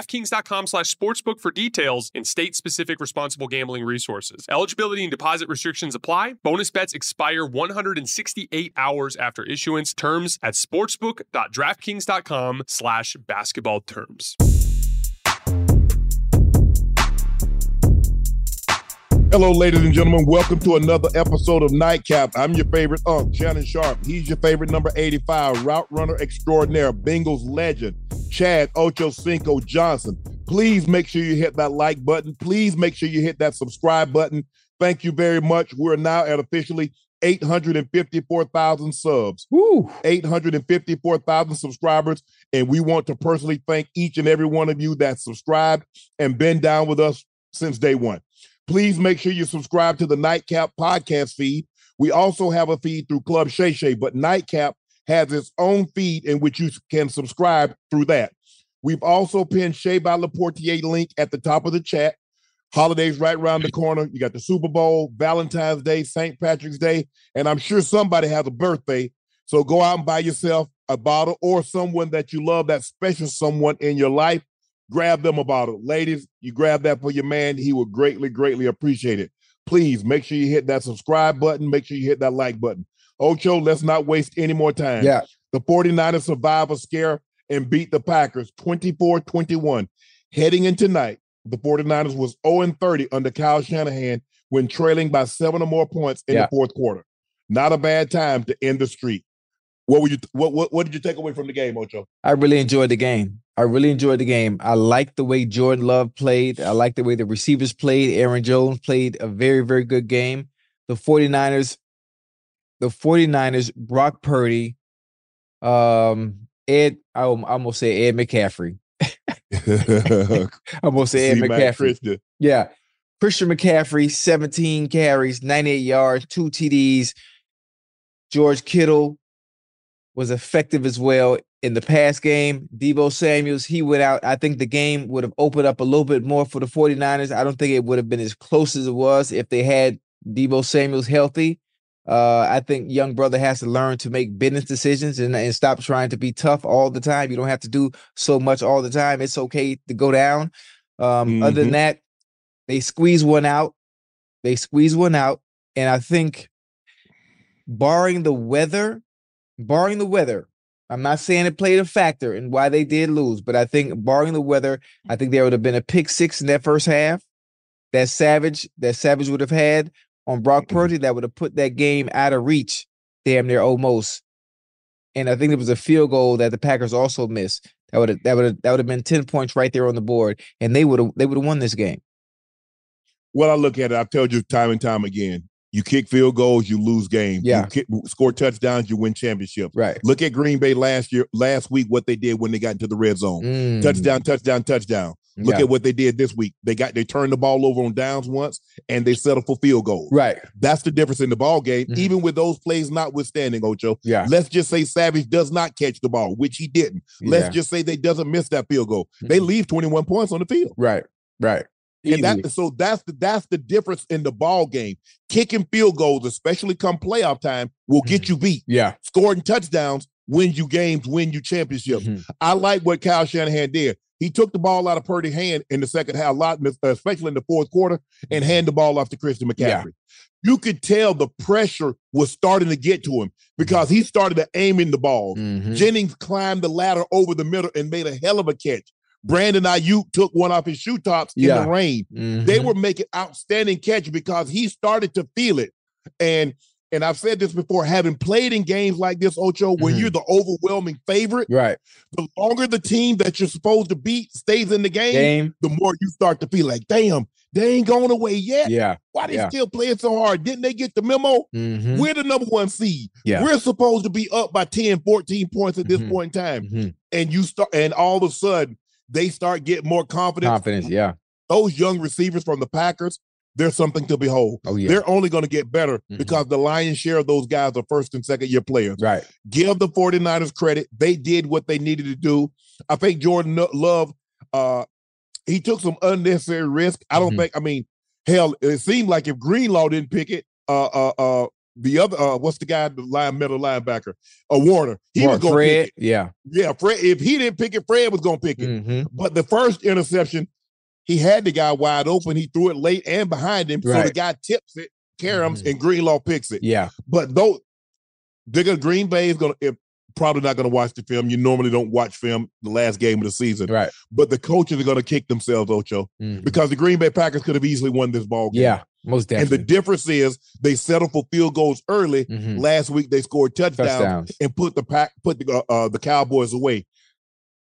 DraftKings.com slash sportsbook for details and state-specific responsible gambling resources. Eligibility and deposit restrictions apply. Bonus bets expire 168 hours after issuance. Terms at sportsbook.draftkings.com slash basketball terms. Hello, ladies and gentlemen. Welcome to another episode of Nightcap. I'm your favorite unk, Shannon Sharpe. He's your favorite number 85, route runner extraordinaire, Bengals legend, Chad Ochocinco Johnson. Please make sure you hit that like button. Please make sure you hit that subscribe button. Thank you very much. We're now at officially 854,000 subs. 854,000 subscribers. And we want to personally thank each and every one of you that subscribed and been down with us since day one. Please make sure you subscribe to the Nightcap podcast feed. We also have a feed through Club Shay Shay, but Nightcap has its own feed in which you can subscribe through that. We've also pinned Shay by Laportier link at the top of the chat. Holidays right around the corner. You got the Super Bowl, Valentine's Day, St. Patrick's Day, and I'm sure somebody has a birthday. So go out and buy yourself a bottle or someone that you love, that special someone in your life grab them a bottle. Ladies, you grab that for your man. He will greatly, greatly appreciate it. Please make sure you hit that subscribe button. Make sure you hit that like button. Ocho, let's not waste any more time. Yeah. The 49ers survive a scare and beat the Packers 24 21. Heading in tonight, the 49ers was 0 30 under Kyle Shanahan when trailing by seven or more points in Yeah. the fourth quarter. Not a bad time to end the streak. What would you what, what what did you take away from the game, Ocho? I really enjoyed the game. I really enjoyed the game. I like the way Jordan Love played. I like the way the receivers played. Aaron Jones played a very, very good game. The 49ers, the 49ers, Brock Purdy, um, Ed, I I almost say Ed McCaffrey. I'm gonna say Ed McCaffrey. Christian. Yeah. Christian McCaffrey, 17 carries, 98 yards, two TDs. George Kittle was effective as well in the pass game. Deebo Samuels, he went out. I think the game would have opened up a little bit more for the 49ers. I don't think it would have been as close as it was if they had Deebo Samuels healthy. Uh, I think young brother has to learn to make business decisions and, and stop trying to be tough all the time. You don't have to do so much all the time. It's okay to go down. Um, Other Mhm. than that, they squeeze one out. They squeeze one out. And I think, barring the weather, barring the weather, I'm not saying it played a factor in why they did lose, but I think barring the weather, I think there would have been a pick six in that first half that Savage, that Savage would have had on Brock Mm-hmm. Purdy that would have put that game out of reach, damn near almost. And I think it was a field goal that the Packers also missed. That would have that would have that would have been ten points right there on the board, and they would have they would have won this game. Well, I look at it, I've told you time and time again. You kick field goals, you lose games. Yeah. You kick, score touchdowns, you win championships. Right. Look at Green Bay last year, last week, what they did when they got into the red zone. Mm. Touchdown, touchdown, touchdown. Look Yeah. at what they did this week. They got they turned the ball over on downs once and they settled for field goals. Right. That's the difference in the ball game, Mhm. even with those plays notwithstanding, Ocho. Yeah. Let's just say Savage does not catch the ball, which he didn't. Let's just say they doesn't miss that field goal. They Mhm. leave 21 points on the field. Right. Right. And that so that's the that's the difference in the ball game. Kicking field goals, especially come playoff time, will get Mm-hmm. you beat. yeah. Scoring touchdowns wins you games, win you championships. Mhm. I like what Kyle Shanahan did. He took the ball out of Purdy's hand in the second half, a lot, especially in the fourth quarter, and hand the ball off to Christian Yeah. McCaffrey. You could tell the pressure was starting to get to him because he started to aiming the ball. Mhm. Jennings climbed the ladder over the middle and made a hell of a catch. Brandon Aiyuk took one off his shoe tops in the rain. Mhm. They were making outstanding catch because he started to feel it. And and I've said this before, having played in games like this, Ocho, where Mhm. you're the overwhelming favorite, right the longer the team that you're supposed to beat stays in the game, game. the more you start to feel like, damn, they ain't going away yet. Yeah. Why they yeah. still playing so hard? Didn't they get the memo? Mhm. We're the number one seed. Yeah. We're supposed to be up by 10, 14 points at this Mhm. point in time. Mhm. And you start, and all of a sudden, they start getting more confidence. Confidence. Yeah. Those young receivers from the Packers, there's something to behold. Oh yeah. They're only going to get better Mhm. because the lion's share of those guys are first and second year players. right. Give the 49ers credit. They did what they needed to do. I think Jordan Love, uh, he took some unnecessary risk. I don't Mhm. think, I mean, hell, it seemed like if Greenlaw didn't pick it, uh, uh, uh, the other, uh, what's the guy, the line middle linebacker, uh, Warner, he was going to Fred. pick it. Yeah. Yeah, Fred, if he didn't pick it, Fred was going to pick it. Mhm. But the first interception, he had the guy wide open. He threw it late and behind him. So the guy tips it, caroms, Mhm. and Greenlaw picks it. Yeah. But though they're gonna Green Bay is gonna if, probably not gonna watch the film. You normally don't watch film the last game of the season. Right. But the coaches are gonna kick themselves, Ocho, Mhm. because the Green Bay Packers could have easily won this ball game. Yeah. Most And the difference is they settled for field goals early. Mhm. Last week they scored touchdowns, Touchdowns. and put the pack put the uh, uh, the Cowboys away.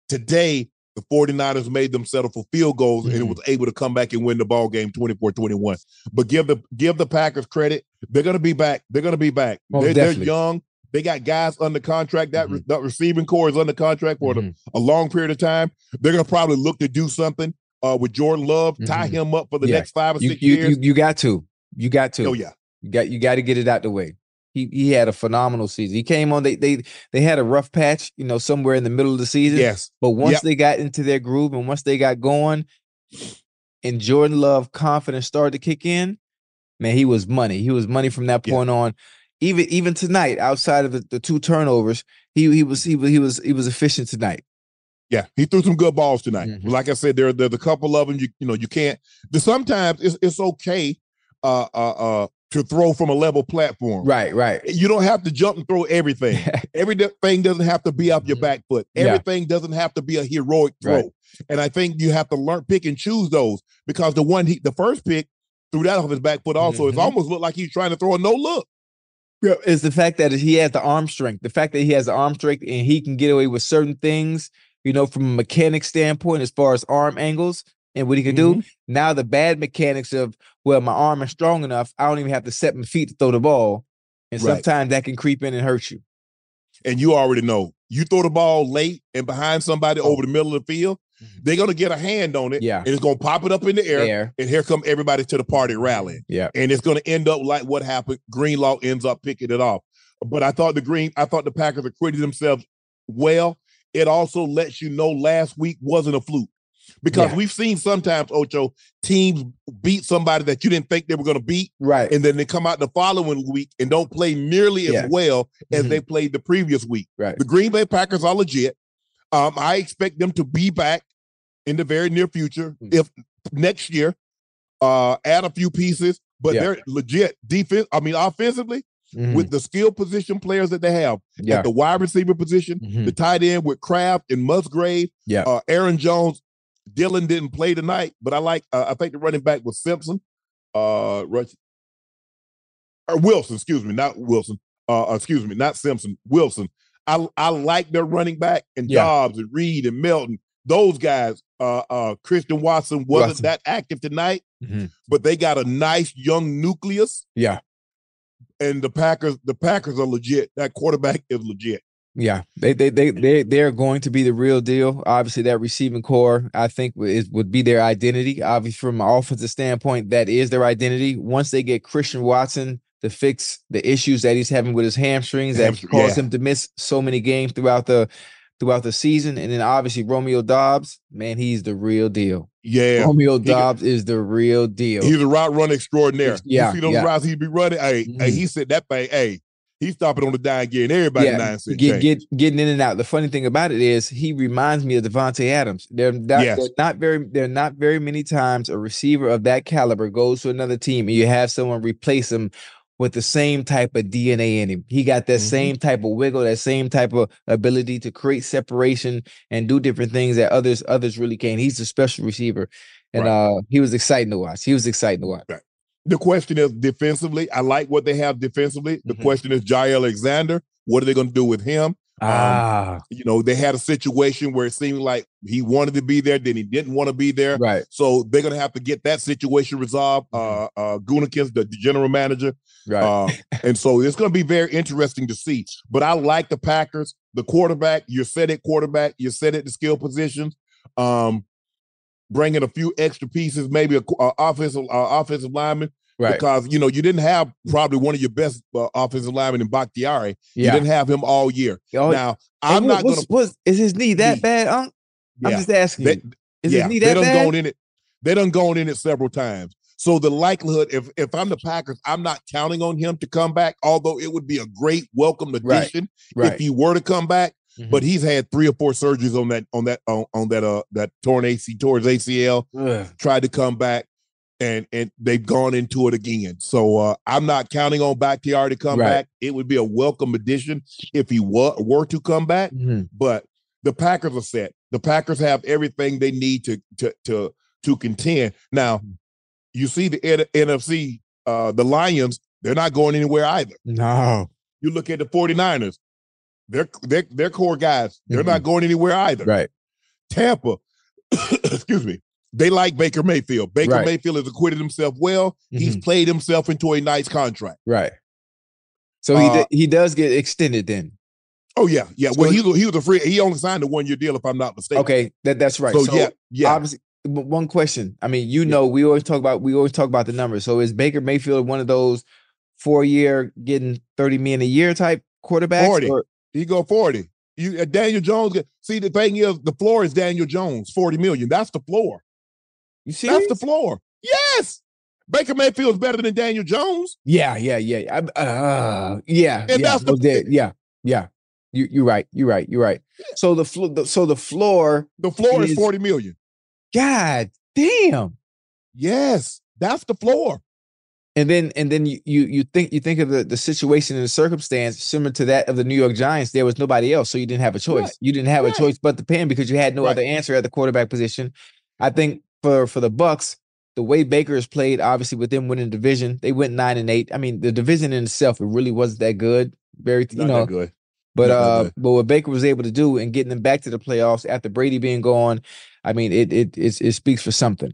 Today, the 49ers made them settle for field goals and it Mhm. was able to come back and win the ball game 24-21. But give the give the Packers credit. They're gonna be back. They're gonna be back. They're, they're young. They got guys under contract. That, re- that receiving core is under contract for the- Mhm. a long period of time. They're gonna probably look to do something uh, with Jordan Love, tie Mhm. him up for the Yeah. next five or You, six you, years. you you got to. You got to. oh yeah. You got you got to get it out the way. He he had a phenomenal season. He came on. They they they had a rough patch, you know, somewhere in the middle of the season. Yes. But once Yep. they got into their groove and once they got going, and Jordan Love confidence started to kick in, man, he was money. He was money from that Yeah. point on. Even even tonight, outside of the, the two turnovers, he he was he was he was he was efficient tonight. Yeah, he threw some good balls tonight. Mhm. Like I said, there there's a couple of them. You you know you can't. Sometimes it's it's okay uh uh uh to throw from a level platform. Right, right. You don't have to jump and throw everything. Everything doesn't have to be off your Mhm. back foot. Yeah. Everything doesn't have to be a heroic throw. Right. And I think you have to learn pick and choose those because the one he the first pick threw that off his back foot also. It's Mhm. almost looked like he's trying to throw a no look. Yeah, it's the fact that he has the arm strength. The fact that he has the arm strength and he can get away with certain things, you know, from a mechanic standpoint, as far as arm angles and what he can do. Now the bad mechanics of well, my arm is strong enough, I don't even have to set my feet to throw the ball, and Right. sometimes that can creep in and hurt you. and you already know you throw the ball late and behind somebody Oh. over the middle of the field, Mhm. they're gonna get a hand on it, Yeah. and it's gonna pop it up in the air, There, and here come everybody to the party rallying, yeah, and it's gonna end up like what happened. Greenlaw ends up picking it off, but I thought the Green, I thought the Packers acquitted themselves well. It also lets you know last week wasn't a fluke. Because Yeah. we've seen sometimes, Ocho, teams beat somebody that you didn't think they were going to beat, right, and then they come out the following week and don't play nearly as well as Mhm. they played the previous week. right. The Green Bay Packers are legit. Um, I expect them to be back in the very near future, Mhm. if next year, uh, add a few pieces, but Yeah. they're legit defense. I mean, offensively, Mhm. with the skill position players that they have yeah, at the wide receiver position, Mhm. the tight end with Kraft and Musgrave, Yeah. uh, Aaron Jones. Dillon didn't play tonight, but I like. Uh, I think the running back was Simpson. Uh, Rush, or Wilson, excuse me, not Wilson. Uh, excuse me, not Simpson. Wilson. I I like their running back and Yeah. Doubs and Reed and Melton. Those guys. Uh, uh, Christian Watson wasn't Watson. that active tonight, Mhm. but they got a nice young nucleus. Yeah. And the Packers, the Packers are legit. That quarterback is legit. Yeah, they they they they they're going to be the real deal. Obviously, that receiving core, I think, is would be their identity. Obviously, from an offensive standpoint, that is their identity. Once they get Christian Watson to fix the issues that he's having with his hamstrings that caused yeah. him to miss so many games throughout the throughout the season, and then obviously Romeo Doubs, man, he's the real deal. Yeah. Romeo Doubs is the real deal. He's a route run extraordinaire. Yeah, You see those yeah. routes he be running? Hey, hey, Mhm. he said that thing, hey, he's stopping on the dime getting everybody Yeah, nine cent get, get getting in and out. The funny thing about it is he reminds me of Davante Adams. They're not, Yes. they're not very they're not very many times a receiver of that caliber goes to another team and you have someone replace him with the same type of DNA in him. He got that Mhm. same type of wiggle, that same type of ability to create separation and do different things that others others really can't. He's a special receiver. And Right. uh he was exciting to watch. He was exciting to watch. The question is defensively. I like what they have defensively. The Mhm. question is Jaire Alexander. What are they going to do with him? Ah, You know, they had a situation where it seemed like he wanted to be there, then he didn't want to be there. right. So they're going to have to get that situation resolved. Uh, Mm-hmm. uh, Gutekunst, the, general manager, Right. Uh, and so it's going to be very interesting to see. But I like the Packers, the quarterback. You said it, quarterback. You said it, the skill positions. Um, bringing a few extra pieces, maybe a, a offensive uh, offensive lineman, right. because you know you didn't have probably one of your best uh, offensive linemen in Bakhtiari. You didn't have him all year. Oh, now I'm what- not going to. is his knee that Knee. bad, Unc? I'm just asking. they. Is yeah, his knee that they done bad? gone in it. They done gone in it several times. So the likelihood, if if I'm the Packers, I'm not counting on him to come back. Although it would be a great welcome Right, addition right. if he were to come back. Mhm. But he's had three or four surgeries on that on that on, on that uh that torn AC towards ACL. Ugh. Tried to come back, and and they've gone into it again. So uh I'm not counting on Bakhtiari to come Right. back. It would be a welcome addition if he were were to come back Mhm. but the Packers are set. The Packers have everything they need to to to to contend. Now, you see the N- NFC, uh, the Lions, they're not going anywhere either. No. You look at the 49ers, they're they're, they're core guys. They're not going anywhere either. Right. Tampa, excuse me, they like Baker Mayfield. Baker Right. Mayfield has acquitted himself well. He's played himself into a nice contract. Right. So he Uh, d- he does get extended then. Oh yeah, yeah. So well, he- he was he was a free. He only signed a one year deal, if I'm not mistaken. Okay, that that's right. So, yeah, yeah. Obviously, but one question. I mean, you know, we always talk about we always talk about the numbers. So is Baker Mayfield one of those four year getting thirty million a year type quarterbacks? 40. or- He go 40. You uh, Daniel Jones. See, the thing is, the floor is Daniel Jones, 40 million. That's the floor. You see? That's the floor. Yes. Baker Mayfield's better than Daniel Jones. Yeah, yeah, yeah. I- Uh, yeah, And yeah, that's the- yeah, yeah. You you're right. You're right. You're right. So the floor. So the floor. The floor is Is- 40 million. God damn. Yes. That's the floor. And then and then you you you think you think of the, the situation and the circumstance similar to that of the New York Giants. There was nobody else, so you didn't have a choice. Right. You didn't have Right. a choice but the pen because you had no Right. other answer at the quarterback position. I think for for the Bucks, the way Baker has played, obviously with them winning the division, they went nine and eight. I mean, the division in itself it really wasn't that good. Very you Not know, that good. but Not uh, good. but what Baker was able to do and getting them back to the playoffs after Brady being gone, I mean, it it it, it speaks for something.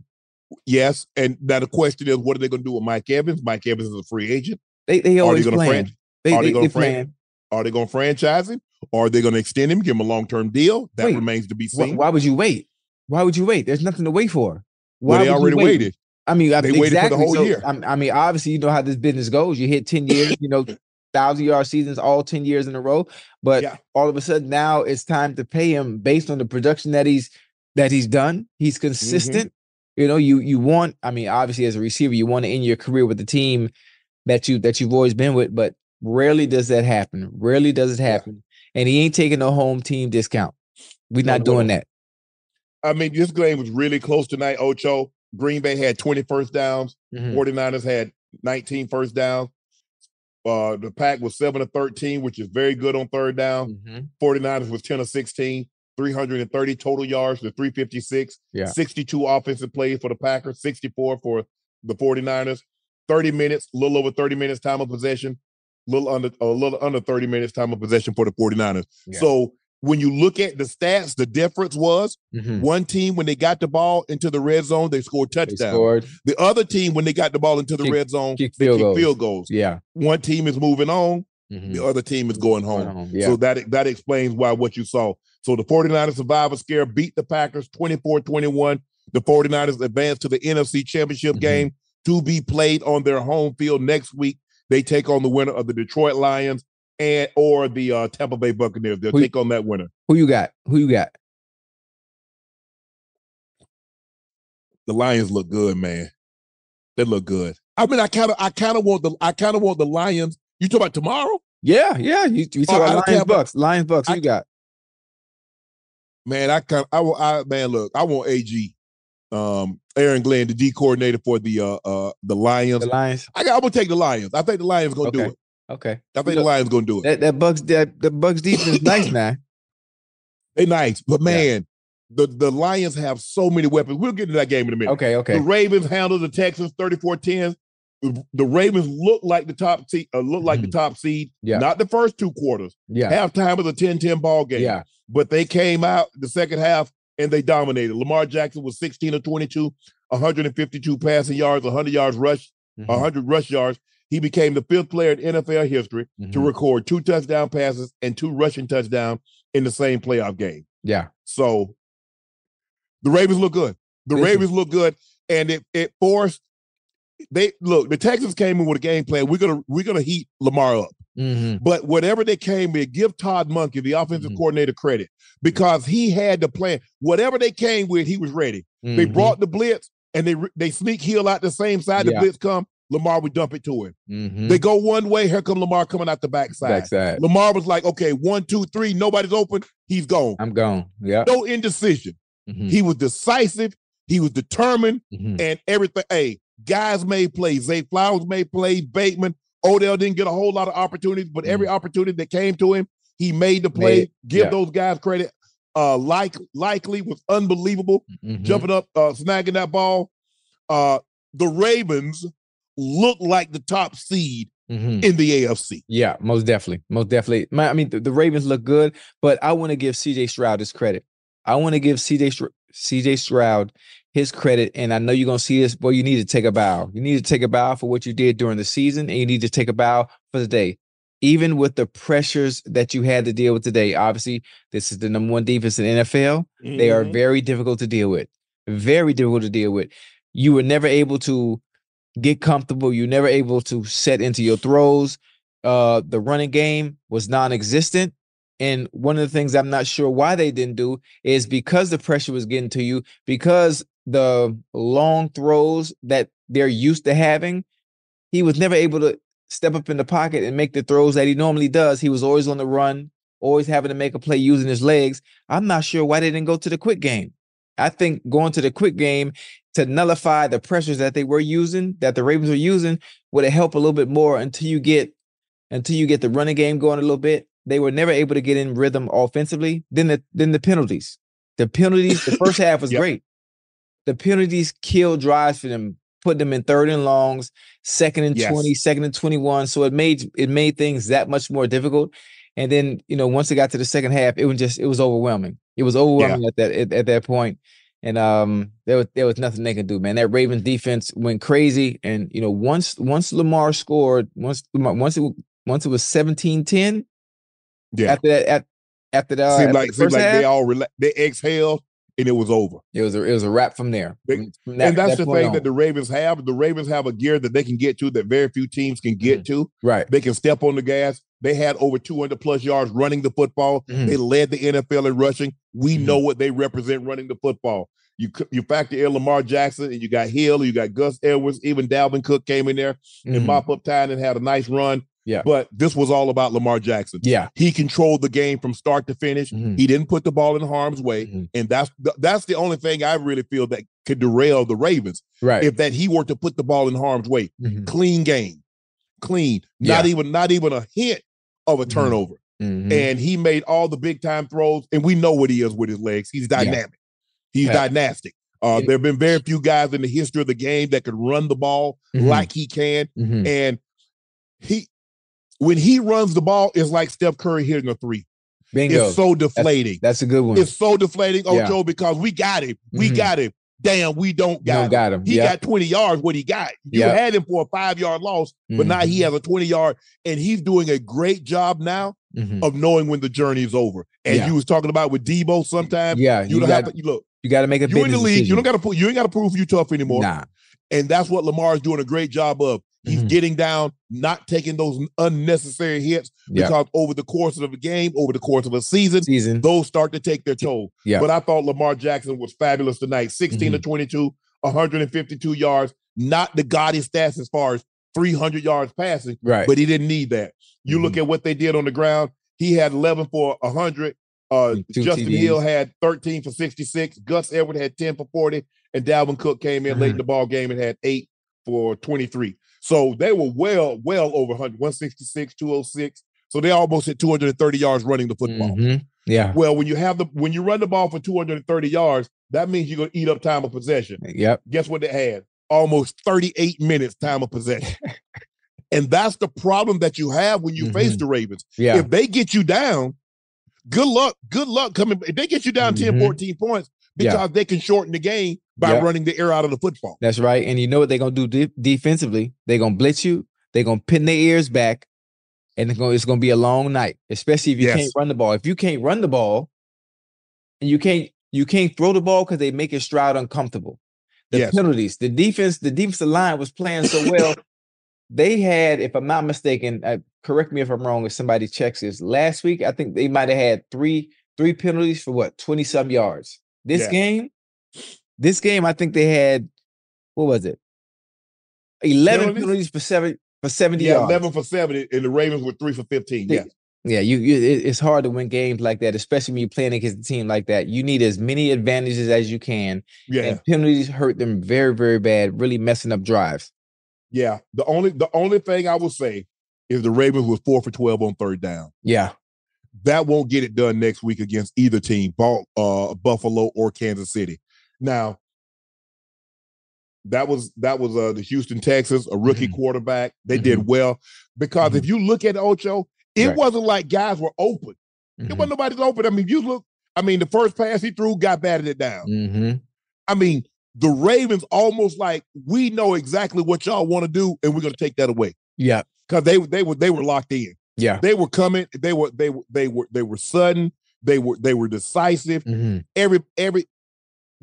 Yes. And now the question is, what are they going to do with Mike Evans? Mike Evans is a free agent. They they Are always they going to playing. fran- They are they they, gonna fran- Are they going to franchise him? Or are they going to extend him, give him a long term deal? That Wait. remains to be seen. why would you wait? Why would you wait? There's nothing to wait for. Why well, they would you already wait? waited. I mean, I- They waited for the whole So, year. I mean, obviously, you know how this business goes. You hit 10 years, you know, thousand yard seasons all 10 years in a row. But Yeah. all of a sudden now it's time to pay him based on the production that he's that he's done. Mm-hmm. He's consistent. You know, you you want, I mean, obviously as a receiver, you want to end your career with the team that you that you've always been with, but rarely does that happen. Rarely does it Yeah. happen. And he ain't taking no home team discount. We're No, not doing no. that. I mean, this game was really close tonight, Ocho. Green Bay had 20 first downs. Mhm. 49ers had 19 first downs. Uh, the pack was 7 to 13, which is very good on third down. Mhm. 49ers was 10 to 16, 330 total yards to 356. Yeah. 62 offensive plays for the Packers, 64 for the 49ers. 30 minutes, a little over 30 minutes time of possession, a little under a little under 30 minutes time of possession for the 49ers. Yeah. So when you look at the stats, the difference was Mhm. one team when they got the ball into the red zone, they scored They touchdown. scored. The other team when they got the ball into the Kick- red zone, kick they field goals. field goals. Yeah. One team is moving on, Mhm. the other team is going home. Going home, Yeah. So that that explains why what you saw. So the 49ers survivor scare beat the Packers 24-21. The 49ers advanced to the NFC Championship Mhm. game to be played on their home field next week. They take on the winner of the Detroit Lions and or the uh, Tampa Bay Buccaneers. They'll Who- take on that winner. Who you got? Who you got? The Lions look good, man. They look good. I mean, I kind of I kind of want the I kind of want the Lions. You talk about tomorrow? Yeah, yeah. You, you Oh, talk I about Lions Bucks. Lions Bucks. Who I- you got? Man, I kind I, I man, look, I want AG, um, Aaron Glenn, the D coordinator for the uh uh the Lions. The Lions. I got, I'm gonna take the Lions. I think the Lions gonna do it. Okay. I think the Lions gonna do it. That that Bucks that the Bucks defense is nice, man. They nice, but Yeah. man, the the Lions have so many weapons. We'll get to that game in a minute. Okay, okay. The Ravens handled the Texans 34-10. The, the Ravens look like the top seed, uh, look like the top seed. Mm-hmm. Yeah. Not the first two quarters. Yeah. Halftime was a 10-10 ball game. Yeah. But they came out the second half and they dominated. Lamar Jackson was 16 of 22, 152 passing yards, 100 yards rush, Mhm, 100 rush yards. He became the fifth player in NFL history to mhm. record two touchdown passes and two rushing touchdowns in the same playoff game. Yeah. So the Ravens look good. The Listen. Ravens look good, and it it forced. They look. The Texans came in with a game plan. We're gonna we're gonna heat Lamar up. Mhm. But whatever they came with, give Todd Monken, the offensive Mhm. coordinator, credit because he had the plan. Whatever they came with, he was ready. They Mhm. brought the blitz and they they sneak heel out the same side. Yeah. The blitz come. Lamar would dump it to him. Mhm. They go one way. Here come Lamar coming out the backside. backside. Lamar was like, okay, one, two, three. Nobody's open. He's gone. I'm gone. Yeah. No indecision. Mhm, He was decisive. He was determined, mhm. and everything. Hey, guys made plays. Zay Flowers made plays. Bateman, Odell didn't get a whole lot of opportunities, but every opportunity that came to him, he made the play. Made- Give yeah. those guys credit. Uh, like likely was unbelievable, Mhm. jumping up, uh, snagging that ball. Uh, the Ravens look like the top seed Mhm. in the AFC. Yeah, most definitely. Most definitely. My, I mean, the, the Ravens look good, but I want to give CJ Stroud his credit. I want to give CJ CJ Stroud his credit. And I know you're going to see this, boy, you need to take a bow. You need to take a bow for what you did during the season, and you need to take a bow for the day. Even with the pressures that you had to deal with today, obviously, this is the number one defense in the NFL. They are Mhm. very difficult to deal with. Very difficult to deal with. You were never able to get comfortable. You're never able to set into your throws. Uh, the running game was non-existent. And one of the things I'm not sure why they didn't do is because the pressure was getting to you, because the long throws that they're used to having, he was never able to step up in the pocket and make the throws that he normally does. He was always on the run, always having to make a play using his legs. I'm not sure why they didn't go to the quick game. I think going to the quick game to nullify the pressures that they were using, that the Ravens were using, would have helped a little bit more until you get until you get the running game going a little bit. They were never able to get in rhythm offensively. Then the then the penalties. The penalties, the first half was Yep. great. The penalties killed drives for them, put them in third and longs, second and Yes. 20, second and 21. So it made it made things that much more difficult. And then, you know, once it got to the second half, it was just it was overwhelming. It was overwhelming at that at, at that point. And um there was there was nothing they could do, man. That Ravens defense went crazy. And you know, once once Lamar scored, once Lamar, once it once it was 17-10, Yeah. after that at after that, seemed like the seemed like half, they all rela- they exhaled and it was over. it was a it was a wrap from there. They- From- that- and that's that the thing on. that the Ravens have. The Ravens have a gear that they can get to that very few teams can get to. right. They can step on the gas. They had over 200 plus yards running the football. Mhm. They led the NFL in rushing. We Mhm. know what they represent running the football. You you factor in Lamar Jackson and you got Hill, you got Gus Edwards, even Dalvin Cook came in there and Mhm. mop up time and had a nice run. Yeah. But this was all about Lamar Jackson. Yeah. He controlled the game from start to finish. Mhm. He didn't put the ball in harm's way. Mhm. And that's th- that's the only thing I really feel that could derail the Ravens Right. if that he were to put the ball in harm's way. Mhm. Clean game, clean, not Yeah. even not even a hint of a Mhm. turnover. Mhm. And he made all the big time throws. And we know what he is with his legs. He's dynamic. He's Yeah. dynastic. Uh, there have been very few guys in the history of the game that could run the ball Mhm. like he can. Mhm. And he, when he runs the ball, it's like Steph Curry hitting a three. Bingo. It's so deflating. That's a good one. It's so deflating, Yeah. Ocho, because we got him. We Mhm. got him. Damn, we don't got him. got him. He Yeah. got 20 yards, what he got. You Yeah. had him for a five yard loss, but now he Mhm. has a 20 yard, and he's doing a great job now Mhm. of knowing when the journey is over. And Yeah. you was talking about with Deebo, sometimes Yeah, you, you don't got have to you look. you got to make a You in the league, you don't got to put you ain't got to prove you tough anymore. Nah. And that's what Lamar's doing a great job of. He's Mhm. getting down, not taking those unnecessary hits Yeah. because over the course of the game, over the course of a season, Season. those start to take their toll. Yeah. But I thought Lamar Jackson was fabulous tonight 16 to 22, 152 yards, not the gaudy stats as far as 300 yards passing, Right. but he didn't need that. You Mhm. look at what they did on the ground, he had 11 for 100. Uh, Justin TDs. Hill had 13 for 66. Gus Edward had 10 for 40. And Dalvin Cook came in late in Mhm. the ball game and had eight for 23. So they were well, well over 100, 166, 206. So they almost hit 230 yards running the football. Mhm. Yeah. Well, when you have the when you run the ball for 230 yards, that means you're gonna eat up time of possession. Yep. Guess what they had? Almost 38 minutes time of possession. and that's the problem that you have when you face Mhm. the Ravens. Yeah. If they get you down, good luck. Good luck coming. If they get you down 10, Mhm. 14 points, Yeah. because they can shorten the game by Yeah. running the air out of the football. That's right. And you know what they're gonna do de- defensively? They're gonna blitz you. They're gonna pin their ears back, and it's gonna, it's gonna be a long night, especially if you Yes. can't run the ball. If you can't run the ball, and you can't you can't throw the ball because they make your Stroud uncomfortable. The Yes. penalties, the defense, the defensive line was playing so well. they had, if I'm not mistaken, uh, correct me if I'm wrong. If somebody checks this, last week I think they might have had three three penalties for what twenty some yards. This Yeah. game, this game, I think they had what was it? Eleven Penalties? penalties for seven for seventy Yeah, yards. 11 for 70, and the Ravens were three for 15. They- Yeah. Yeah, you, you it- it's hard to win games like that, especially when you're playing against a team like that. You need as many advantages as you can, Yeah. and penalties hurt them very, very bad, really messing up drives. Yeah. The only the only thing I will say is the Ravens was four for 12 on third down. Yeah, that won't get it done next week against either team, uh, Buffalo or Kansas City. Now, that was that was uh, the Houston Texas, a rookie Mhm. quarterback. They did well because if you look at Ocho, it Mm-hmm. Right. wasn't like guys were open. It Mhm. wasn't nobody's open. I mean, if you look. I mean, the first pass he threw got batted it down. Mhm. I mean, the Ravens almost like we know exactly what y'all want to do, and we're going to take that away yeah, because they they were they were locked in yeah. they were coming they were they were they were they were sudden they were they were decisive Mhm. every every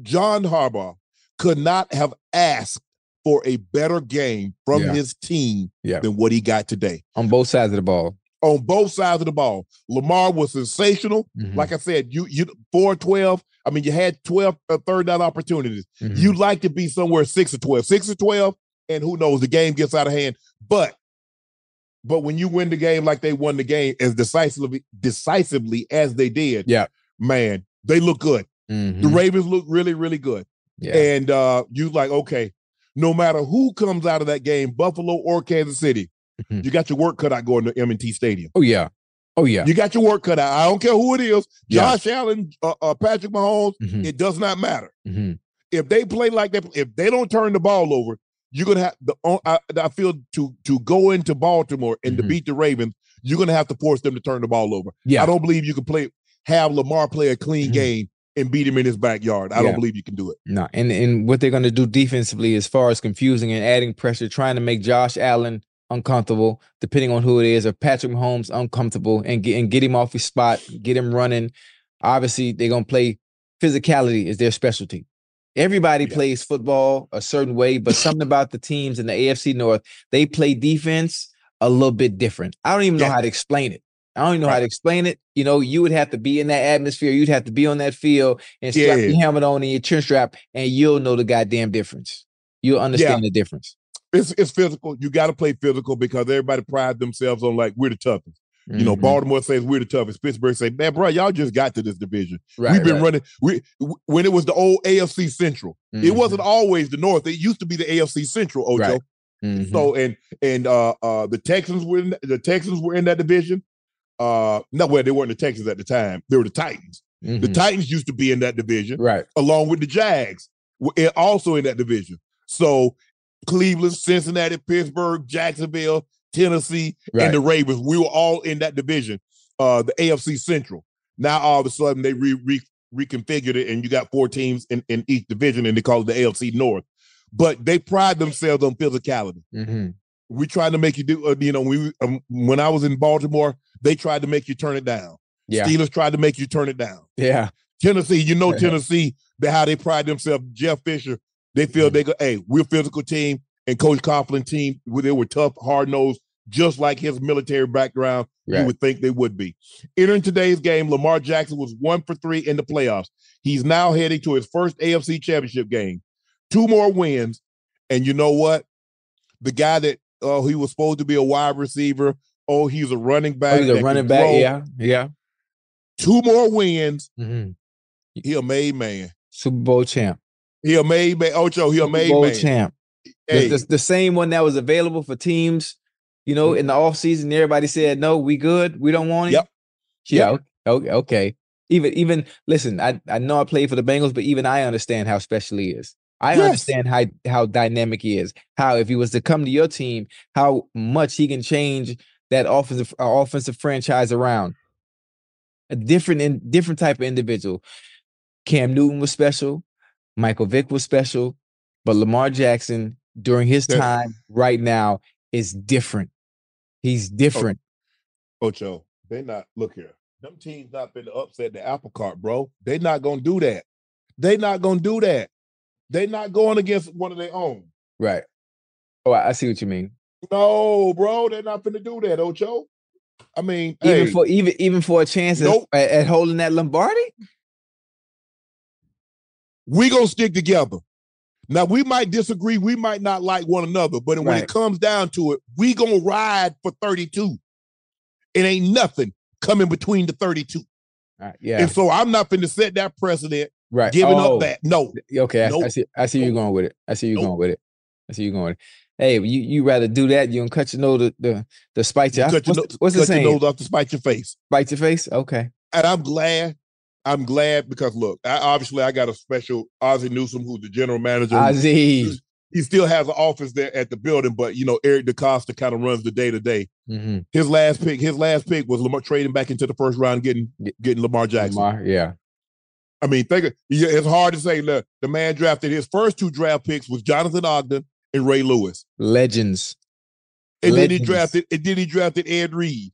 john harbaugh could not have asked for a better game from Yeah. his team Yeah. than what he got today On both sides of the ball. on both sides of the ball lamar was sensational Mhm. like i said you you 4 12 i mean you had 12 uh, third down opportunities Mhm. you'd like to be somewhere 6 or 12 6 or 12 and who knows the game gets out of hand but but when you win the game like they won the game as decisively decisively as they did Yeah. man they look good the Mhm. ravens look really really good yeah, and uh you like okay no matter who comes out of that game buffalo or kansas city Mhm. you got your work cut out going to m&t stadium oh yeah, oh yeah. you got your work cut out i don't care who it is Yeah. josh allen uh, uh, patrick mahomes Mhm. it does not matter Mhm. if they play like that, if they don't turn the ball over, you're gonna have the. I, I feel to to go into Baltimore and to beat the Ravens, you're gonna have to force them to turn the ball over. Yeah. I don't believe you can play have Lamar play a clean Mhm. game and beat him in his backyard. I Yeah. don't believe you can do it. No, and and what they're going to do defensively, as far as confusing and adding pressure, trying to make Josh Allen uncomfortable, depending on who it is, or Patrick Mahomes uncomfortable, and get and get him off his spot, get him running. Obviously, they're going to play physicality is their specialty. Everybody Yeah. plays football a certain way, but something about the teams in the AFC North, they play defense a little bit different. I don't even know Yeah. how to explain it. I don't even know how to explain it. You know, you would have to be in that atmosphere. You'd have to be on that field and Yeah. your helmet on and your chin strap, and you'll know the goddamn difference. You'll understand the difference. It's it's physical. You got to play physical because everybody pride themselves on like we're the toughest. You know, Mhm. Baltimore says we're the toughest. Pittsburgh say, man, bro, y'all just got to this division. Right, We've been right. running. We when it was the old AFC Central. It Mhm. wasn't always the North. It used to be the AFC Central. Ocho. Right. Mhm. So and and uh uh the Texans were in, the Texans were in that division. Uh no, well, they weren't the Texans at the time. They were the Titans. The Mhm. Titans used to be in that division right. along with the Jags. also in that division. So Cleveland, Cincinnati, Pittsburgh, Jacksonville, Tennessee, Right. and the Ravens, we were all in that division, uh, the AFC Central. Now all of a sudden they re, re reconfigured it, and you got four teams in, in each division, and they call it the AFC North. But they pride themselves on physicality. hmm We tried to make you do, uh, you know, we um, when I was in Baltimore, they tried to make you turn it down. Yeah. Steelers tried to make you turn it down. Yeah. Tennessee, you know. Tennessee, they how they pride themselves. Jeff Fisher, they feel Mm-hmm. they go, hey, we're a physical team, and Coach Coughlin team, where they were tough, hard nosed, just like his military background. You would think they would be. Entering today's game, Lamar Jackson was one for three in the playoffs. He's now heading to his first AFC Championship game. Two more wins, and you know what? The guy that oh he was supposed to be a wide receiver. Oh, he's a running back. Oh, he's a running back. throw. Yeah. Yeah. Two more wins. hmm He a made man. Super Bowl champ. He a made man. Ocho, he a made Bowl man. champ. The- Hey, The, the same one that was available for teams, you know, in the offseason. Everybody said, no, we good. We don't want him. Yep. Yeah. Okay. okay. Even, even, listen, I, I know I played for the Bengals, but even I understand how special he is. I Yes. understand how, how dynamic he is. How, if he was to come to your team, how much he can change that offensive uh, offensive franchise around. A different, in, different type of individual. Cam Newton was special. Michael Vick was special. But Lamar Jackson, during his time right now, is different. He's different. Ocho, they not look here. Them teams not been upset the apple cart, bro. They not gonna do that. They not gonna do that. They not going against one of their own. Right. Oh, I I see what you mean. No, bro, they're not gonna do that, Ocho. I mean, Even hey, for even even for a chance at- Nope. at, at holding that Lombardi. we gonna stick together. Now we might disagree, we might not like one another, but when Right. it comes down to it, we gonna ride for 32. It ain't nothing coming between the 32. All right, yeah. And so I'm not finna set that precedent, right. giving Oh, up that. No, Okay. I- I, see. I see you Nope. going with it. I see you Nope. going with it. I see you going. Hey, you you rather do that? You gonna cut your nose the the, the spite your cut your, what's, nose, what's the cut your saying? nose off to spite your face. Spite your face. Okay. And I'm glad. I'm glad because look, I, obviously I got a special Ozzie Newsome, who's the general manager. Ozzie. He still has an office there at the building, but you know Eric DeCosta kind of runs the day to day. Mhm. His last pick, his last pick was Lamar trading back into the first round, getting getting Lamar Jackson. Lamar, yeah. I mean, think it's hard to say. Look, the man drafted his first two draft picks was Jonathan Ogden and Ray Lewis, Legends. and then he drafted, and then he drafted Ed Reed,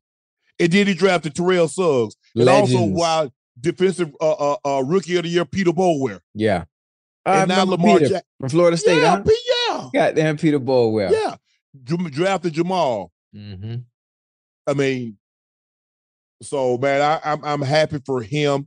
and then he drafted Terrell Suggs, and also Legends. while defensive uh, uh, uh, rookie of the year Peter Boulware, Yeah. I and now Lamar Peter Jackson. from Florida State, yeah, huh? P- yeah, Goddamn Peter Boulware. yeah, drafted Jamal. hmm I mean, so man, I, I'm I'm happy for him,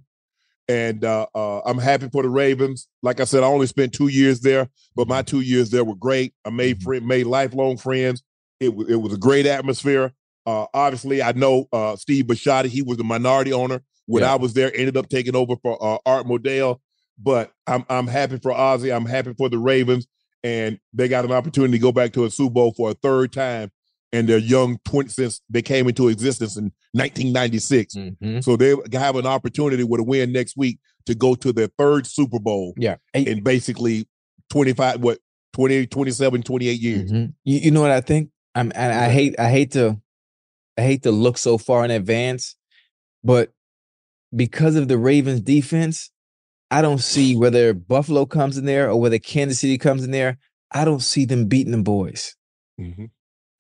and uh, uh, I'm happy for the Ravens. Like I said, I only spent two years there, but my two years there were great. I made Mhm. friend, made lifelong friends. It was it was a great atmosphere. Uh, obviously, I know uh, Steve Bisciotti. He was the minority owner when Yeah. I was there. Ended up taking over for uh, Art Modell. But I'm I'm happy for Ozzie. I'm happy for the Ravens, and they got an opportunity to go back to a Super Bowl for a third time and their young 20 since they came into existence in 1996. hmm So they have an opportunity with a win next week to go to their third Super Bowl Yeah. Hey, in basically 25 what 20 27 28 years. Mhm. You, you know what I think? I'm and I hate I hate to I hate to look so far in advance, but because of the Ravens defense, I don't see whether Buffalo comes in there or whether Kansas City comes in there. I don't see them beating the boys. Mhm.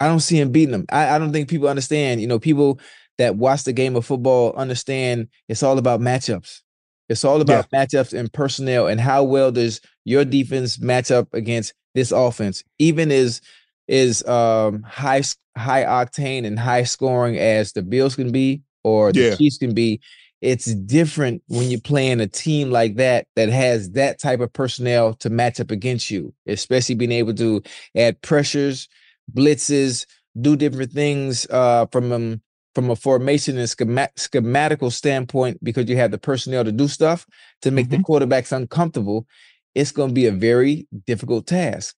I don't see him beating them. I, I don't think people understand. You know, people that watch the game of football understand it's all about matchups. It's all about matchups and personnel and how well does your defense match up against this offense, even as is um high high octane and high scoring as the Bills can be or the Yeah. Chiefs can be. It's different when you're playing a team like that that has that type of personnel to match up against you, especially being able to add pressures, blitzes, do different things uh, from um, from a formation and schema- schematical standpoint because you have the personnel to do stuff to make the quarterbacks uncomfortable. It's going to be a very difficult task.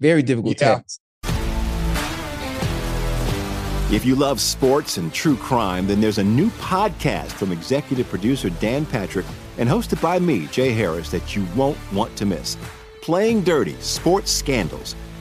Very difficult Yeah. task. If you love sports and true crime, then there's a new podcast from executive producer Dan Patrick and hosted by me, Jay Harris, that you won't want to miss. Playing Dirty Sports Scandals.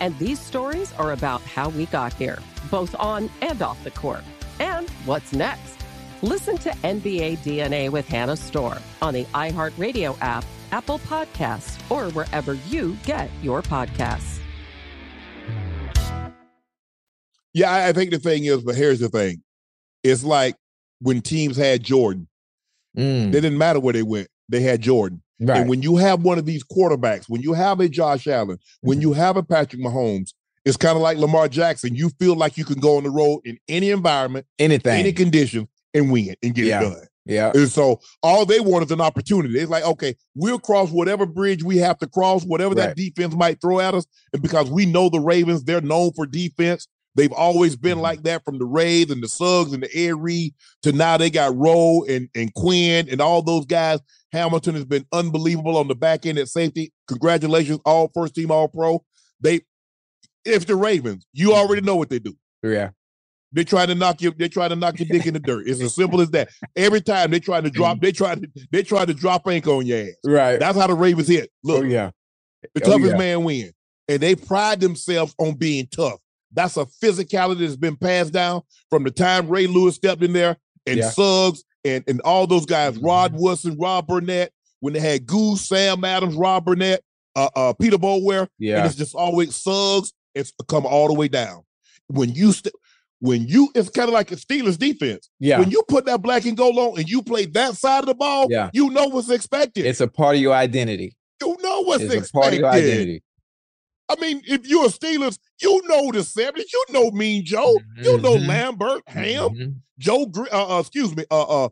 LeBron James. And these stories are about how we got here, both on and off the court. And what's next? Listen to NBA DNA with Hannah Storm on the iHeartRadio app, Apple Podcasts, or wherever you get your podcasts. Yeah, I think the thing is, but here's the thing. It's like when teams had Jordan, Mm. it didn't matter where they went, they had Jordan. Right. And when you have one of these quarterbacks, when you have a Josh Allen, when Mm-hmm. you have a Patrick Mahomes, it's kind of like Lamar Jackson. You feel like you can go on the road in any environment, Anything. any condition, and win and get Yeah. it done. yeah. And so all they want is an opportunity. It's like, okay, we'll cross whatever bridge we have to cross, whatever Right. that defense might throw at us. And because we know the Ravens, they're known for defense. They've always been Mhm. like that from the Rays and the Suggs and the Reed to now they got Rowe and, and Quinn and all those guys. Hamilton has been unbelievable on the back end at safety. Congratulations, all first team, all pro. They, if the Ravens, you already know what they do. Yeah. They try to knock you. They try to knock your dick in the dirt. It's as simple as that. Every time they try to drop, they try to they try to drop ink on your ass. Right. That's how the Ravens hit. Look, oh, yeah. the Oh, toughest yeah. man win, and they pride themselves on being tough. That's a physicality that's been passed down from the time Ray Lewis stepped in there, and Yeah. Suggs, and and all those guys, Mhm. Rod Woodson, Rob Burnett, when they had Goose, Sam Adams, Rob Burnett, uh, uh, Peter Boulware, and it's just always Suggs. It's come all the way down. When you st- when you, it's kind of like a Steelers defense. Yeah. When you put that black and gold on and you play that side of the ball, Yeah. you know what's expected. It's a part of your identity. you know what's It's a expected. part of your identity. I mean, if you're a Steelers, you know the 70s. You know Mean Joe. You know Mhm. Lambert, Ham, Mhm. Joe, uh, uh, excuse me, uh, uh,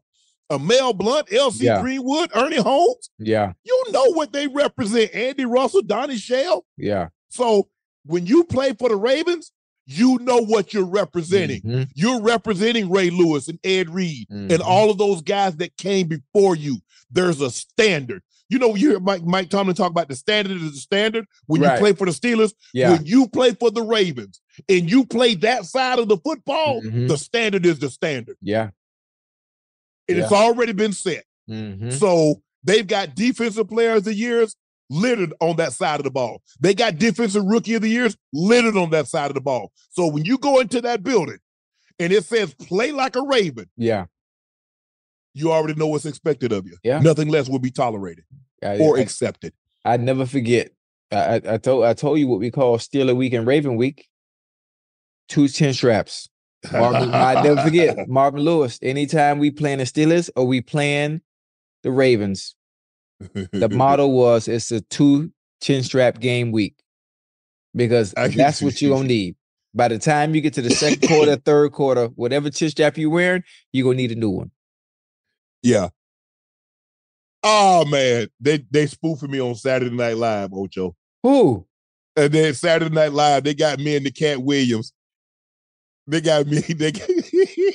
uh, Mel Blount, L.C. Yeah. Greenwood, Ernie Holmes. Yeah. You know what they represent. Andy Russell, Donnie Shell. Yeah. So when you play for the Ravens, you know what you're representing. Mhm. You're representing Ray Lewis and Ed Reed and Mhm. all of those guys that came before you. There's a standard. You know, you hear Mike, Mike Tomlin talk about the standard is the standard. When Right. you play for the Steelers, Yeah. when you play for the Ravens and you play that side of the football, Mhm. the standard is the standard. Yeah. And it's already been set. Mhm. So they've got defensive players of the years littered on that side of the ball. They got defensive rookie of the years littered on that side of the ball. So when you go into that building and it says play like a Raven, Yeah. You already know what's expected of you. Yeah. Nothing less will be tolerated I, or I, accepted. I never forget I, I, I told I told you what we call Steeler Week and Raven Week. Two chin straps. Marvin, I never forget Marvin Lewis. Anytime we playing the Steelers or we playing the Ravens, the motto was it's a two chin strap game week because that's what you're gonna need. By the time you get to the second quarter, third quarter, whatever chin strap you're wearing, you're gonna need a new one. Yeah. Oh man, they they spoofing me on Saturday Night Live, Ocho. Who? And then Saturday Night Live, they got me and the Katt Williams. They got me. They got,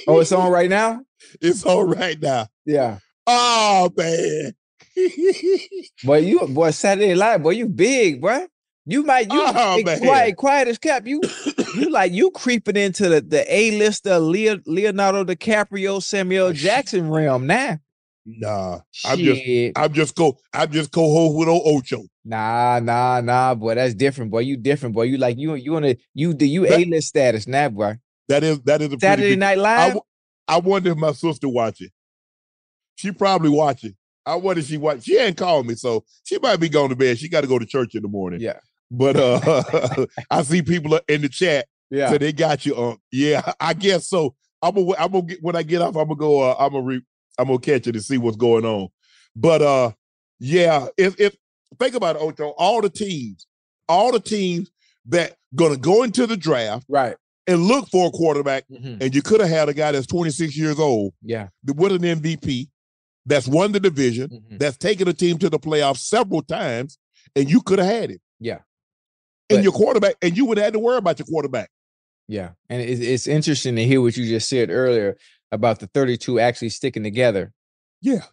oh, it's on right now. It's on right now. Yeah. Oh man. boy, you boy Saturday Night Live, boy, you big, boy. You might you Oh, quiet, quiet as kept. You you like you creeping into the the A lister Leo, Leonardo DiCaprio, Samuel oh, Jackson realm now. Nah, I'm just I'm just co I'm just co-host with old Ocho. Nah, nah, nah, boy. That's different, boy. You different, boy. You like you you on a you do you A list status now, boy. That is that is a pretty Saturday big- Night I, Live. w- I wonder if my sister watching. She probably watching. I wonder if she watch. She ain't called me, so she might be going to bed. She got to go to church in the morning. Yeah. But uh I see people in the chat. Yeah. So they got you on. Yeah, I guess so. I'm gonna I'm gonna get when I get off, I'm gonna go uh, I'm gonna re, I'm gonna catch it and see what's going on. But uh yeah, if if think about it, Ocho, all the teams, all the teams that gonna go into the draft right and look for a quarterback, Mhm. and you could have had a guy that's 26 years old Yeah. with an MVP that's won the division, Mm-hmm. that's taken a team to the playoffs several times, and you could have had it. Yeah. And But- your quarterback, and you would have had to worry about your quarterback. Yeah, and it's, it's interesting to hear what you just said earlier about the 32 actually sticking together. Yeah.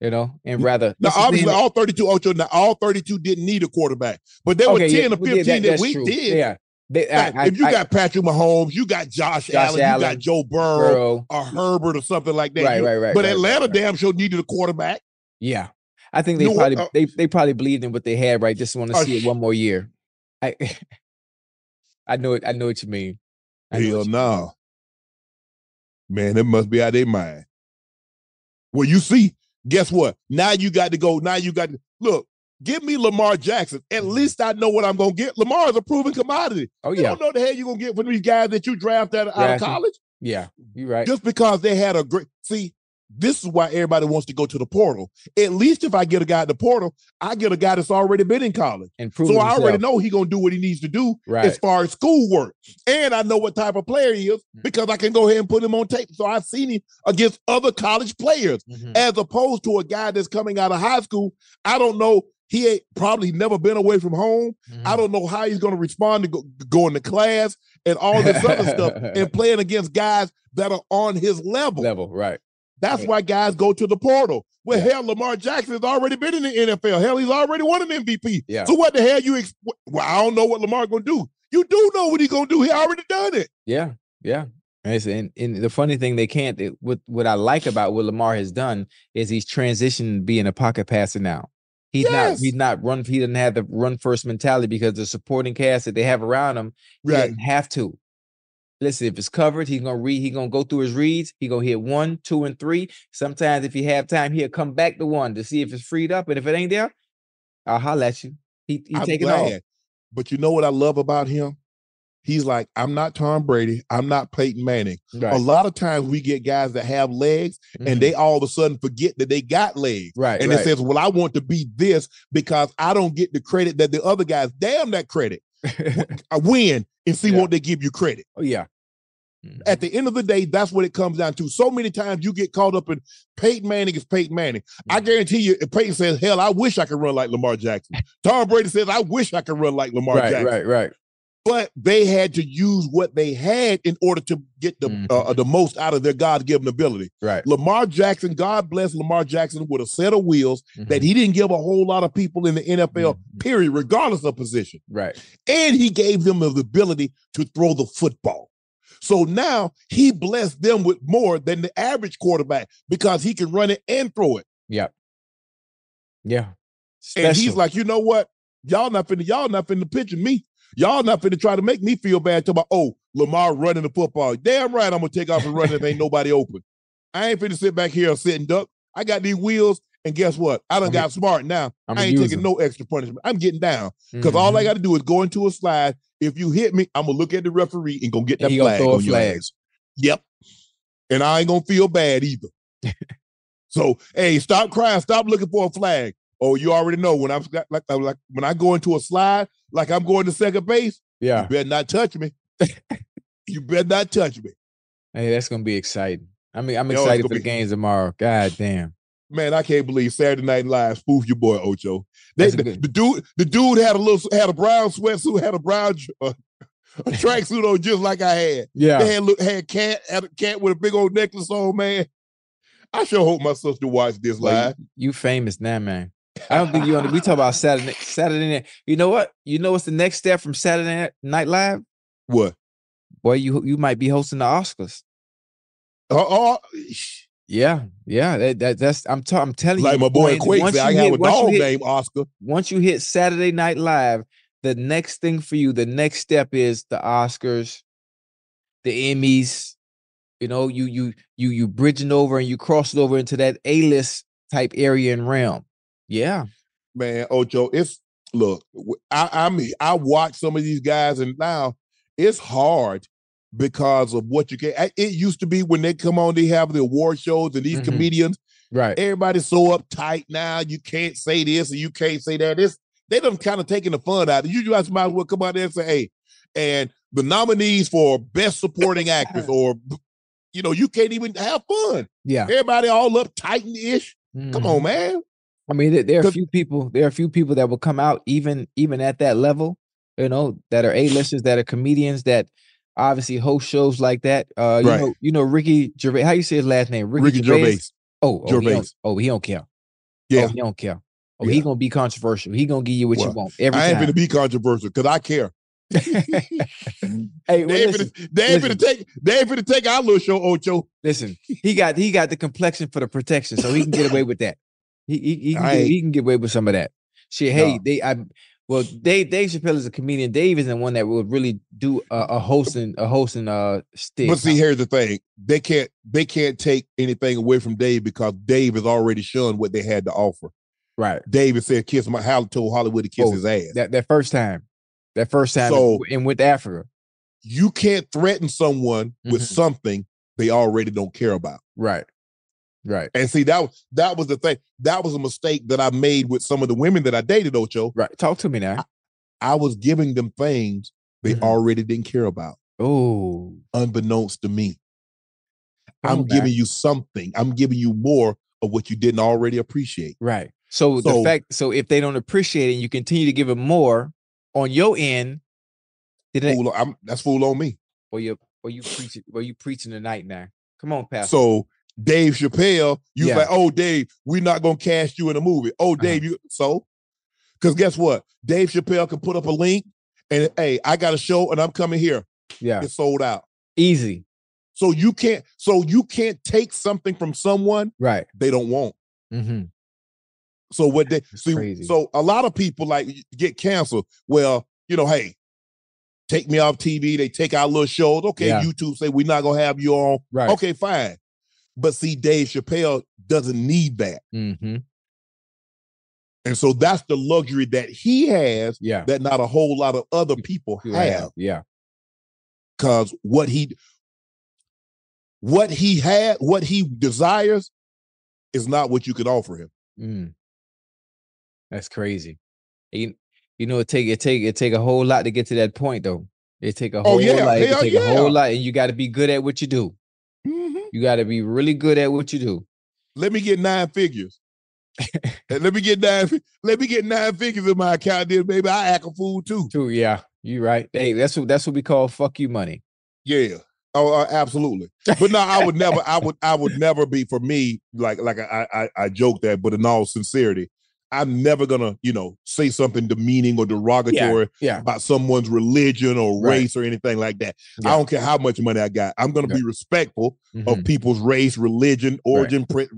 You know, and rather Now, obviously, all 32 Ocho, now all 32 didn't need a quarterback, but there were 10 yeah, or 15 yeah, that, that's we true. did. Yeah, they, I- Like, I- if you I- got Patrick Mahomes, you got Josh, Josh Allen, you got Joe Burrow, Burrow. or Herbert or something like that. Right, You- right, right, But right, Atlanta right, damn sure needed a quarterback. yeah, I think they No, probably uh, they they probably believed in what they had. Right, just want to Uh, see it one more year. I I know it. I know what you mean. I know Hell no. Man, it must be out of their mind. Well, you see, guess what? Now you got to go. Now you got to look. Give me Lamar Jackson. At least I know what I'm gonna get. Lamar is a proven commodity. Mm-hmm. Oh You don't know the hell you're gonna get from these guys that you draft out, out of college. yeah. You're right. Just because they had a great see. This is why everybody wants to go to the portal. At least if I get a guy at the portal, I get a guy that's already been in college. and So proven I already know he gonna do what he needs to do Right. as far as schoolwork, and I know what type of player he is Mm-hmm. because I can go ahead and put him on tape. So I've seen him against other college players, Mhm. as opposed to a guy that's coming out of high school. I don't know. He ain't probably never been away from home. Mm-hmm. I don't know how he's gonna respond to go, going to class and all this other stuff and playing against guys that are on his level. level. Right. That's Right. why guys go to the portal. Well, hell, Lamar Jackson has already been in the NFL. Hell, he's already won an MVP. Yeah. So what the hell you? Ex- well, I don't know what Lamar gonna do. You do know what he's gonna do. He already done it. Yeah, yeah. And, and, the funny thing they can't. It, what what I like about what Lamar has done is he's transitioned being a pocket passer now. He's not he's not run. He doesn't have the run first mentality because the supporting cast that they have around him. He Right. doesn't have to. Listen, if it's covered, he's gonna read. He's gonna go through his reads. He gonna hit one, two, and three. Sometimes if he have time, he'll come back to one to see if it's freed up. And if it ain't there, I'll holler at you. He he I'm take it off. But you know what I love about him? He's like, I'm not Tom Brady. I'm not Peyton Manning. Right. A lot of times we get guys that have legs Mhm. and they all of a sudden forget that they got legs. Right, And right. it says, Well, I want to be this because I don't get the credit that the other guys, damn that credit. I win and see Yeah. won't they give you credit. oh yeah. At the end of the day, that's what it comes down to. So many times you get caught up in Peyton Manning is Peyton Manning. I Mm. guarantee you, if Peyton says, Hell, I wish I could run like Lamar Jackson. Tom Brady says, I wish I could run like Lamar right, Jackson. right, right. But they had to use what they had in order to get the Mhm. uh, the most out of their God given ability. Right. Lamar Jackson, God bless Lamar Jackson with a set of wheels Mm-hmm. that he didn't give a whole lot of people in the NFL, period, regardless of position. Right. And he gave them the ability to throw the football. So now he blessed them with more than the average quarterback because he can run it and throw it. Yep. Yeah. And he's like, you know what? Y'all not finna, y'all not finna picture me. Y'all not finna try to make me feel bad. Talk about, oh, Lamar running the football. Damn right, I'm gonna take off and run if ain't nobody open. I ain't finna sit back here and sit and duck. I got these wheels And guess what? I done I'm got smart now. I'm I ain't taking no extra punishment. I'm getting down because all I Mhm. got to do is go into a slide. If you hit me, I'm gonna look at the referee and gonna get that flag throw a flag. Yep. And I ain't gonna feel bad either. so hey, stop crying. Stop looking for a flag. Oh, you already know when I'm like, like like when I go into a slide, like I'm going to second base. Yeah. You better not touch me. you better not touch me. Hey, that's gonna be exciting. I mean, I'm excited for the be- games tomorrow. God damn. Man, I can't believe Saturday Night Live spoofed your boy Ocho. They, the, good- the dude, the dude had a little had a brown sweatsuit, had a brown uh, a tracksuit on just like I had. Yeah. They had had cat had a cat with a big old necklace on, man. I sure hope my sister watched this Well, live. you, you famous now, man. I don't think you on. We talk about Saturday Saturday night. You know what? You know what's the next step from Saturday Night- Live? What? Boy, you you might be hosting the Oscars. Oh, Yeah, yeah. That, that that's I'm I'm telling you. like my boy Quake I hit- a dog hit- named Oscar. once you hit Saturday Night Live, the next thing for you, the next step is the Oscars, the Emmys. You know, you you you you bridging over and you crossing over into that A list type area and realm. Yeah, man, Ocho, it's look, I, I mean, I watch some of these guys, and now it's hard because of what you get. It used to be when they come on, they have the award shows, and these Mhm. comedians, right. everybody's so uptight now. You can't say this and you can't say that. This they done kind of taking the fun out. You guys might as well come out there and say, hey, and the nominees for best supporting actress, or you know, you can't even have fun. Yeah. Everybody all uptight and ish. Come Mhm. on, man. I mean, there, there are a few people. There are a few people that will come out even even at that level. You know, that are A listers, that are comedians, that obviously host shows like that. Uh, you Right. know, you know Ricky Gervais. How you say his last name? Ricky Gervais. Oh, oh, He Gervais. don't, oh, he don't care. Yeah. Oh, he don't care. Oh, he gonna be controversial. He gonna give you what you want every I ain't time. gonna be controversial because I care. hey, well, They ain't listen, finna, they ain't listen. finna take they ain't finna take our little show, Ocho. Listen, he got he got the complexion for the protection, so he can get away with that. He he, he, can, get, he can get away with some of that. Shit, hey, No. they I well, Dave Dave Chappelle is a comedian. Dave isn't one that will really do a, a hosting a hosting uh stick. But see, here's the thing: they can't they can't take anything away from Dave because Dave has already shown what they had to offer. right? David said, "Kiss my Hal told Hollywood to kiss Oh, his ass." That that first time, that first time, So- in, in with Africa, you can't threaten someone with Mhm. something they already don't care about. right? Right, And see, that was that was the thing. That was a mistake that I made with some of the women that I dated, Ocho. right. Talk to me now. I was giving them things they Mhm. already didn't care about, Oh, unbeknownst to me. Come I'm giving you something. I'm giving you more of what you didn't already appreciate. right. So, the fact, so if they don't appreciate it, and you continue to give them more on your end, then Fool, I'm, that's fool on me. or you or you preaching or you preaching tonight now. Come on, Pastor. So Dave Chappelle, you Yeah. like, oh Dave, we're not gonna cast you in a movie. Uh-huh. Oh Dave, you so because guess what? Dave Chappelle can put up a link and hey, I got a show and I'm coming here. yeah, It's sold out. easy. So you can't, so you can't take something from someone Right. they don't want. Mm-hmm. So what they see, crazy. so a lot of people like get canceled. Well, you know, hey, take me off TV. They take our little shows. Okay, Yeah. YouTube say we're not gonna have you on. Right. Okay, fine. But see, Dave Chappelle doesn't need that. Mm-hmm. And so that's the luxury that he has Yeah. that not a whole lot of other people have. Yeah. Because what he what he had, what he desires is not what you can offer him. Mm. That's crazy. You, you know, it take it take it take a whole lot to get to that point, though. It take a Oh, whole yeah. lot. It take a whole lot, and you got to be good at what you do. Mhm. You got to be really good at what you do. Let me get nine figures. Let me get nine. Let me get nine figures in my account, then baby. I act a fool too. Too, yeah. You right. Hey, that's what that's what we call fuck you money. Yeah. Oh, uh, absolutely. But no, I would never. I would. I would never be for me. Like, like I, I, I joke that, but in all sincerity, I'm never gonna, you know, say something demeaning or derogatory Yeah. about someone's religion or Right. race or anything like that. Yeah. I don't care how much money I got. I'm gonna Yeah. be respectful Mhm. of people's race, religion, origin, pre-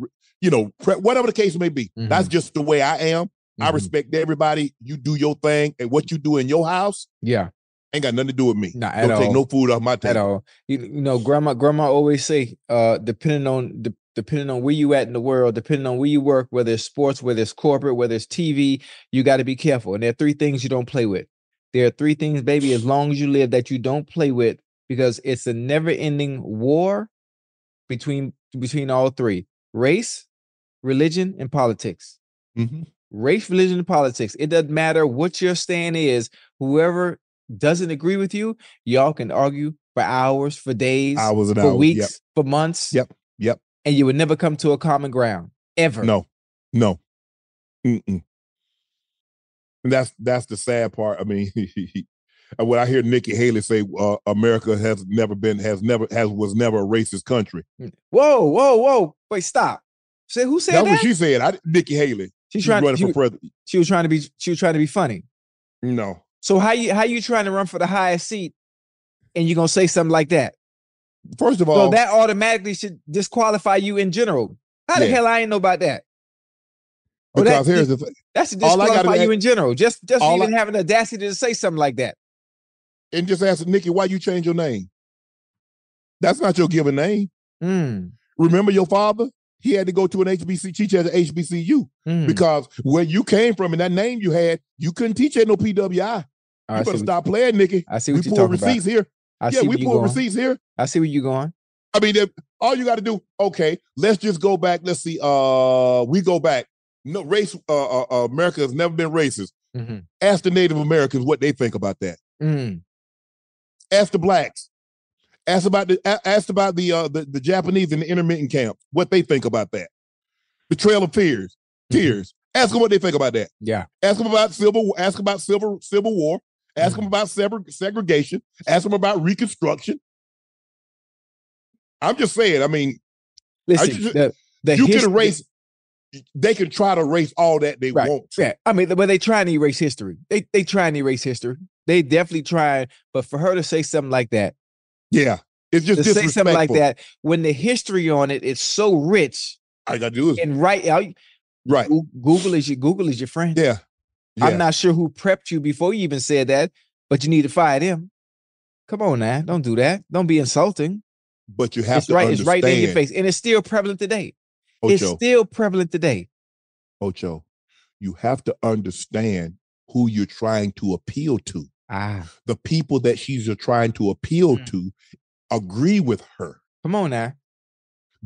you know, pre- whatever the case may be. That's Mhm. just the way I am. I Mhm. respect everybody. You do your thing, and what you do in your house Yeah. ain't got nothing to do with me. Not Don't take all. no food off my table. At all. You, you know, grandma grandma always say, uh, depending on the depending on where you at in the world, depending on where you work, whether it's sports, whether it's corporate, whether it's TV, you got to be careful. And there are three things you don't play with. There are three things, baby, as long as you live that you don't play with because it's a never-ending war between between all three: race, religion, and politics. Mm-hmm. Race, religion, and politics. It doesn't matter what your stand is. Whoever doesn't agree with you, y'all can argue for hours, for days, Hours and for hours, weeks, yep. for months. Yep. Yep. And you would never come to a common ground ever. No, no. Mm-mm. And that's that's the sad part. I mean, when I hear Nikki Haley say uh, America has never been has never has was never a racist country. Whoa, whoa, whoa! Wait, stop. Say who said that. That's that? what she said. I Nikki Haley. She's trying- running she- for president. she was trying to be. She was trying to be funny. No. So how you how you trying to run for the highest seat, and you're gonna say something like that? First of all, So that automatically should disqualify you in general. How the Yeah. hell I ain't know about that? That- because here's the thing. That's to All I gotta disqualify you in general. Just just even I- having the audacity to say something like that. and just ask Nikki why you change your name. That's not your given name. Mm, Remember your father? He had to go to an HBC teach at an HBCU mm. because where you came from and that name you had, you couldn't teach at no PWI. You better stop playing, Nikki. I see we what you're pull talking about. receipts here. I yeah, see we pull receipts here. I see where you're going. I mean, if- all you got to do, okay, let's just go back. Let's see. Uh, we go back. No race. Uh, uh, uh, America has never been racist. Mhm. Ask the Native Americans what they think about that. Mm, Ask the blacks. Ask about the. a- Ask about the uh, the, the Japanese in the intermittent camp. What they think about that. The Trail of Fears. Tears. Ask them what they think about that. yeah. Ask them about civil. Ask about civil civil war. Ask them about segre- segregation. Ask them about Reconstruction. I'm just saying. I mean, Listen, just- the, the you his- can erase. They can try to erase all that they Right. want. Yeah, I mean, but they try and erase history. They they try and erase history. They definitely try. But for her to say something like that, Yeah, it's just to say something like that, when the history on it is so rich you gotta do is and right out, right. Google is your Google is your friend. Yeah, yeah. I'm not sure who prepped you before you even said that, but you need to fire them. Come on now, don't do that. Don't be insulting. but you have It's to right. It's right in your face, and it's still prevalent today. It's still prevalent today. Ocho, you have to understand who you're trying to appeal to. Ah, The people that she's trying to appeal Mm. to agree with her. come on now.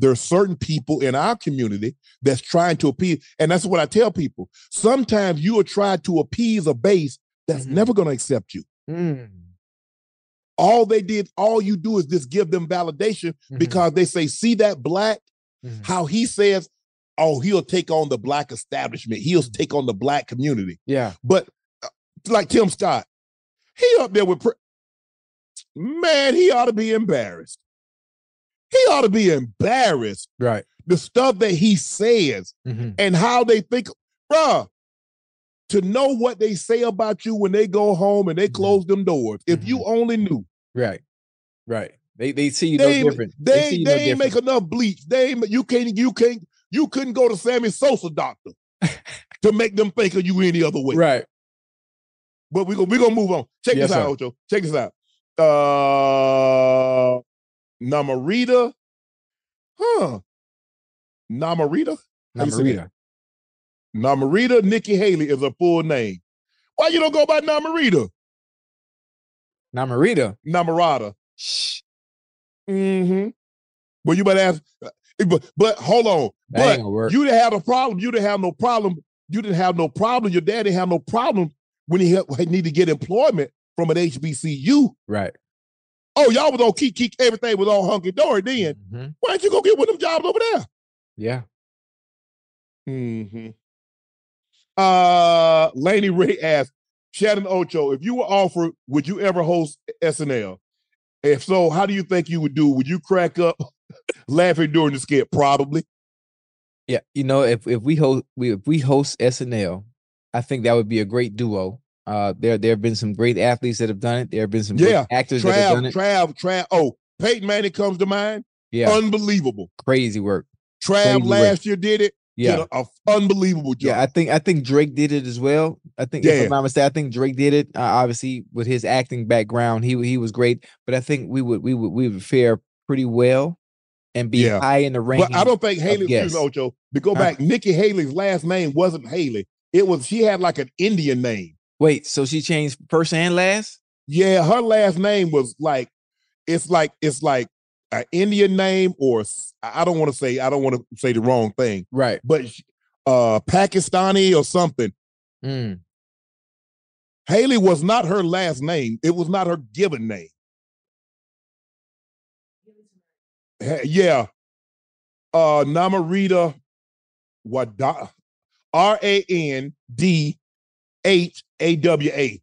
There are certain people in our community that's trying to appease. and that's what I tell people. Sometimes you will try to appease a base that's Mhm. never going to accept you. Mm, All they did, all you do is just give them validation mhm, because they say, see that black, mhm. how he says, oh, he'll take on the black establishment, he'll Mm-hmm. take on the black community. Yeah. But uh, like Tim Scott, he up there with, pre- man, he ought to be embarrassed. He ought to be embarrassed. Right. The stuff that he says Mhm. and how they think, bruh, to know what they say about you when they go home and they Mm-hmm. close them doors. If you only knew, Right. Right. They they see you they no different. they, see they no ain't make enough bleach. They you can't you can't you couldn't go to Sammy Sosa doctor to make them think of you any other way. Right. But we're gonna we gonna move on. Check Yes, this out, sir. Ocho. Check this out. Uh Namarita. Huh. Namarita? Namarita. Namarita Nikki Haley is her full name. Why you don't go by Namarita? Namarita. Namarata. Shh. Mm-hmm. Well, you better ask. uh, But, but hold on. That But you didn't have a problem. You didn't have no problem. You didn't have no problem. Your dad didn't have no problem when he had, had need to get employment from an HBCU. Right. Oh, y'all was on keep keep everything was all hunky dory then. Mhm. Why don't you go get one of them jobs over there? Yeah. Mm-hmm. Uh, Laney Ray asked Shannon Ocho, if you were offered, would you ever host SNL? If so, how do you think you would do? Would you crack up laughing during the skit? Probably. Yeah. You know, if if we host we if we host SNL, I think that would be a great duo. Uh there there have been some great athletes that have done it. There have been some great Yeah. actors that have done it. Trav, Trav. Trav oh, Peyton Manning comes to mind. Yeah. Unbelievable. Crazy work. Trav Crazy work. last year did it. Yeah. Did a, a unbelievable job. Yeah, I think I think Drake did it as well. I think if Yeah. I'm not mistaken, I think Drake did it. Uh, obviously, with his acting background, he he was great. But I think we would we would we would fare pretty well. and be Yeah. high in the ranking. But I don't think Haley, me, Ocho, to go Huh? back, Nikki Haley's last name wasn't Haley. It was, she had like an Indian name. Wait, so she changed first and last? Yeah, her last name was like, it's like, it's like an Indian name or I don't want to say, I don't want to say the wrong thing, Right. but uh Pakistani or something. Mm. Haley was not her last name. It was not her given name. Yeah. Uh Namarita Wada R A N D H A W A.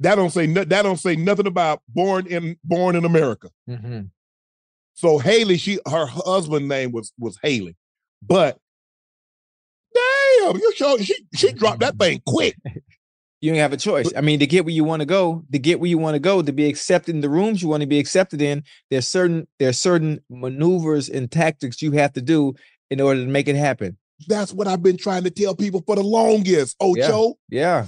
That don't say that don't say nothing about born in born in America. hmm So Haley, she her husband name was was Haley, but damn, you show she she dropped that thing quick. You don't have a choice. I mean, to get where you want to go, to get where you want to go, to be accepted in the rooms you want to be accepted in, there's certain there's certain maneuvers and tactics you have to do in order to make it happen. That's what I've been trying to tell people for the longest. Ocho, Yeah,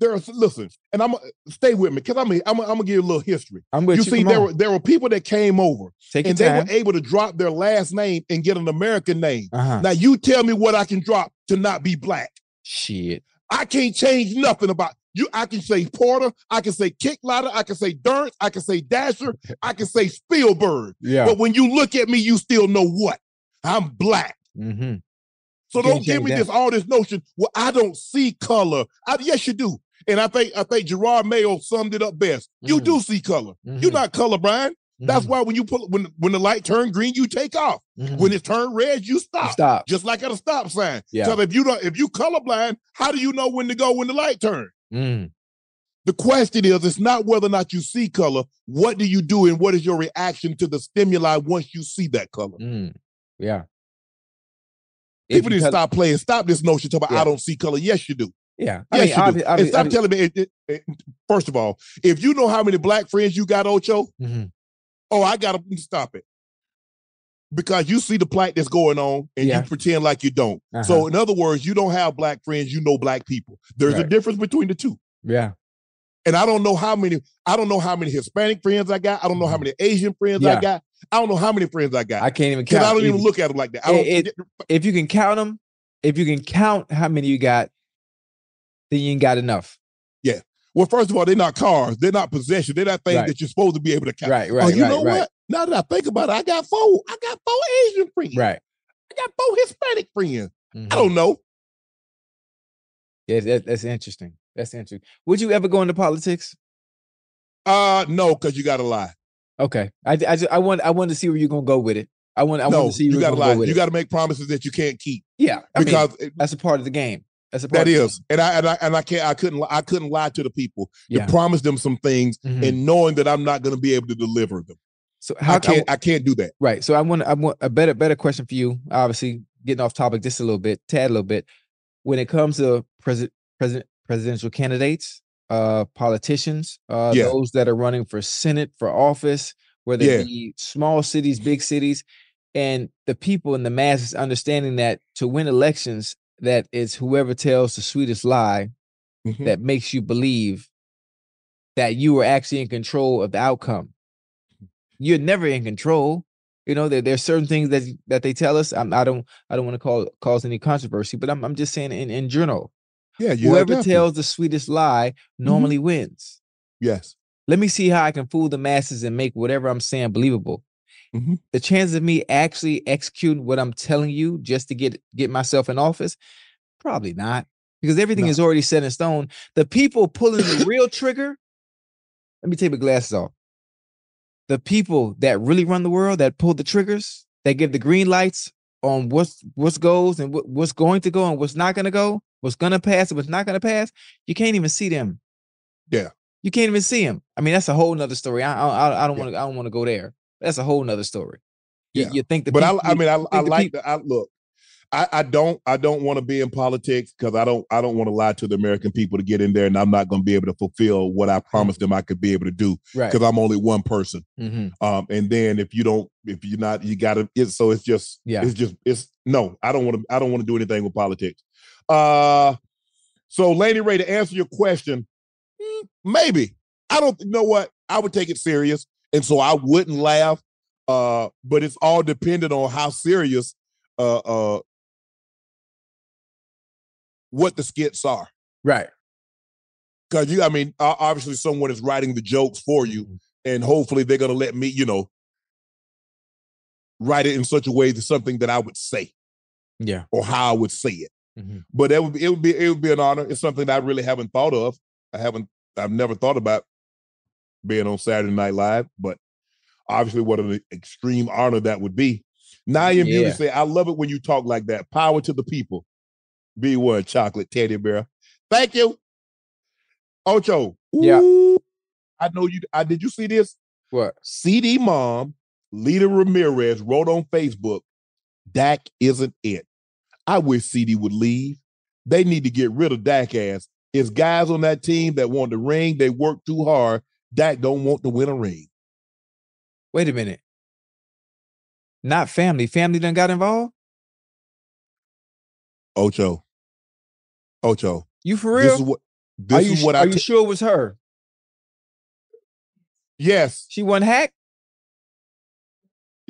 there's listen, and I'm stay with me because I'm I'm I'm gonna give you a little history. I'm with you you. see, there on. were there were people that came over Take and they were able to drop their last name and get an American name. Uh-huh. Now you tell me what I can drop to not be black. Shit. I can't change nothing about you. I can say Porter, I can say Kicklighter, I can say Durst, I can say Dasher, I can say Spielberg. Yeah. But when you look at me, you still know what? I'm black. Mm-hmm. So You don't give me this all this notion. Well, I don't see color. I, yes, you do. And I think I think Jerod Mayo summed it up best. You Mm. do see color. You're Mhm. not colorblind. That's Mm-hmm. why when you pull when when the light turn green, you take off. Mhm. When it turned red, you stop. stop. Just like at a stop sign. Yeah. So if you don't, if you colorblind, how do you know when to go when the light turn? Mm. The question is, it's not whether or not you see color. What do you do, and what is your reaction to the stimuli once you see that color? Mm. Yeah. People need to stop playing. Stop this notion. About Yeah. I don't see color. Yes, you do. Yeah. I Yes, mean, you do. and stop telling me. It, it- it- first of all, if you know how many black friends you got, Ocho, Mhm. oh, I gotta stop it. Because you see the plight that's going on and Yeah. you pretend like you don't. Uh-huh. So, in other words, you don't have black friends, you know black people. There's a difference between the two. Yeah. And I don't know how many, I don't know how many Hispanic friends I got. I don't know how many Asian friends I Mm-hmm. Got. I don't know how many friends I got. I can't even count. I don't even If- look at them like that. I don't it- if you can count them, if you can count how many you got, then you ain't got enough. Yeah. Well, first of all, they're not cars. They're not possession. They're not things Right. that you're supposed to be able to count. Right, Oh, right, you right, know right. what? Now that I think about it, I got four. I got four Asian friends. Right. I got four Hispanic friends. Mhm. I don't know. Yeah, that, that's interesting. That's interesting. Would you ever go into politics? Uh no, because you gotta lie. Okay. I I just, I want I want to see where you're gonna go with it. I want I no, want to see you where gotta you're gonna lie. go with You gotta make promises that you can't keep. yeah, I mean, because it- that's a part of the game. That's a part that is, and I and I and I can't. I couldn't. I couldn't lie to the people Yeah. to promise them some things, Mhm. and knowing that I'm not going to be able to deliver them. So how I can't. I, can't do that. Right. So I want I want a better better question for you. Obviously, getting off topic just a little bit, tad a little bit. When it comes to president president presidential candidates, uh, politicians, uh, Yeah. those that are running for Senate, for office, whether Yeah. it be small cities, big cities, and the people in the masses understanding that to win elections, that it's whoever tells the sweetest lie Mhm. that makes you believe that you are actually in control of the outcome. You're never in control. You know, there there's certain things that that they tell us. I'm, I don't I don't want to call cause any controversy, but I'm I'm just saying in in general, Yeah, whoever tells the sweetest lie normally wins. Yes. Let me see how I can fool the masses and make whatever I'm saying believable. Mhm. The chance of me actually executing what I'm telling you just to get get myself in office, probably not, because everything No. is already set in stone. The people pulling the real trigger. Let me take my glasses off. The people that really run the world, that pull the triggers, that give the green lights on what's what's goes and what, what's going to go and what's not going to go, what's going to pass it was not going to pass. You can't even see them. Yeah. You can't even see them. I mean, that's a whole nother story. I I, I don't want to I don't want to go there. That's a whole nother story. You, Yeah. you think the but I, I mean, I, I the like peop- the I look. I, I don't I don't want to be in politics because I don't I don't want to lie to the American people to get in there and I'm not going to be able to fulfill what I promised them I could be able to do Right. because I'm only one person. Mhm. Um, and then if you don't if you're not you got to it's so it's just Yeah. it's just it's no I don't want to I don't want to do anything with politics. Uh, so Laney Ray to answer your question, mm, maybe I don't you know what I would take it serious and so I wouldn't laugh. Uh, but it's all dependent on how serious uh uh what the skits are. Right. Because you, I mean, obviously someone is writing the jokes for you, Mm-hmm. and hopefully they're gonna let me, you know, write it in such a way that something that I would say Yeah. or how I would say it. Mhm. But that would be, it would be it would be an honor. It's something I really haven't thought of. I haven't I've never thought about being on Saturday Night Live, but obviously what an extreme honor that would be. Beauty Yeah. say, I love it when you talk like that. Power to the people. Be one chocolate teddy bear. Thank you. Ocho. Yeah. I know you. I did you see this? What? CeeDee mom, Lita Ramirez wrote on Facebook, Dak isn't it. I wish CeeDee would leave. They need to get rid of Dak ass. It's guys on that team that want the ring. They work too hard. Dak don't want to win a ring. Wait a minute. Not family. Family done got involved? Ocho. Ocho. You for real? This is what this are you, is what are I you t- sure it was her? Yes. She wasn't hacked?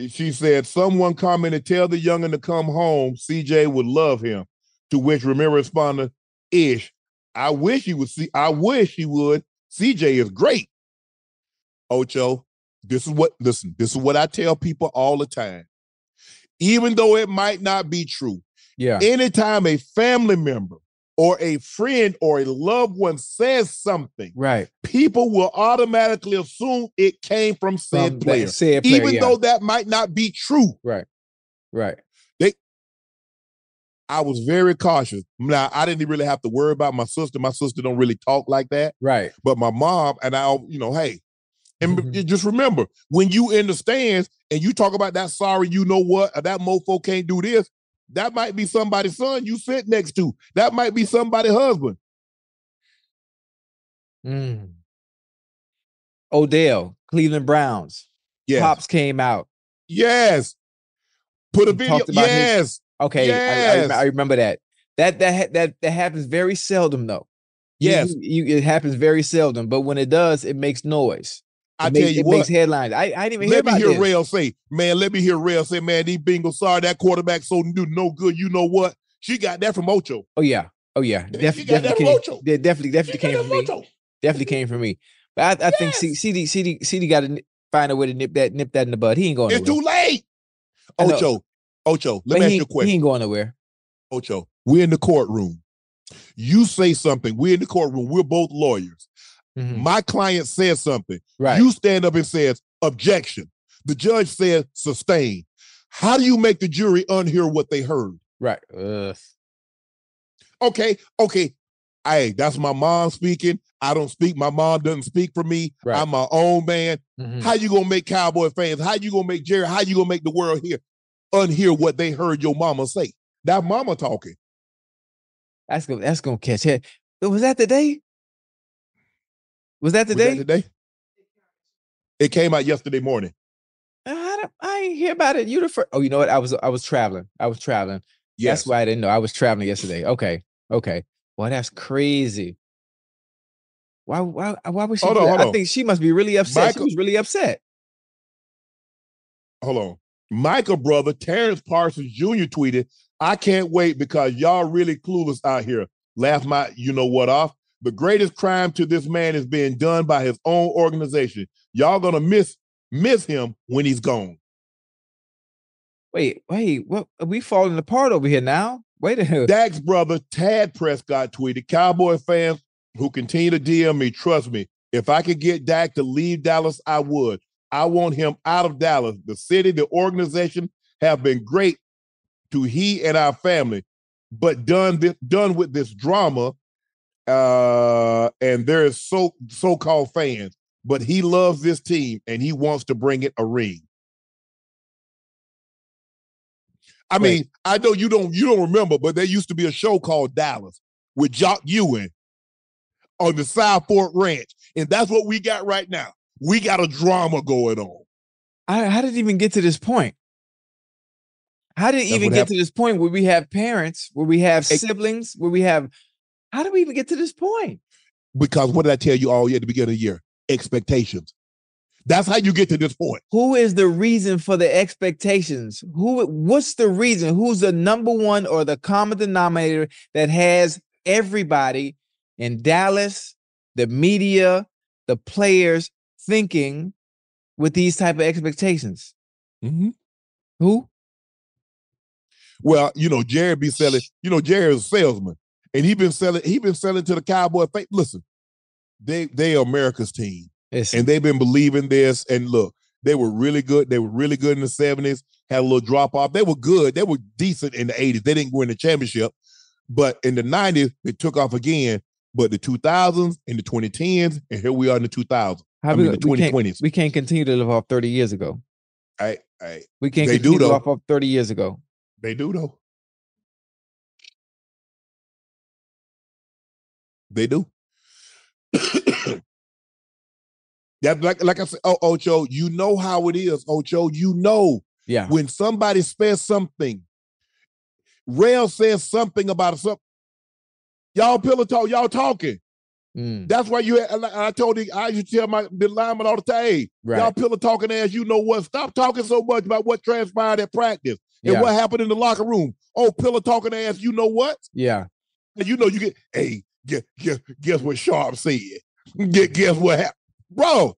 She said, someone commented, tell the youngin to come home. CJ would love him. To which Ramirez responded, Ish, I wish he would see, I wish he would. CJ is great. Ocho, this is what, listen, this is what I tell people all the time. Even though it might not be true, Yeah. anytime a family member or a friend or a loved one says something, right. people will automatically assume it came from said From player, said player, even yeah. though that might not be true. Right. Right. They, I was very cautious. Now I didn't really have to worry about my sister. My sister don't really talk like that, Right. but my mom and I, you know, hey, and Mm-hmm. just remember when you in the stands and you talk about that sorry, you know what, that mofo can't do this. That might be somebody's son you sit next to. That might be somebody's husband. Mm. Odell, Cleveland Browns. Yes. Pops came out. Yes. Put a He video. about his- Yes. Okay, I- I, Yes. I remember that. That that that that happens very seldom though. Yes. you, you- it happens very seldom, but when it does, it makes noise. I It tell makes, you it what. makes headlines. I, I didn't even hear Let me hear this. Rail say, man, let me hear Rail say, man, these Bengals, sorry, that quarterback so do no good. You know what? She got that from Ocho. Oh yeah, oh yeah, She Def- got that definitely, from Ocho. de- definitely, definitely She came from me. Ocho. Definitely came from me. But I, I think C- CeeDee, CeeDee, CeeDee got to find a way to nip that, nip that in the bud. He ain't going It's nowhere. too late. Ocho, Ocho, let But me ask you a question. He ain't going nowhere. Ocho, we're in the courtroom. You say something. We're in the courtroom. We're both lawyers. Mhm. My client says something. Right. You stand up and says objection. The judge says sustain. How do you make the jury unhear what they heard? Right. Ugh. Okay, okay. Hey, that's my mom speaking. I don't speak. My mom doesn't speak for me. Right. I'm my own man. Mhm. How you gonna make Cowboy fans? How you gonna make Jerry? How you gonna make the world hear unhear what they heard your mama say? That mama talking. That's gonna that's gonna catch it. Was that the day? Was that the Was that day? today? It came out yesterday morning. Uh, I, don't- I ain't hear about it. You the first. Oh, you know what? I was I was traveling. I was traveling. Yes. That's why I didn't know. I was traveling yesterday. Okay. Okay. Well, that's crazy. Why why why was she? Hold on, hold I on. think she must be really upset. Micah- She was really upset. Hold on. Micah brother Terrell Parsons Jr. tweeted, I can't wait because y'all really clueless out here. Laugh my you know what off. The greatest crime to this man is being done by his own organization. Y'all gonna miss miss him when he's gone. Wait, wait, what are we falling apart over here now? Wait a minute. Dak's brother Tad Prescott tweeted, Cowboy fans who continue to DM me, trust me, if I could get Dak to leave Dallas, I would. I want him out of Dallas. The city, the organization have been great to he and our family, but done this, done with this drama, uh, and there is so so-called fans, but he loves this team and he wants to bring it a ring. I Right. mean, I know you don't you don't remember, but there used to be a show called Dallas with Jock Ewing on the South Fork Ranch, and that's what we got right now. We got a drama going on. I, how did it even get to this point? How did it That's even get happened. to this point where we have parents, where we have siblings, where we have? How do we even get to this point? Because what did I tell you all year at the beginning of the year? Expectations. That's how you get to this point. Who is the reason for the expectations? Who what's the reason? Who's the number one or the common denominator that has everybody in Dallas, the media, the players thinking with these type of expectations? Mm-hmm. Who? Well, you know, Jerry be selling, you know, Jerry is a salesman. And he been selling, he been selling to the Cowboy. Fa- Listen, they they are America's team. It's, and they've been believing this. And look, they were really good. They were really good in the 70s, had a little drop off. They were good. They were decent in the 80s. They didn't win the championship. But in the 90s, they took off again. But the 2000s and the 2010s, and here we are in the 2000s. How I we, mean, the we can't- 2020s. We can't continue to live off 30 years ago. I, I, We can't They continue do, though. live off 30 years ago. They do though. They do. yeah, like like I said, oh Ocho, you know how it is, Ocho. You know Yeah. when somebody says something, Rail says something about something. Y'all pillow talk, y'all talking. Mm, That's why you. I told you, I used to tell my lineman all the time, hey, Right. y'all pillow talking ass. You know what? Stop talking so much about what transpired at practice and Yeah. what happened in the locker room. Oh, pillow talking ass. You know what? yeah. And you know you get. Hey, guess guess, guess what Sharpe said? Guess, guess what happened, bro?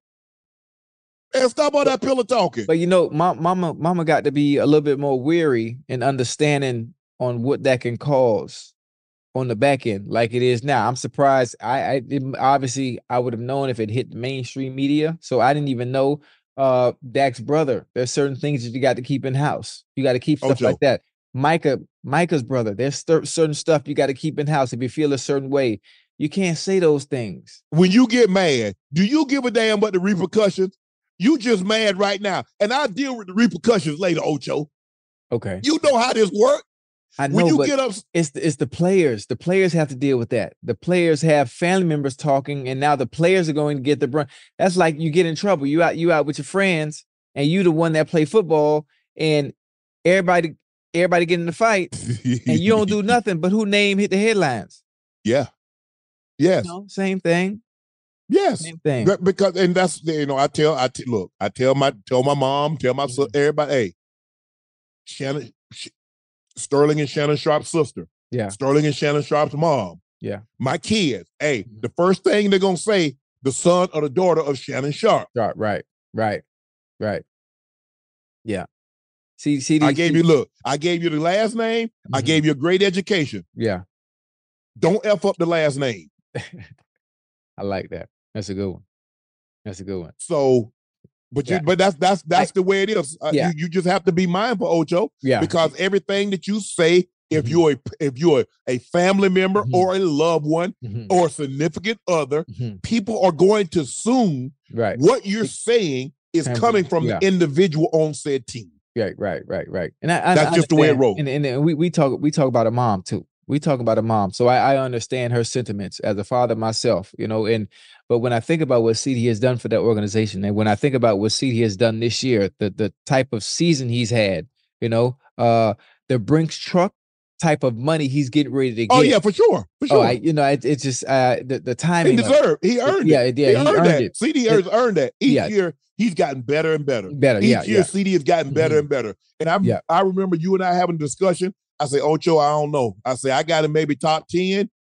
And stop all that pillow talking. But you know, my, mama, mama got to be a little bit more weary and understanding on what that can cause on the back end, like it is now. I'm surprised. I, I it- obviously I would have known if it hit the mainstream media, so I didn't even know uh Dak's brother. There's certain things that you got to keep in house. You got to keep stuff Ocho. like that. Micah, Micah's brother. There's cer- certain stuff you got to keep in house. If you feel a certain way, you can't say those things. when you get mad, do you give a damn about the repercussions? You just mad right now, and I'll deal with the repercussions later, Ocho. Okay. You know how this works. I know, When you get up, it's the, it's the players. The players have to deal with that. The players have family members talking, and now the players are going to get the brunt. That's like you get in trouble. You out you out with your friends, and you the one that play football, and everybody everybody get in the fight, and you don't do nothing. But who name hit the headlines? yeah, yes, You know, same thing. yes. Same thing. That- because and that's you know I tell I t- look I tell my tell my mom tell my son mm-hmm. everybody hey Shannon Sh- Sterling and Shannon Sharpe's sister Yeah. Sterling and Shannon Sharpe's mom Yeah. my kids hey mm-hmm. the first thing they're gonna say the son or the daughter of Shannon Sharpe Right. Right. Right. Right. Yeah. See. See. I these- gave you look I gave you the last name I Mhm. gave you a great education Yeah. don't f up the last name I like that. That's a good one. That's a good one. so but you Yeah. but that's that's that's the way it is Uh, Yeah. you, you just have to be mindful Ocho Yeah. because everything that you say if Mhm. you're a, if you're a family member Mhm. or a loved one Mhm. or a significant other Mhm. people are going to assume Right. what you're saying is coming from yeah. the individual on said team Right, right, right, right. And I, That's I just the way it rolls. And, and and we we talk we talk about a mom too. We talk about a mom, so I, I understand her sentiments as a father myself. You know, and but when I think about what CeeDee has done for that organization, and when I think about what CeeDee has done this year, the the type of season he's had, you know, uh, the Brinks truck type of money he's getting ready to get. oh yeah for sure for Oh, sure I, you know, it, it's just uh the the he timing. of deserved he earned it yeah, he, he earned, earned that it. CeeDee It- has earned that each yeah. year he's gotten better and better Better, each yeah, year yeah. CeeDee has gotten better Mhm. and better and I Yeah. I remember you and I having a discussion I say Ocho I don't know I say I got him maybe top 10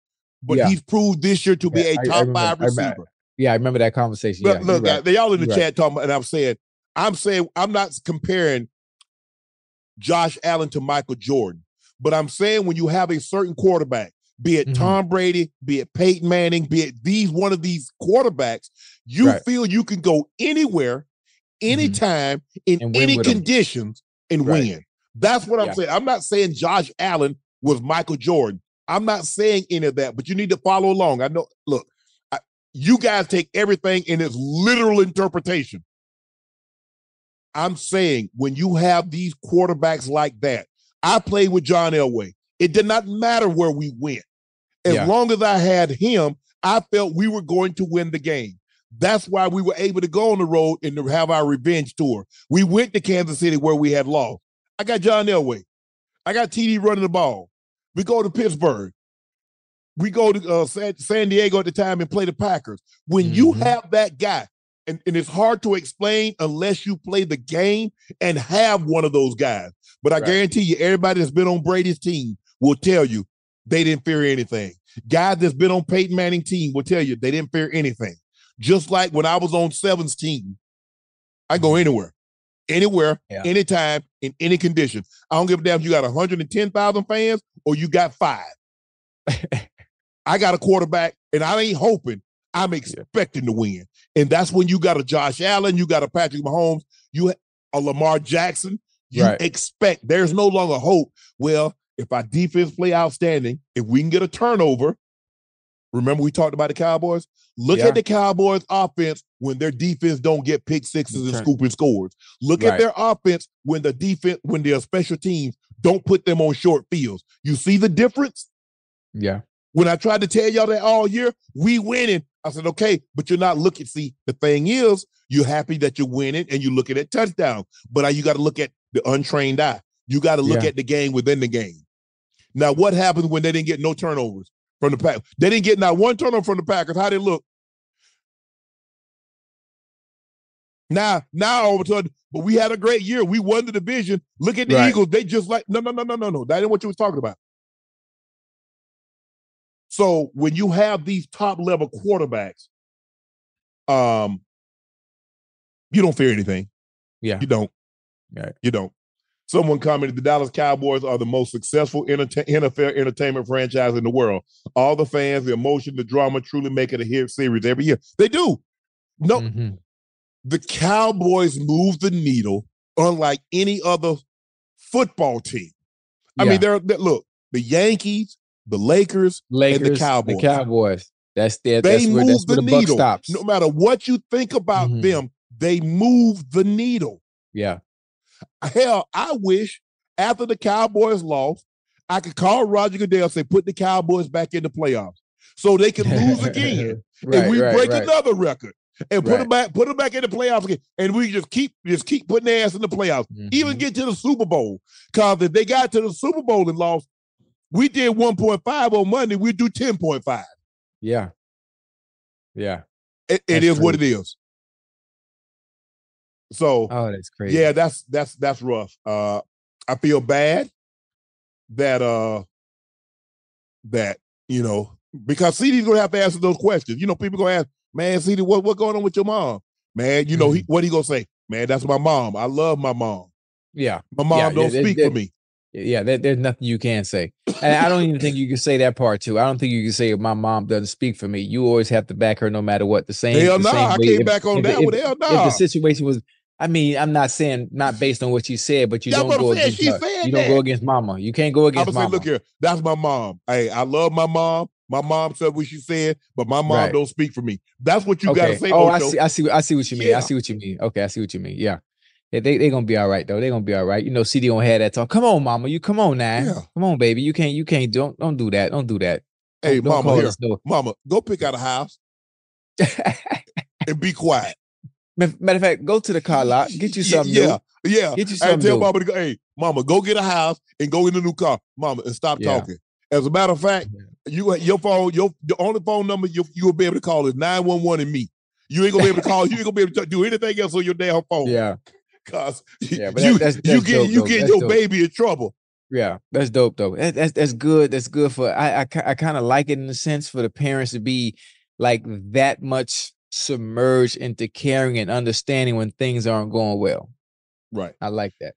but Yeah. he's proved this year to be a I- I top remember- five I receiver Yeah, I remember that conversation. Look, yeah, look, right. they all in the You're right. chat talking, about, and I'm saying, I'm saying, I'm not comparing Josh Allen to Michael Jordan, but I'm saying when you have a certain quarterback, be it Mhm. Tom Brady, be it Peyton Manning, be it these one of these quarterbacks, you Right. feel you can go anywhere, anytime, in And win any conditions, and Right. win. That's what I'm Yeah. saying. I'm not saying Josh Allen was Michael Jordan. I'm not saying any of that, but you need to follow along. I know. Look, I, you guys take everything in its literal interpretation. I'm saying when you have these quarterbacks like that, I played with John Elway. It did not matter where we went. As Yeah. long as I had him, I felt we were going to win the game. That's why we were able to go on the road and to have our revenge tour. We went to Kansas City where we had lost. I got John Elway. I got TD running the ball. We go to Pittsburgh. We go to uh, San, San Diego at the time and play the Packers. When you Mhm. have that guy, and, and it's hard to explain unless you play the game and have one of those guys. But I Right. guarantee you, everybody that's been on Brady's team will tell you they didn't fear anything. Guys that's been on Peyton Manning team will tell you they didn't fear anything. Just like when I was on Seven's team, I go anywhere, anywhere, Yeah. anytime, in any condition. I don't give a damn if you got 110,000 fans or you got five. I got a quarterback, and I ain't hoping. I'm expecting to win, and that's when you got a Josh Allen, you got a Patrick Mahomes, you a Lamar Jackson. You Right. expect there's no longer hope. Well, if our defense play outstanding, if we can get a turnover, remember we talked about the Cowboys. Look Yeah. at the Cowboys' offense when their defense don't get pick sixes and scooping scores. Look at their offense when the defense when their special teams don't put them on short fields. You see the difference? Yeah. When I tried to tell y'all that all year, we winning. I said, okay, but you're not looking. See, the thing is, you're happy that you're winning and you're looking at touchdown. But you got to look at the untrained eye. You got to look Yeah. at the game within the game. Now, what happens when they didn't get no turnovers from the pack? They didn't get not one turnover from the Packers. How they look? Now, now all of a sudden, but we had a great year. We won the division. Look at the Right. Eagles. They just like no, no, no, no, no, no. That ain't what you was talking about. So when you have these top level quarterbacks, um, you don't fear anything. Yeah. You don't. Right. You don't. Someone commented the Dallas Cowboys are the most successful NFL entertainment franchise in the world. All the fans, the emotion, the drama truly make it a hit series every year. They do. No, Mhm. the Cowboys move the needle unlike any other football team. I Yeah. mean, they're, they look, the Yankees, the Lakers, Lakers, and the Cowboys. The Cowboys. That's their, they that's where, move that's the where the buck needle. stops. No matter what you think about Mhm. them, they move the needle. Yeah. Hell, I wish after the Cowboys lost, I could call Roger Goodell and say, put the Cowboys back in the playoffs so they can lose again. Right, and we right, break right. another record and put them back, put them back in the playoffs again. And we just keep just keep putting their ass in the playoffs, Mm-hmm. even get to the Super Bowl. Because if they got to the Super Bowl and lost, we did 1.5 on Monday, we do 10.5. Yeah. Yeah. It, it is what it is. So Oh, that's crazy. yeah, that's that's that's rough. Uh I feel bad that uh that you know because CeeDee's gonna have to answer those questions. You know, people gonna ask, man, CeeDee, what what going on with your mom? Man, you know, Mm-hmm. he what he gonna say? Man, that's my mom. I love my mom. Yeah. My mom Yeah, don't yeah, speak there- for me. Yeah, there, there's nothing you can say. And I don't even think you can say that part too. I don't think you can say my mom doesn't speak for me. You always have to back her no matter what. The same. Hell the nah, I came if- back on if- that if- one. Hell If nah. the situation was, I mean, I'm not saying not based on what you said, but you That's don't I'm go against her. You don't that. go against mama. You can't go I'm against say, mama. look here, that's my mom. Hey, I love my mom. My mom said what she said, but my mom Right. don't speak for me. That's what you gotta say. Oh, I see. I see. I see what you mean. Yeah. I see what you mean. Okay, I see what you mean. Yeah, they they, they gonna be all right though. They gonna be all right. You know, CeeDee gonna have that talk. Come on, mama. You come on now. Yeah. Come on, baby. You can't. You can't. Don't don't do that. Don't do that. Hey, Don't- don't mama, here. no- Mama, go pick out a house and be quiet. Matter of fact, go to the car lot. Get you something. Yeah, new. yeah. Get you something. tell new. mama to go, hey, mama, go get a house and go in the new car. Mama, and stop Yeah. talking. As a matter of fact, you your phone, your the only phone number you you will be able to call is 911 and me. You ain't gonna be able to call, you ain't gonna be able to do anything else on your damn phone. Yeah. Cause Yeah, but you, that- that's- you get dope, you get your dope. baby in trouble. Yeah, that's dope though. That, that's that's good. That's good for I I, I kind of like it in the sense for the parents to be like that much submerged into caring and understanding when things aren't going well. Right. I like that.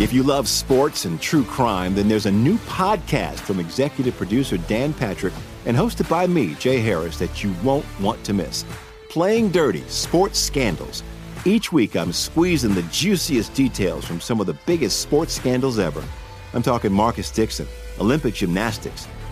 If you love sports and true crime, then there's a new podcast from executive producer Dan Patrick and hosted by me, Jay Harris, that you won't want to miss. Playing Dirty Sports Scandals. Each week, I'm squeezing the juiciest details from some of the biggest sports scandals ever. I'm talking Marcus Dixon, Olympic gymnastics,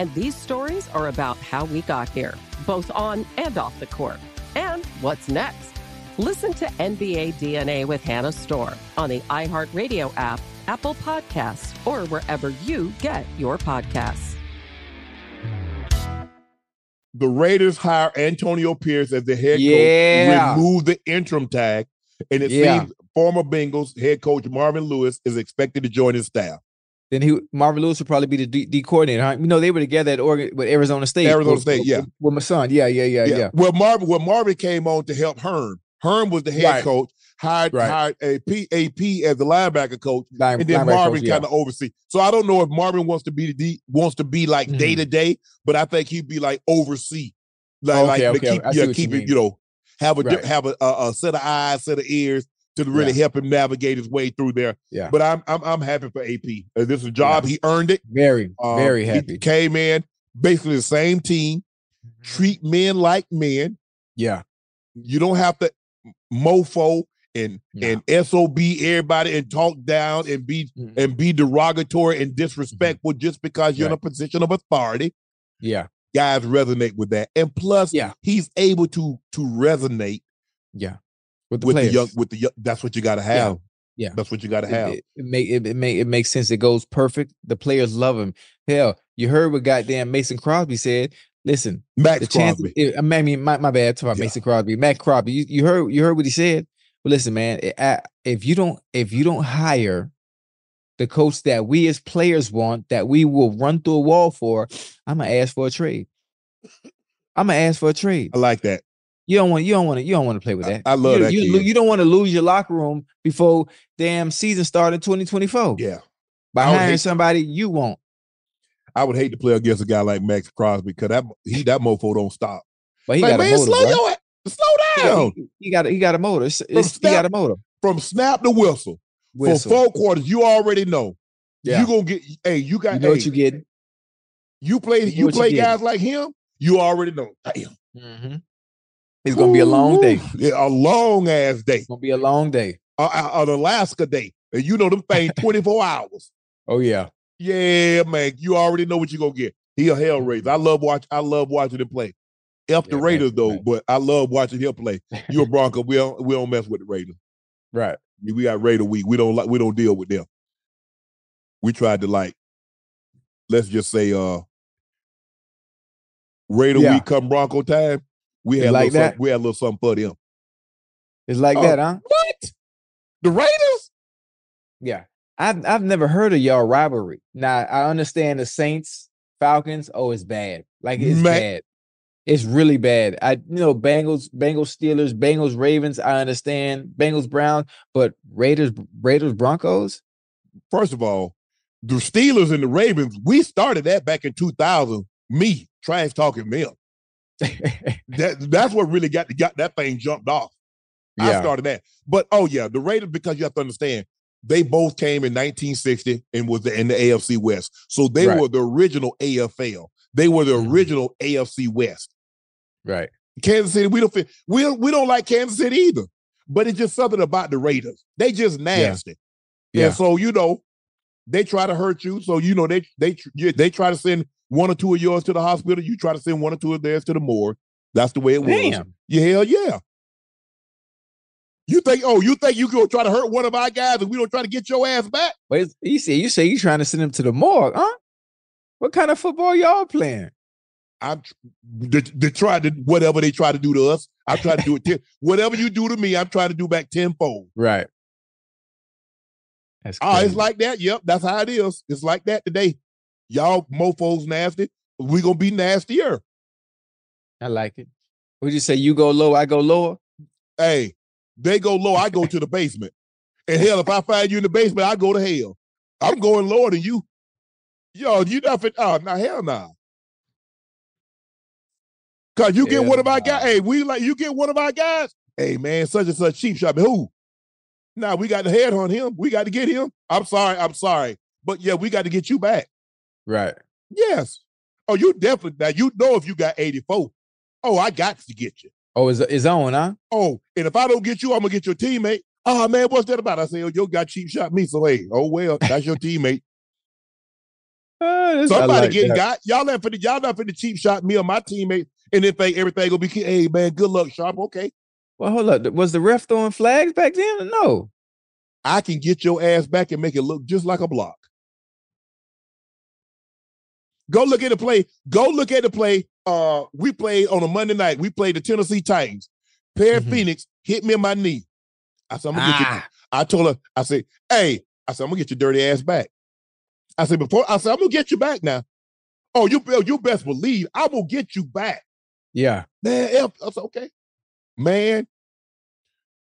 And these stories are about how we got here, both on and off the court. And what's next? Listen to NBA DNA with Hannah Storm on the iHeartRadio app, Apple Podcasts, or wherever you get your podcasts. The Raiders hire Antonio Pierce as the head Yeah. coach, remove the interim tag, and it Yeah. seems former Bengals head coach Marvin Lewis is expected to join his staff. Then he Marvin Lewis would probably be the D, D coordinator. Huh? You know, they were together at Oregon with Arizona State. Arizona with- State, yeah. with, with my son. Yeah, yeah, yeah, yeah. Well, Marvin, well, Marvin came on to help Herm. Herm was the head Right. coach, hired Right. hired a P, AP as the linebacker coach, Line- and then Marvin kind of oversee. So I don't know if Marvin wants to be the D, wants to be like day to day, but I think he'd be like oversee, like like Okay, to okay, keep yeah what you it you know have a Right. have a, a, a set of eyes, set of ears to really help him navigate his way through there. Yeah. But I'm I'm I'm happy for AP. Uh, this is a job he earned it. Very, Um, very he happy. came in basically the same team, treat men like men. Yeah. You don't have to mofo and and sob everybody and talk down and be Mm-hmm. and be derogatory and disrespectful just because you're in a position of authority. Yeah. Guys resonate with that, and plus, Yeah. he's able to to resonate. Yeah. With the with the young with the young. That's what you got to have. Yeah. that's what you got to have. It, it make it, it make it makes sense. It goes perfect. The players love him. Hell, you heard what goddamn Mason Crosby said. Listen, Max the chance. Crosby. I mean, my, my bad. Talk about Mason Crosby. Matt Crosby. You, you heard you heard what he said. But listen, man. I- if you don't if you don't hire the coach that we as players want, that we will run through a wall for, I'm gonna ask for a trade. I'm gonna ask for a trade. I like that. You don't want you don't want to you don't want to play with that. I love you, that You, you don't want to lose your locker room before damn season started 2024. Yeah, By I hiring hate- somebody you want. I would hate to play against a guy like Maxx Crosby because that he that mofo don't stop. But he Like, got a man, motor. slow bruh. your slow down. He, he got a, he got a motor. It's, it's, he got a snap- motor. From snap to whistle, Whistle. for four quarters, you already know. Yeah. You gonna get hey, you got You know hey, what you getting. you play you you what you play guys like him, you already know. Damn. Mm-hmm. It's gonna be a long day. Yeah, a long ass day. It's gonna be a long day. Uh, an Alaska day. And you know them things 24 hours. Oh yeah. Yeah, man. You already know what you're gonna get. He a hell raiser. I love watch. I love watching him play. F the Yeah, man, Raiders though, man. but I love watching him play. You a Bronco. We don't we don't mess with the Raiders. Right. We got Raider week. We don't like we don't deal with them. We tried to like, let's just say uh Raider Yeah. week come Bronco time. We had a like little that? something, we had a little something for them. It's like Oh, that, huh? What? The Raiders? Yeah. I've I've never heard of y'all rivalry. Now I understand the Saints, Falcons. Oh, it's bad. Like it's Man. bad. It's really bad. I you know Bengals, Bengals, Steelers, Bengals, Ravens. I understand Bengals, Browns, but Raiders, Raiders, Broncos. First of all, the Steelers and the Ravens, we started that back in 2000. Me trash talking them. that that's what really got got that thing jumped off. I started that. But oh yeah, the Raiders, because you have to understand, They both came in 1960 and was in the AFC West. So they Right. were the original AFL. They were the Mhm. original AFC West. Right. Kansas City, we don't fit, we don't, we don't like Kansas City either. But it's just something about the Raiders. They just nasty. Yeah. And so you know, they try to hurt you. So you know they they they try to send one or two of yours to the hospital. You try to send one or two of theirs to the morgue. That's the way it was. Damn. Yeah, hell yeah. You think? Oh, you think you gonna try to hurt one of our guys and we don't try to get your ass back? Wait, you say you say you trying to send him to the morgue, huh? What kind of football y'all playing? I'm they, they try to whatever they try to do to us. I'm trying to do it. Ten, whatever you do to me, I'm trying to do back tenfold. Right. That's Oh, it's like that. Yep, that's how it is. It's like that today. Y'all mofos nasty. We gonna be nastier. I like it. Would you say you go low, I go lower? Hey, they go low. I go to the basement. And hell, if I find you in the basement, I go to hell. I'm going lower than you. Yo, you not fit. Oh, nah, hell nah. Cause you get Hell one of our guys. Hey, we like you get one of our guys. Hey man, such and such cheap shop. Who? Nah, we got the head on him. We got to get him. I'm sorry. I'm sorry. But yeah, we got to get you back. Right. Yes. Oh, you definitely now you know if you got 84. Oh, I got to get you. Oh, is is on, huh? Oh, and if I don't get you, I'm gonna get your teammate. Oh man, what's that about? I say, oh, your guy cheap shot me. So hey, oh well, that's your teammate. Uh, Somebody like getting that. got. Y'all not for the y'all not for the cheap shot me or my teammate, and if think everything gonna be. Hey man, good luck, Sharpe. Okay, Well, hold up. Was the ref throwing flags back then? No. I can get your ass back and make it look just like a block. Go look at the play. Go look at the play. Uh, we played on a Monday night. We played the Tennessee Titans. Perry Mhm. Phenix hit me in my knee. I said, I'm gonna get you. Ah, I told her, I said, hey, I said, I'm gonna get your dirty ass back. I said, before I said, I'm gonna get you back now. Oh, you be- you best believe I will get you back. yeah. Man, F, I said, okay. Man,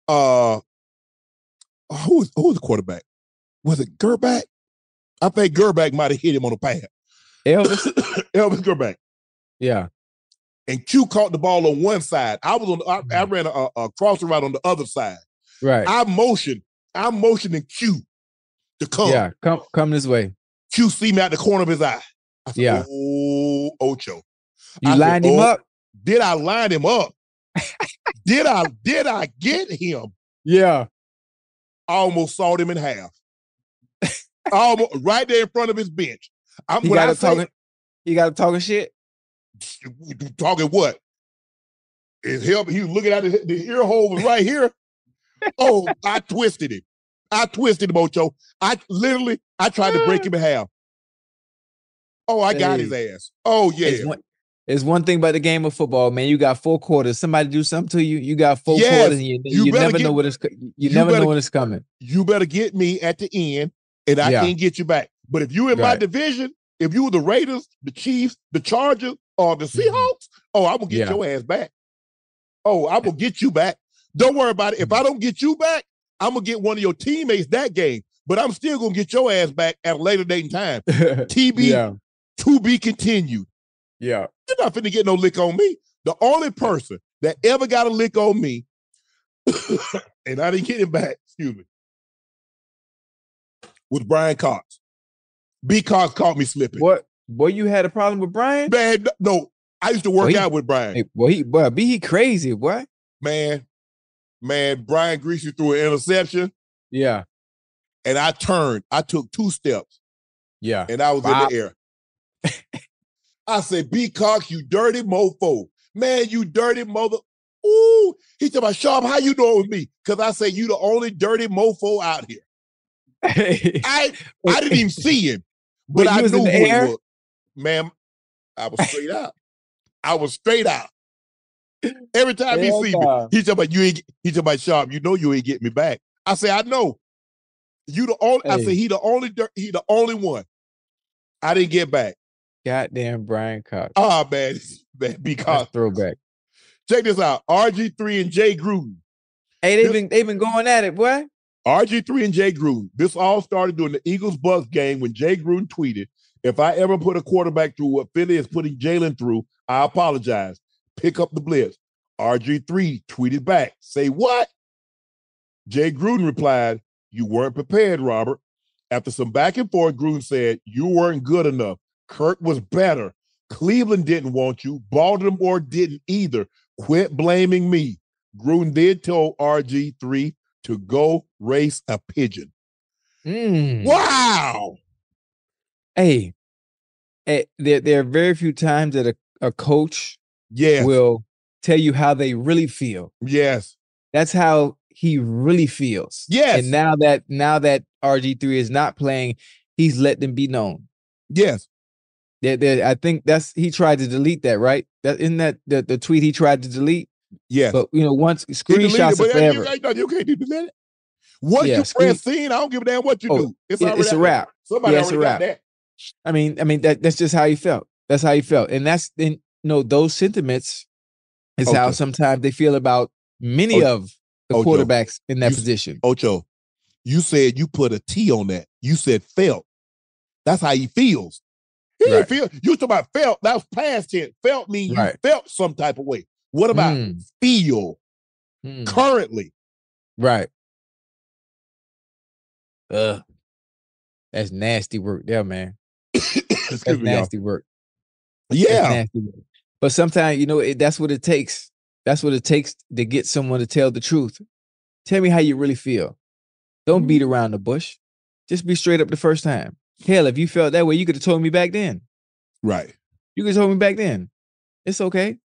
uh who was who was the quarterback? Was it Grbac? I think Grbac might have hit him on the pad. Elvis. Elvis Grbac. yeah. And Q caught the ball on one side. I was on I, I mm-hmm. ran a, a cross route on the other side. Right. I motioned, I motioning Q to come. yeah. Come come this way. Q see me out the corner of his eye. I said, Yeah. Oh, Ocho. You I said, lined him "Oh, up. Did I line him up? did I did I get him? Yeah. I almost sawed him in half. almost right there in front of his bench. I'm He got I say, talking. He got a talking shit. talking what? His help, he was looking at the, the ear hole was right here. oh, I twisted him. I twisted him, Ocho. I literally, I tried to break him in half. Oh, I got his ass. Oh, yeah. It's one, it's one thing about the game of football, man. You got four quarters. Somebody do something to you. You got four Yes, quarters, and you, you you, never get- know what it's. You, you never better- know when it's coming. you better get me at the end, and I Yeah. can't get you back. But if you in my division, if you were the Raiders, the Chiefs, the Chargers, or the Seahawks, oh, I'm gonna get Mm-hmm. Yeah. your ass back. Oh, I'm gonna get you back. Don't worry about it. If I don't get you back, I'm gonna get one of your teammates that game. But I'm still gonna get your ass back at a later date and time. TB yeah. to be continued. Yeah. You're not finna get no lick on me. The only person that ever got a lick on me, and I didn't get him back, excuse me, was Brian Cox. B Cox caught me slipping. What? Boy, you had a problem with Brian? Man, no, I used to work Boy, he- out with Brian. Hey, boy, he boy, be he crazy, boy. Man, man, Brian Griese threw an interception, Yeah. and I turned. I took two steps, Yeah. and I was Wow. in the air. I said, B Cox, you dirty mofo. Man, you dirty mother. Ooh, he said, about Sharpe, how you doing it was me? Because I said, you the only dirty mofo out here. I I didn't even see him, but Wait, I was knew in the air? Ma'am, I was straight out. I was straight out. Every time Hell he see nah. me, he talking about you ain't he talking about Sharpe. You know you ain't getting me back. I say, I know. You the only I say he the only he the only one. I didn't get back. Goddamn Brian Cox. Ah man, man because throwback. check this out. RG3 and Jay Gruden. Hey, they've been they've been going at it, boy. RG3 and Jay Gruden. This all started during the Eagles Bucks game when Jay Gruden tweeted, If I ever put a quarterback through what Philly is putting Jalen through, I apologize. Pick up the blitz. RG3 tweeted back, Say what? Jay Gruden replied, You weren't prepared, Robert. After some back and forth, Gruden said, You weren't good enough. Kirk was better. Cleveland didn't want you. Baltimore didn't either. Quit blaming me. Gruden did tell RG3 to go race a pigeon. Mm. Wow. Hey, eh, there, there are very few times that a, a coach Yes. will tell you how they really feel. Yes. That's how he really feels. Yes. And now that now that RG3 is not playing, he's let them be known. Yes. There, there, I think that's he tried to delete that, right? That isn't that the, the tweet he tried to delete. Yes. But you know, once screenshots are you- forever. You, you can't delete it. Once Yeah, you screen- press scene, I don't give a damn what you Oh, do. It's, it- it's a wrap. Somebody Yeah, it's already a got wrap. that. I mean, I mean that that's just how he felt. That's how he felt, and that's then you know those sentiments is how sometimes they feel about many Oh, of the Ocho, quarterbacks in that you- position. Ocho, you said you put a T on that. You said felt. That's how he feels. He didn't feel. You talking about felt? That was past tense. Felt mean you Right. felt some type of way. What about Mm. feel Mm. currently? Right. Uh, that's nasty work there, man. That's me, y'all. nasty work. Yeah. nasty work. But sometimes, you know, it, that's what it takes. That's what it takes to get someone to tell the truth. Tell me how you really feel. Don't beat Mm-hmm. around the bush. Just be straight up the first time. Hell, if you felt that way, you could have told me back then. Right. You could have told me back then. It's okay.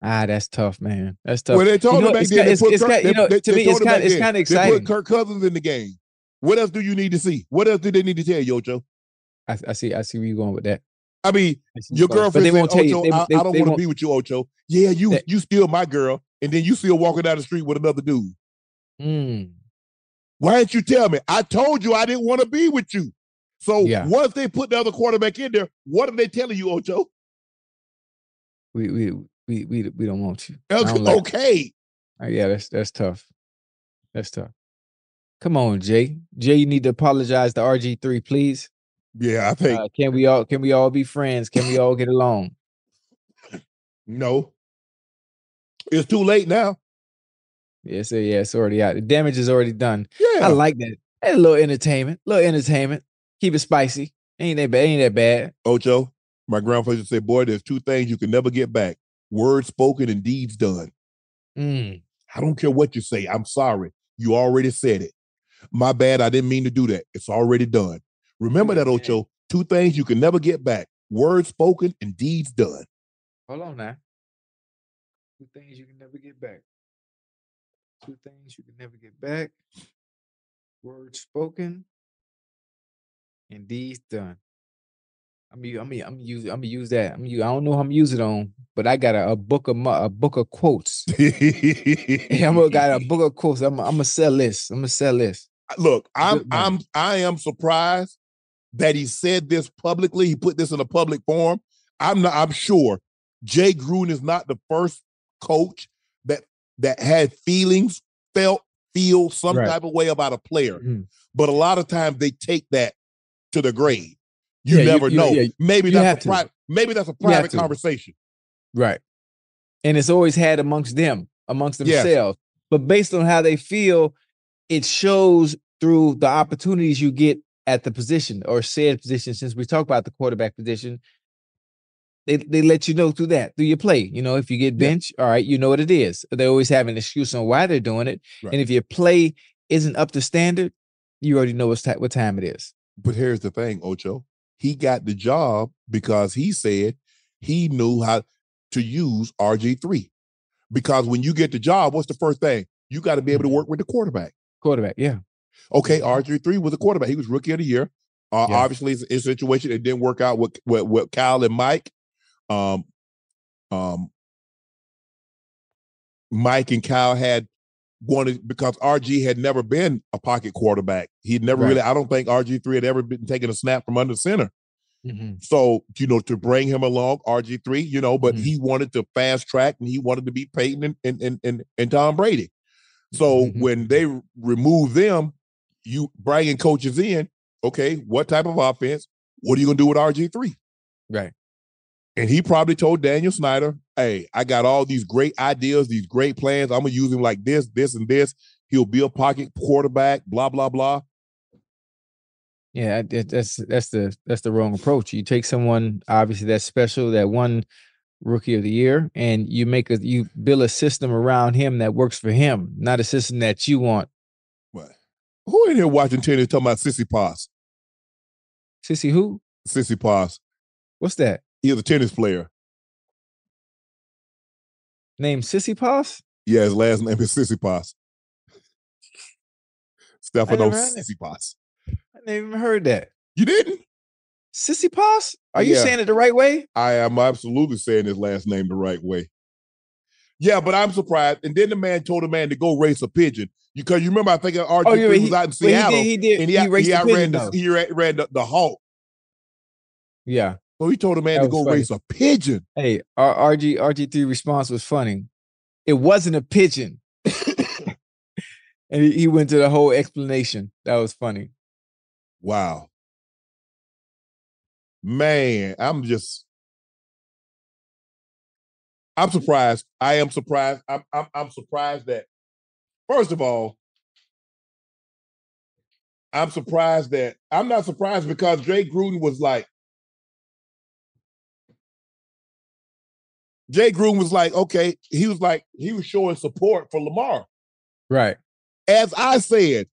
Ah, that's tough, man. That's tough. Well, they told you know, him back then. they it's, Kirk- you know, they- to they me, it's kind, it's kind of They exciting. put Kirk Cousins in the game. What else do you need to see? What else do they need to tell you, Ocho? I, I see. I see where you're going with that. I mean, I your girlfriend they said, tell you. Ocho, They, I, they, I don't want to be with you, Ocho. Yeah, you They- you still my girl, and then you still walking down the street with another dude. Mm, Why didn't you tell me? I told you I didn't want to be with you. So Yeah. if they put the other quarterback in there? What are they telling you, Ocho? we, we we we we don't want you. Don't like- Okay. Uh, yeah, that's that's tough. That's tough. Come on, Jay. Jay, you need to apologize to RG3, please. Yeah, I think Uh, can we all can we all be friends? Can we all get along? no. It's too late now. Yes, yeah, yeah, it's already out. The damage is already done. Yeah. I like that. Hey, a little entertainment, A little entertainment. Keep it spicy. Ain't that bad? Ain't that bad? Ocho, my grandfather said, boy, there's two things you can never get back. Words spoken and deeds done. Mm. I don't care what you say. I'm sorry. You already said it. My bad. I didn't mean to do that. It's already done. Remember that, Ocho. Two things you can never get back. Words spoken and deeds done. Hold on now. Two things you can never get back. Two things you can never get back. Words spoken and deeds done. I'm I'm I'm use I'm gonna use that. I'm i don't know how I'm use it on, but I got a, a book of a book of quotes. I'm gonna got a book of quotes. I'm I'm gonna sell this. I'm gonna sell this. Look, I'm I'm I am surprised that he said this publicly. He put this in a public forum. I'm not I'm sure Jay Gruden is not the first coach that that had feelings, felt, feel some Right. type of way about a player. Mhm. But a lot of times they take that to the grave. You Yeah, never you- know. yeah, maybe that's a maybe that's a private conversation. Right. And it's always had amongst them, amongst Yes. themselves. But based on how they feel, it shows through the opportunities you get at the position or said position. Since we talk about the quarterback position, they, they let you know through that, through your play. You know, if you get Yeah. bench, all right, you know what it is. They always have an excuse on why they're doing it. Right. And if your play isn't up to standard, you already know what's what time it is. But here's the thing, Ocho. He got the job because he said he knew how to use RG3. Because when you get the job, what's the first thing? You got to be able to work with the quarterback. Quarterback, yeah. Okay, RG3 was a quarterback. He was rookie of the year. Uh, Yeah. Obviously, it's a situation it didn't work out with, with, with Kyle and Mike. Um, um, Mike and Kyle had wanted because RG had never been a pocket quarterback. He'd never Right. really. I don't think RG3 had ever been taking a snap from under center. Mhm. So, you know, to bring him along, RG3, you know, but Mhm. he wanted to fast track and he wanted to be Peyton and and and, and, and Tom Brady. So Mhm. when they remove them, you bringing coaches in, okay, what type of offense? What are you gonna do with RG3? Right. And he probably told Daniel Snyder, hey, I got all these great ideas, these great plans. I'm gonna use him like this, this, and this. He'll be a pocket quarterback. Blah blah blah. Yeah, that's that's the that's the wrong approach. You take someone obviously that's special, that one rookie of the year, and you make a you build a system around him that works for him, not a system that you want. What? Who in here watching tennis talking about Tsitsipas? Sissy who? Tsitsipas. What's that? He was a tennis player. Name Tsitsipas? Yeah, his last name is Tsitsipas. Stefano never heard it. Tsitsipas. I never even heard that. You didn't? Tsitsipas? Are you Yeah. saying it the right way? I am absolutely saying his last name the right way. Yeah, but I'm surprised. And then the man told the man to go race a pigeon. Because you remember, I think RG3 Oh, yeah, was he- out in but he did- Seattle. he did- and he out- raced the outran the, he ran the, the hawk. Yeah. So he told a man That to go funny. race a pigeon. Hey, our RG RG3 response was funny. It wasn't a pigeon. and he, he went to the whole explanation. That was funny. Wow. Man, I'm just I'm surprised. I am surprised. I'm I'm, I'm surprised that first of all, I'm surprised that I'm not surprised because Jay Gruden was like Jay Gruden was like, okay, he was like, he was showing support for Lamar. Right. As I said,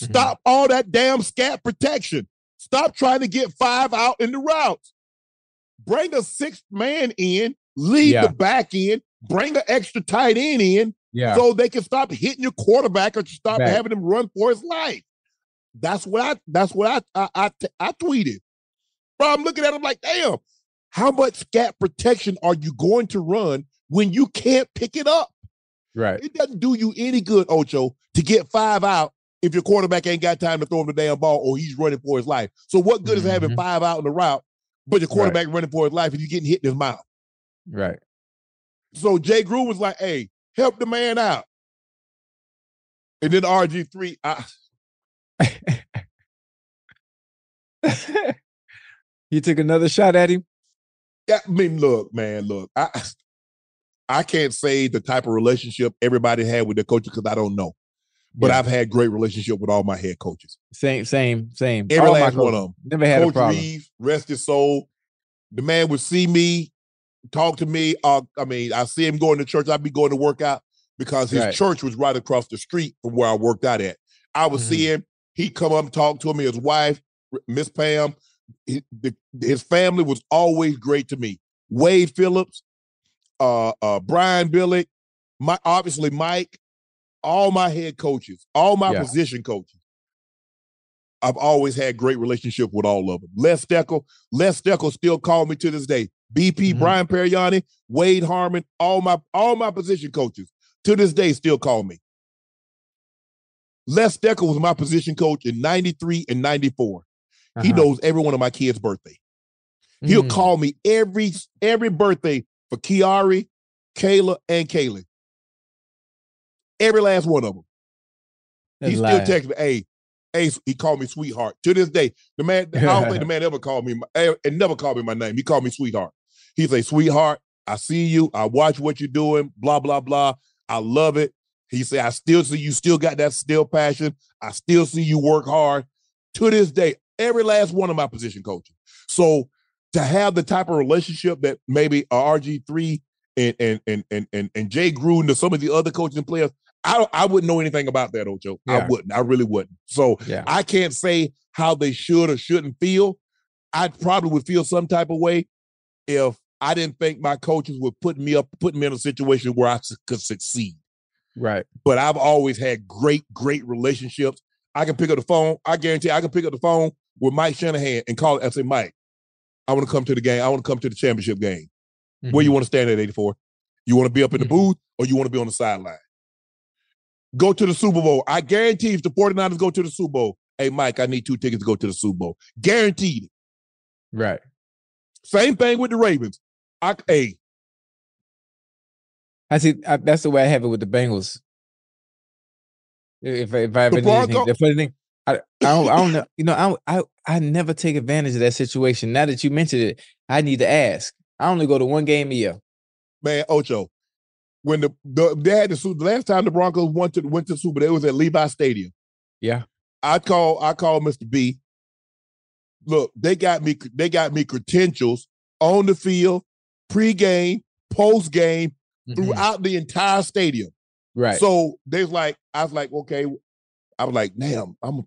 Mm-hmm. stop all that damn scat protection. Stop trying to get five out in the routes. Bring a sixth man in, leave Yeah. the back in, bring an extra tight end in Yeah. so they can stop hitting your quarterback or stop having him run for his life. That's what I that's what I I I tweeted. Bro, I'm looking at him like, damn, how much scat protection are you going to run when you can't pick it up? Right. It doesn't do you any good, Ocho, to get five out if your quarterback ain't got time to throw him the damn ball or he's running for his life. So what good is having Mhm. five out in the route, but your Right. quarterback running for his life and you getting hit in his mouth? Right. So Jay Gruden was like, hey, help the man out. And then RG3, I, you took another shot at him? Yeah, I mean, look, man, look, I I can't say the type of relationship everybody had with their coaches because I don't know. But Yeah. I've had great relationship with all my head coaches. Same, same, same. Every All last one of them. Never had Coach a problem. Reeves, rest his soul. The man would see me, talk to me. Uh, I mean, I see him going to church. I'd be going to work out because his Right. church was right across the street from where I worked out at. I would see Mm-hmm. him. He'd come up and talk to me. His wife, Miss Pam. He- the- his family was always great to me. Wade Phillips, uh, uh, Brian Billick, my obviously Mike, all my head coaches, all my Yeah. position coaches. I've always had great relationship with all of them. Les Steckel, Les Steckel still call me to this day. BP, Mhm. Brian Pariani, Wade Harman, all my all my position coaches to this day still call me. Les Steckel was my position coach in 93 and 94. He Uh-huh. knows every one of my kids' birthday. He'll Mm. call me every every birthday for Kiari, Kayla, and Kaylin. Every last one of them. He still texts me, hey, hey, he called me sweetheart. To this day, the man, I don't think the man ever called me, eh, and never called me my name. He called me sweetheart. He say, sweetheart, I see you. I watch what you're doing, blah, blah, blah. I love it. He said, I still see you still got that still passion. I still see you work hard. To this day, every last one of my position coaches. So to have the type of relationship that maybe uh, a RG3 and and and and and, and Jay Gruden or some of the other coaches and players, I I wouldn't know anything about that, Ocho. I wouldn't. I really wouldn't. So Yeah. I can't say how they should or shouldn't feel. I probably would feel some type of way if I didn't think my coaches would put me up, put me in a situation where I could succeed. Right. But I've always had great, great relationships. I can pick up the phone. I guarantee I can pick up the phone with Mike Shanahan and call it and say, Mike, I want to come to the game. I want to come to the championship game. Where you mm-hmm. want to stand at 84? You want to be up in the mm-hmm. booth or you want to be on the sideline? Go to the Super Bowl. I guarantee if the 49ers go to the Super Bowl, hey, Mike, I need two tickets to go to the Super Bowl. Guaranteed. Right. Same thing with the Ravens. I, hey, I see. I, that's the way I have it with the Bengals. If I- if I ever The need anything, Bronco- the funny thing, I, I don't, I don't know. You know, I, I I never take advantage of that situation. Now that you mentioned it, I need to ask. I only go to one game a year. man, Ocho, when the, the they had the. The last time the Broncos went to went to the Super, they was at Levi Stadium. Yeah. I call I call Mr. B. Look, they got me. They got me credentials on the field, pregame, postgame, Mhm. throughout the entire stadium. Right. So there's like, I was like, okay. I was like, damn, I'm. A,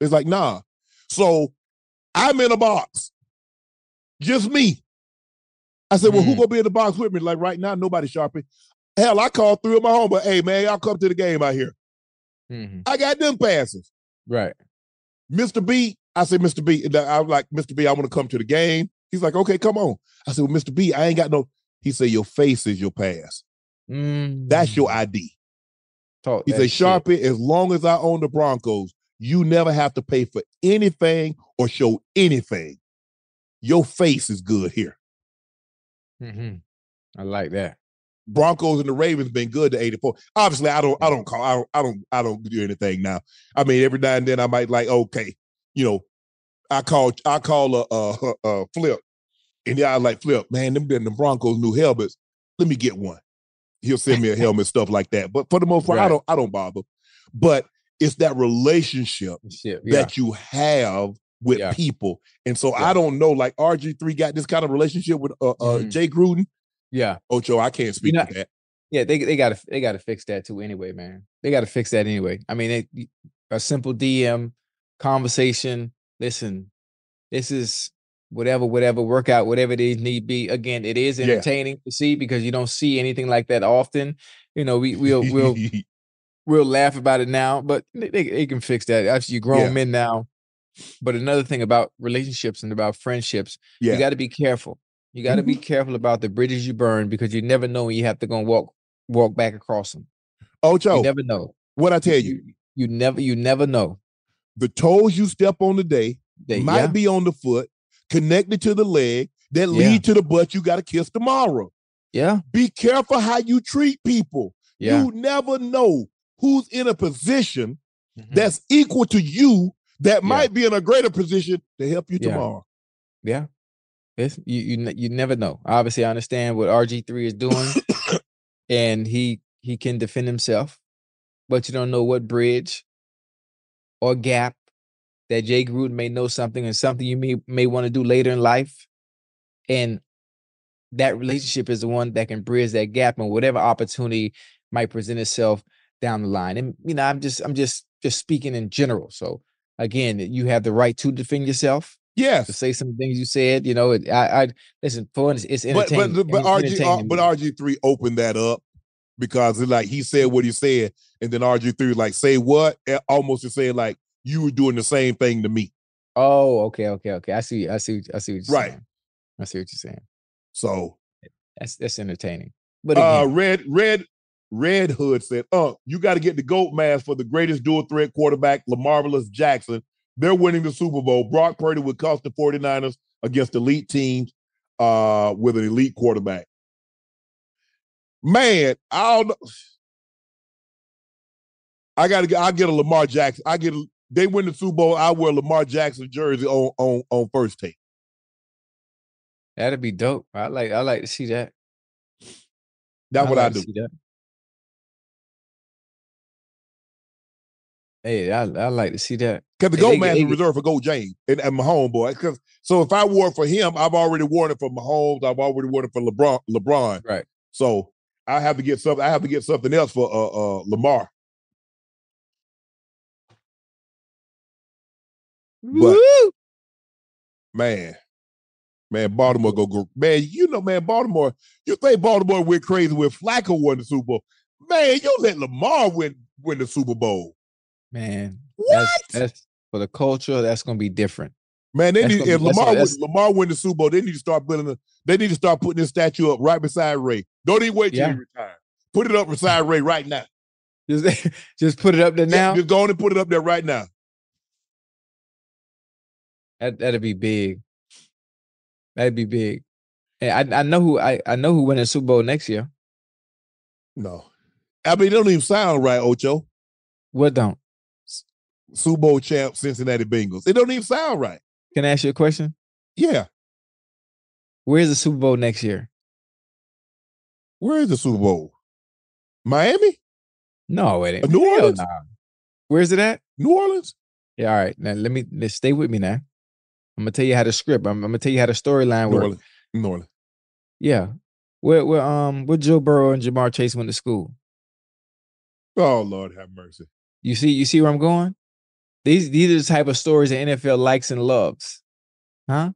it's like, nah. So I'm in a box, just me. I said, well, who Mm. gonna be in the box with me? Like right now, nobody sharpie. Hell, I called three of my home, but hey man, y'all come to the game out here. Mhm. I got them passes. Right. Mr. B, I said, Mr. B, I was like, Mr. B, I want to come to the game. He's like, okay, come on. I said, well, Mr. B, I ain't got no. He said, your face is your pass. That's your ID. Talk He said. Sharpie, as long as I own the Broncos, you never have to pay for anything or show anything. Your face is good here. Mhm. I like that. Broncos and the Ravens been good to 84. Obviously, I don't, I don't call, I don't, I don't, I don't do anything now. I mean, every now and then I might like, okay, you know, I call, I call a, a, a flip, and yeah, I like flip, man. Them, them Broncos new helmets. Let me get one. He'll send me a helmet, stuff like that. But for the most part, I don't, I don't bother. But it's that relationship Shit. Yeah. that you have with Yeah. people, and so Yeah. I don't know. Like RG three got this kind of relationship with uh, uh Mhm. Jay Gruden. yeah. Ocho, I can't speak know, to that. Yeah, they they gotta they gotta fix that too anyway, man. They gotta fix that anyway. I mean, it, a simple DM conversation. Listen, this is whatever, whatever workout, whatever it is need be. Again, it is Yeah. entertaining to see because you don't see anything like that often. You know, we we'll we'll we'll laugh about it now, but they, they, can fix that. Actually, you're grown Yeah. men now. But another thing about relationships and about friendships, Yeah. you got to be careful. You got to be mm-hmm. careful about the bridges you burn because you never know when you have to go and walk walk back across them. Ocho, You never know. what I tell you, You, you never you never know. the toes you step on today They- might yeah. be on the foot, connected to the leg, that Yeah. lead to the butt you got to kiss tomorrow. Yeah. Be careful how you treat people. Yeah. You never know who's in a position Mhm. that's equal to you that might be in a greater position to help you Yeah. tomorrow. Yeah. It's, you you you never know. Obviously, I understand what RG3 is doing and he he can defend himself, but you don't know what bridge or gap that Jay Gruden may know something and something you may may want to do later in life. And that relationship is the one that can bridge that gap and whatever opportunity might present itself down the line. And you know, I'm just I'm just just speaking in general. So again, you have the right to defend yourself. Yes. To say some things you said, you know, it, I, I listen for it's, it's But entertaining. but but it's RG but. RG three opened that up because it's like he said what he said, and then RG three like say what Eh, almost to say like you were doing the same thing to me. Oh, okay, okay, okay. I see. I see. I see what you're Right. saying. I see what you're saying. So That's that's entertaining. But uh red red red hood said uh you got to get the goat mask for the greatest dual threat quarterback lamarvelous jackson they're winning the super bowl brock purdy would cost the 49ers against elite teams uh with an elite quarterback man i don't know i gotta get i get a lamar jackson i get a, they win the super bowl i wear lamar jackson jersey on on on first take that'd be dope. I like. I like to see that. that's what like i do. Hey, I I like to see that. Because the Hey, gold mask is reserved for Gold James and, and Mahomes, boy. Because so if I wore it for him, I've already worn it for Mahomes. I've already worn it for LeBron. LeBron. Right. So I have to get something. I have to get something else for uh, uh Lamar. But man, man, Baltimore go go. Man, you know, man, Baltimore. You think Baltimore went crazy with Flacco won the Super Bowl? Man, you let Lamar win win the Super Bowl. Man, What? That's, that's for the culture. That's gonna be different. Man, they That's need if be- Lamar win, Lamar win the Super Bowl, they need to start building a. They need to start putting this statue up right beside Ray. Don't even wait till Yeah. he retire. Put it up beside Ray right now. Just just put it up there now. just go on and put it up there right now. That that'd be big. That'd be big. And I I know who I I know who win the Super Bowl next year. No, I mean it don't even sound right, Ocho. What don't? Super Bowl champ Cincinnati Bengals. It don't even sound right. Can I ask you a question? Yeah, Where's the Super Bowl next year? where is the Super Bowl? Miami? No, it ain't. New Orleans? nah. Where's it at? New Orleans? Yeah, all right. Now let me let's stay with me now. I'm gonna tell you how the script. I'm, I'm gonna tell you how the storyline works. Orleans. New Orleans. Yeah. Where where um where Joe Burrow and Ja'Marr Chase went to school. Oh Lord have mercy. You see, you see where I'm going? These these are the type of stories the NFL likes and loves. Huh?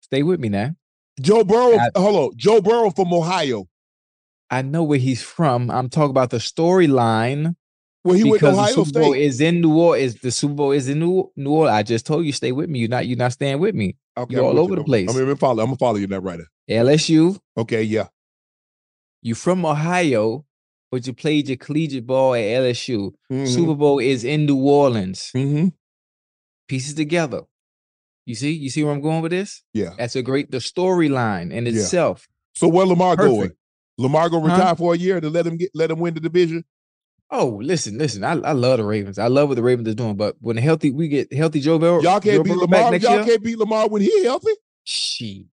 Stay with me now. Joe Burrow, I- hold on. Joe Burrow from Ohio. I know where he's from. I'm talking about the storyline. Well, he went to because Ohio the Super Bowl State. is in New Orleans. Is the Super Bowl is in New New Orleans? I just told you, stay with me. You're not you're not staying with me. Okay, You're I'm all over you. the place. I'm gonna follow. I'm gonna follow you that right there. LSU, Okay, yeah. you from Ohio, but you played your collegiate ball at LSU. Mhm. Super Bowl is in New Orleans. Mm-hmm. Pieces together. You see, you see where I'm going with this? Yeah. That's a great the storyline in Yeah. itself. So where Lamar going? Perfect. Lamar gonna Huh? retire for a year to let him get let him win the division? Oh, listen, listen. I, I love the Ravens. I love what the Ravens are doing. But when healthy, we get healthy Joe Burrow. Y'all can't beat Burrow Lamar. Y'all year? can't beat Lamar when he healthy. Shit.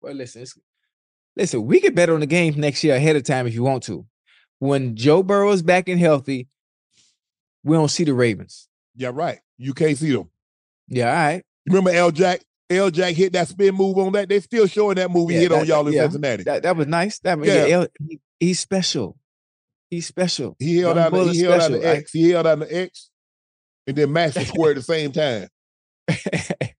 Well, listen, it's, listen. We get better on the game next year ahead of time if you want to. When Joe Burrow is back and healthy, we don't see the Ravens. Yeah, right. You can't see them. Yeah, all right. Remember L Jack? L Jack hit that spin move on that. They still showing that movie Yeah, hit on y'all in yeah, Cincinnati. That that was nice. That Yeah. yeah, he- he's special. He's special. he held Young out. The, he held out special. the I- X. He held out the X, and then matched the square at the same time. that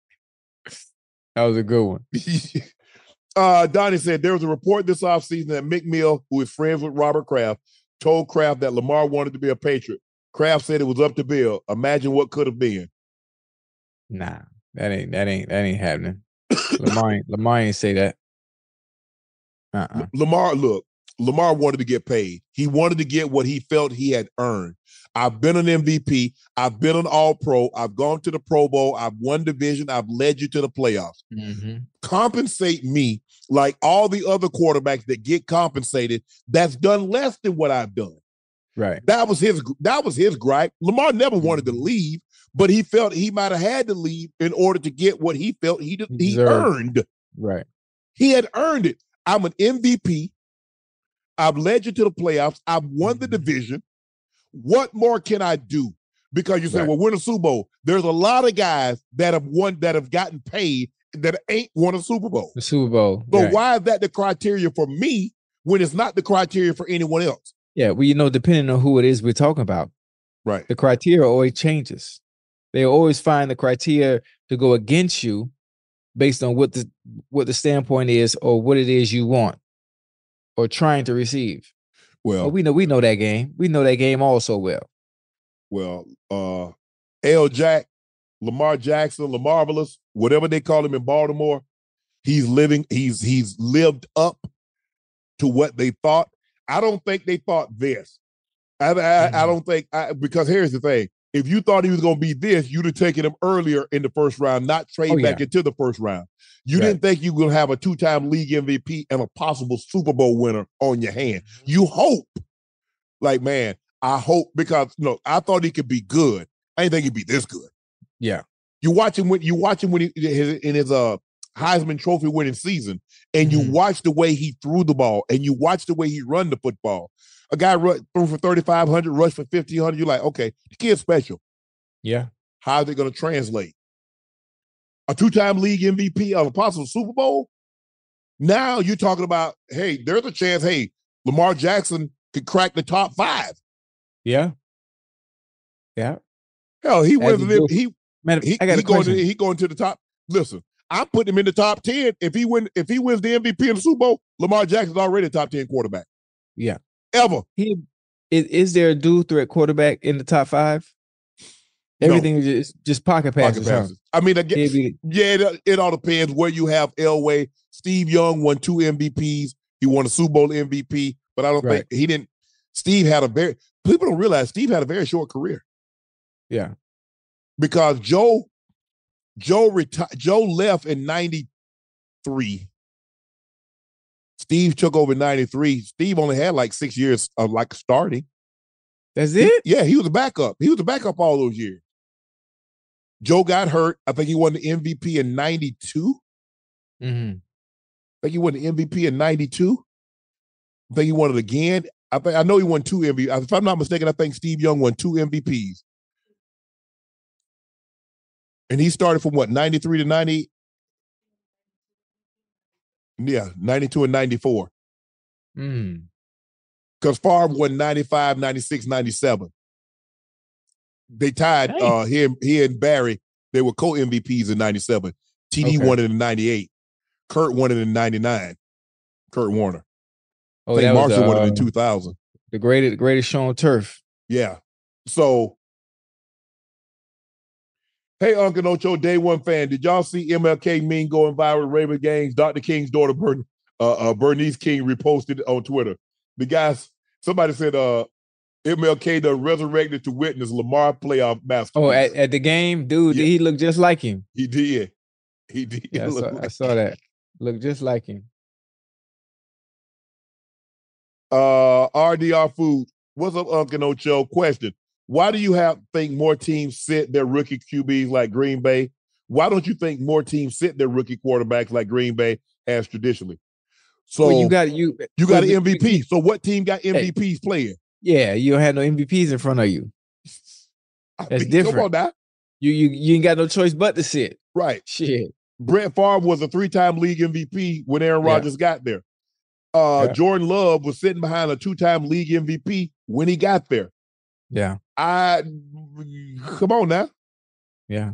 was a good one. uh, Donnie said there was a report this offseason that Meek Mill, who is friends with Robert Kraft, told Kraft that Lamar wanted to be a Patriot. Kraft said it was up to Bill. Imagine what could have been. Nah, that ain't that ain't that ain't happening. Lamar ain't, Lamar ain't say that. Uh-uh. Lamar, look, Lamar wanted to get paid. He wanted to get what he felt he had earned. I've been an MVP. I've been an All Pro. I've gone to the Pro Bowl. I've won division. I've led you to the playoffs. Mhm. Compensate me like all the other quarterbacks that get compensated. That's done less than what I've done. Right. That was his. That was his gripe. Lamar never wanted to leave, but he felt he might have had to leave in order to get what he felt he he earned. Right. He had earned it. I'm an MVP. I've led you to the playoffs. I've won the mm-hmm. division. What more can I do? Because you say, Right. well, win a Super Bowl. There's a lot of guys that have won that have gotten paid that ain't won a Super Bowl. The Super Bowl. So right. why is that the criteria for me when it's not the criteria for anyone else? Yeah, well, you know, depending on who it is we're talking about, Right. the criteria always changes. They always find the criteria to go against you based on what the what the standpoint is or what it is you want or trying to receive. Well, But we know we know that game. We know that game also well. Well, uh L. Jack, Lamar Jackson, Lamarvelous, whatever they call him in Baltimore, he's living, he's he's lived up to what they thought. I don't think they thought this. I, I, I don't think I, because here's the thing: if you thought he was going to be this, you'd have taken him earlier in the first round, not trade Oh, yeah. back into the first round. You Right. didn't think you were going to have a two-time league MVP and a possible Super Bowl winner on your hand. You hope, like man, I hope because no, I thought he could be good. I didn't think he'd be this good. Yeah. You watch him when you watch him when he his, in his uh Heisman Trophy winning season, and you Mhm. watch the way he threw the ball, and you watch the way he run the football. A guy run, threw for thirty five hundred, rushed for fifteen hundred. You're like, okay, the kid's special. Yeah. How's it going to translate? A two time league MVP of a possible Super Bowl. Now you're talking about, hey, there's a chance. Hey, Lamar Jackson could crack the top five. Yeah. Yeah. Hell, he wins. he. He Man, he, I got he going to he going to the top. Listen, I'm putting him in the top ten. If he win, if he wins the MVP in the Super Bowl, Lamar Jackson's already a top ten quarterback yeah. ever. He is, is there a dual threat quarterback in the top five? No. Everything is just, pocket passes. Pocket huh? I mean, I guess, be- yeah, it, it all depends where you have Elway. Steve Young won two MVPs. He won a Super Bowl MVP, but I don't Right. think he didn't. Steve had a very people don't realize Steve had a very short career yeah. because Joe Joe retired. Joe left in '93. Steve took over '93. Steve only had like six years of like starting. That's He- it? yeah, he was a backup. He was a backup all those years. Joe got hurt. I think he won the MVP in '92. Mm-hmm. I think he won the MVP in '92. I think he won it again. I think I know he won two MVPs. If I'm not mistaken, I think Steve Young won two MVPs. And he started from what, 93 to 90? Yeah, 92 and 94. Mm. Because Favre won 95, 96, 97. They tied Hey. uh he and, he and Barry, they were co-MVPs in 97. TD Okay. won it in 98. Kurt won it in 99. Kurt Warner. Oh, I think that was, Marshall won it in uh, 2000. The greatest, greatest show on turf. Yeah. So, hey, Uncle Ocho, day one fan, did y'all see MLK meme going viral Raven Games? Dr. King's daughter, Bern, uh, uh, Bernice King, reposted it on Twitter. The guys, somebody said, uh, MLK the resurrected to witness Lamar playoff masterpiece. Oh, at, at the game, dude, he looked just like him. he did. He did. Yeah, I look saw, I saw that. Looked just like him. Uh, RDR Food. What's up, Uncle Ocho? Question: Why do you have think more teams sit their rookie QBs like Green Bay? Why don't you think more teams sit their rookie quarterbacks like Green Bay has traditionally? So well, you got you. you got an MVP. So what team got Hey. MVPs playing? Yeah, you don't have no MVPs in front of you. I That's mean, different. Come on now. You you you ain't got no choice but to sit. Right. Shit. Brett Favre was a three-time league MVP when Aaron Yeah. Rodgers got there. Uh, Yeah. Jordan Love was sitting behind a two-time league MVP when he got there. Yeah. I come on now. Yeah.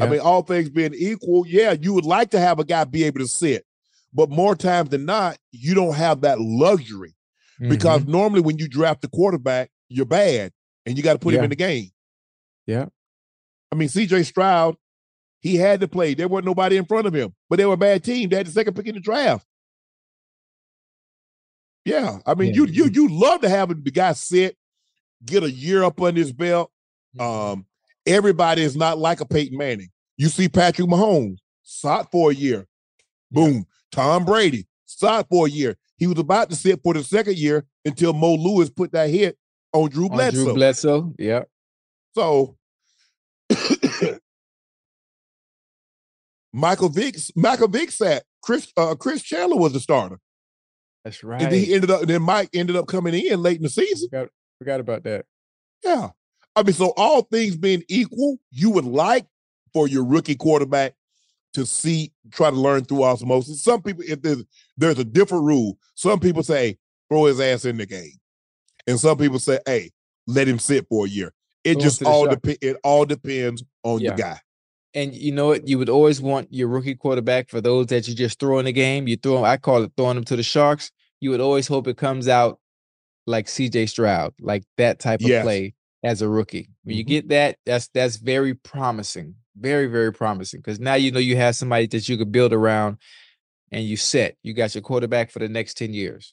I mean, all things being equal, yeah, you would like to have a guy be able to sit, but more times than not, you don't have that luxury because Mm-hmm. normally when you draft the quarterback, you're bad and you got to put him in the game. Yeah. I mean, CJ Stroud, he had to play. There wasn't nobody in front of him, but they were a bad team. They had the second pick in the draft. Yeah, I mean, Yeah. you you you love to have the guy sit, get a year up on his belt. Mm-hmm. Um, everybody is not like a Peyton Manning. You see Patrick Mahomes, sat for a year. Boom. Tom Brady, sat for a year. He was about to sit for the second year until Mo Lewis put that hit on Drew On Bledsoe. Drew Bledsoe. Yeah. So Michael Vick, Michael Vick sat. Chris uh, Chris Chandler was the starter. That's right. And then he ended up then Mike ended up coming in late in the season. Forgot, forgot about that. Yeah. I mean, so all things being equal, you would like for your rookie quarterback to see, try to learn through osmosis. Some people, if there's there's a different rule, some people say throw his ass in the game. And some people say, hey, let him sit for a year. It just all depends. It all depends on Yeah. the guy. And you know what? You would always want your rookie quarterback for those that you just throw in the game. You throw them, I call it throwing them to the sharks. You would always hope it comes out like CJ Stroud, like that type of Yes. play as a rookie. When you Mhm. get that, that's that's very promising. Very, very promising. Because now you know you have somebody that you could build around and you set. You got your quarterback for the next 10 years.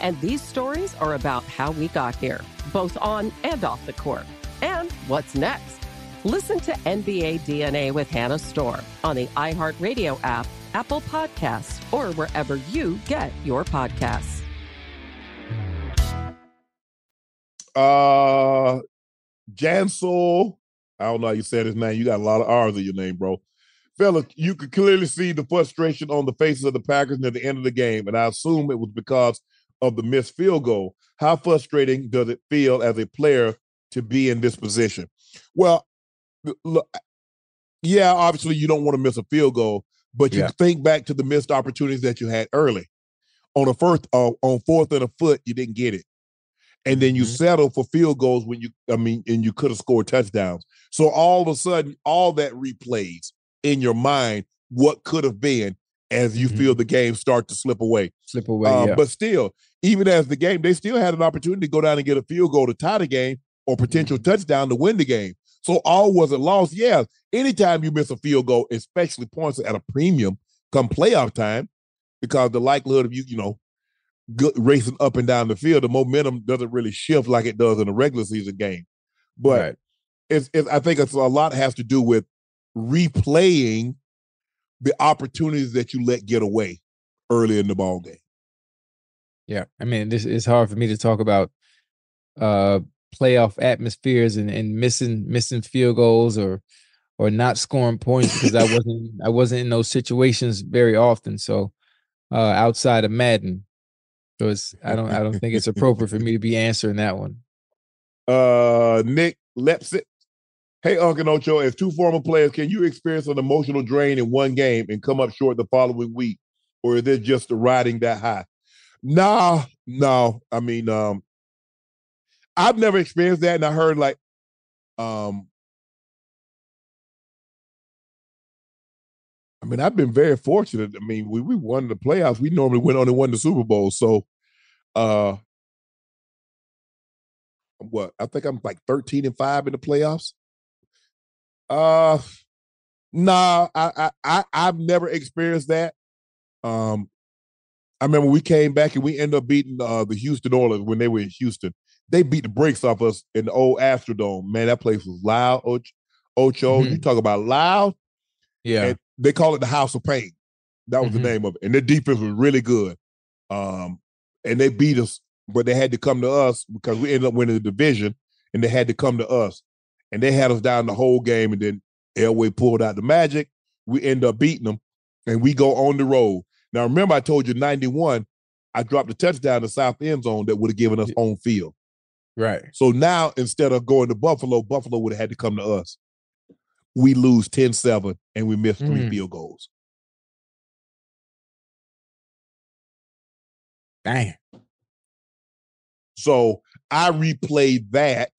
And these stories are about how we got here, both on and off the court. And what's next? Listen to NBA DNA with Hannah Storm on the iHeartRadio app, Apple Podcasts, or wherever you get your podcasts. Uh, Jansel, I don't know how you said his name. You got a lot of R's in your name, bro. Fella, you could clearly see the frustration on the faces of the Packers near the end of the game, and I assume it was because of the missed field goal. How frustrating does it feel as a player to be in this position? Well, look, yeah, obviously you don't want to miss a field goal, but you Yeah. think back to the missed opportunities that you had early. On a first, uh, on fourth and a foot, you didn't get it, and then you Mm-hmm. settle for field goals when you, I mean, and you could have scored touchdowns. So all of a sudden, all that replays in your mind what could have been as you feel the game start to slip away. Slip away. Uh, yeah. But still, even as the game, they still had an opportunity to go down and get a field goal to tie the game or potential touchdown to win the game. So all wasn't lost. Yeah, anytime you miss a field goal, especially points at a premium come playoff time, because the likelihood of you, you know, good, racing up and down the field, the momentum doesn't really shift like it does in a regular season game. But Right. it's, it's I think it's a lot has to do with replaying the opportunities that you let get away early in the ball game. Yeah, I mean, this it's hard for me to talk about uh playoff atmospheres and, and missing missing field goals or or not scoring points because I wasn't I wasn't in those situations very often. So uh outside of Madden, so it's I don't I don't think it's appropriate for me to be answering that one. Uh, Nick Lepsit. Hey, Uncle Ocho, as two former players, can you experience an emotional drain in one game and come up short the following week? Or is it just riding that high? Nah, no. I mean, um, I've never experienced that, and I heard like um I mean, I've been very fortunate. I mean, we, we won the playoffs. We normally went on and won the Super Bowl. So uh what I think I'm like 13 and 5 in the playoffs. Uh nah, I I, I I've never experienced that. Um I remember we came back and we ended up beating uh, the Houston Oilers when they were in Houston. They beat the brakes off us in the old Astrodome. Man, that place was loud. Ocho, Ocho you talk about loud. Yeah. And they call it the House of Pain. That was Mhm. the name of it. And their defense was really good. Um, and they beat us, but they had to come to us because we ended up winning the division, and they had to come to us. And they had us down the whole game, and then Elway pulled out the magic. We end up beating them, and we go on the road. Now, remember, I told you 91, I dropped a touchdown in the South End Zone that would have given us home field. Right. So now, instead of going to Buffalo, Buffalo would have had to come to us. We lose 10 7 and we miss three Mm. field goals. Dang. So I replayed that.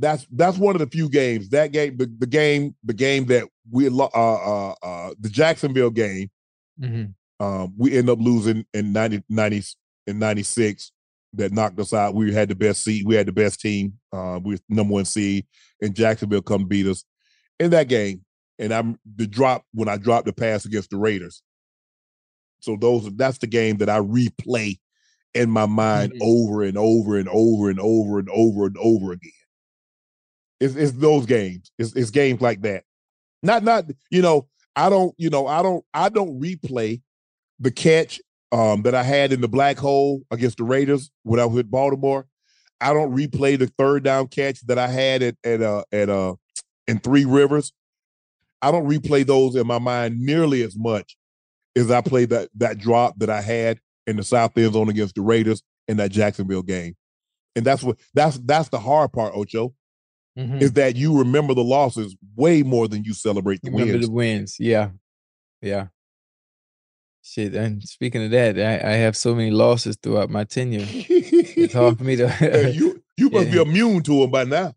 That's that's one of the few games. That game, the, the game, the game that we uh uh uh the Jacksonville game, Mhm. um, we end up losing in 90, 90 in 96 that knocked us out. We had the best seed, we had the best team, uh, we were number one seed, and Jacksonville come beat us in that game. And I'm the drop when I dropped the pass against the Raiders. So those that's the game that I replay in my mind over and over and over and over and over and over again. It's it's those games. It's it's games like that. Not not you know I don't you know I don't I don't replay the catch um that I had in the black hole against the Raiders when I was with Baltimore. I don't replay the third down catch that I had at at uh at uh in Three Rivers. I don't replay those in my mind nearly as much as I play that that drop that I had in the South End zone against the Raiders in that Jacksonville game. And that's what that's that's the hard part, Ocho, Mhm. is that you remember the losses way more than you celebrate the Remember wins. the wins. Yeah. Yeah. Shit. And speaking of that, I, I have so many losses throughout my tenure. it's hard for me to Hey, you you must Yeah. be immune to them by now.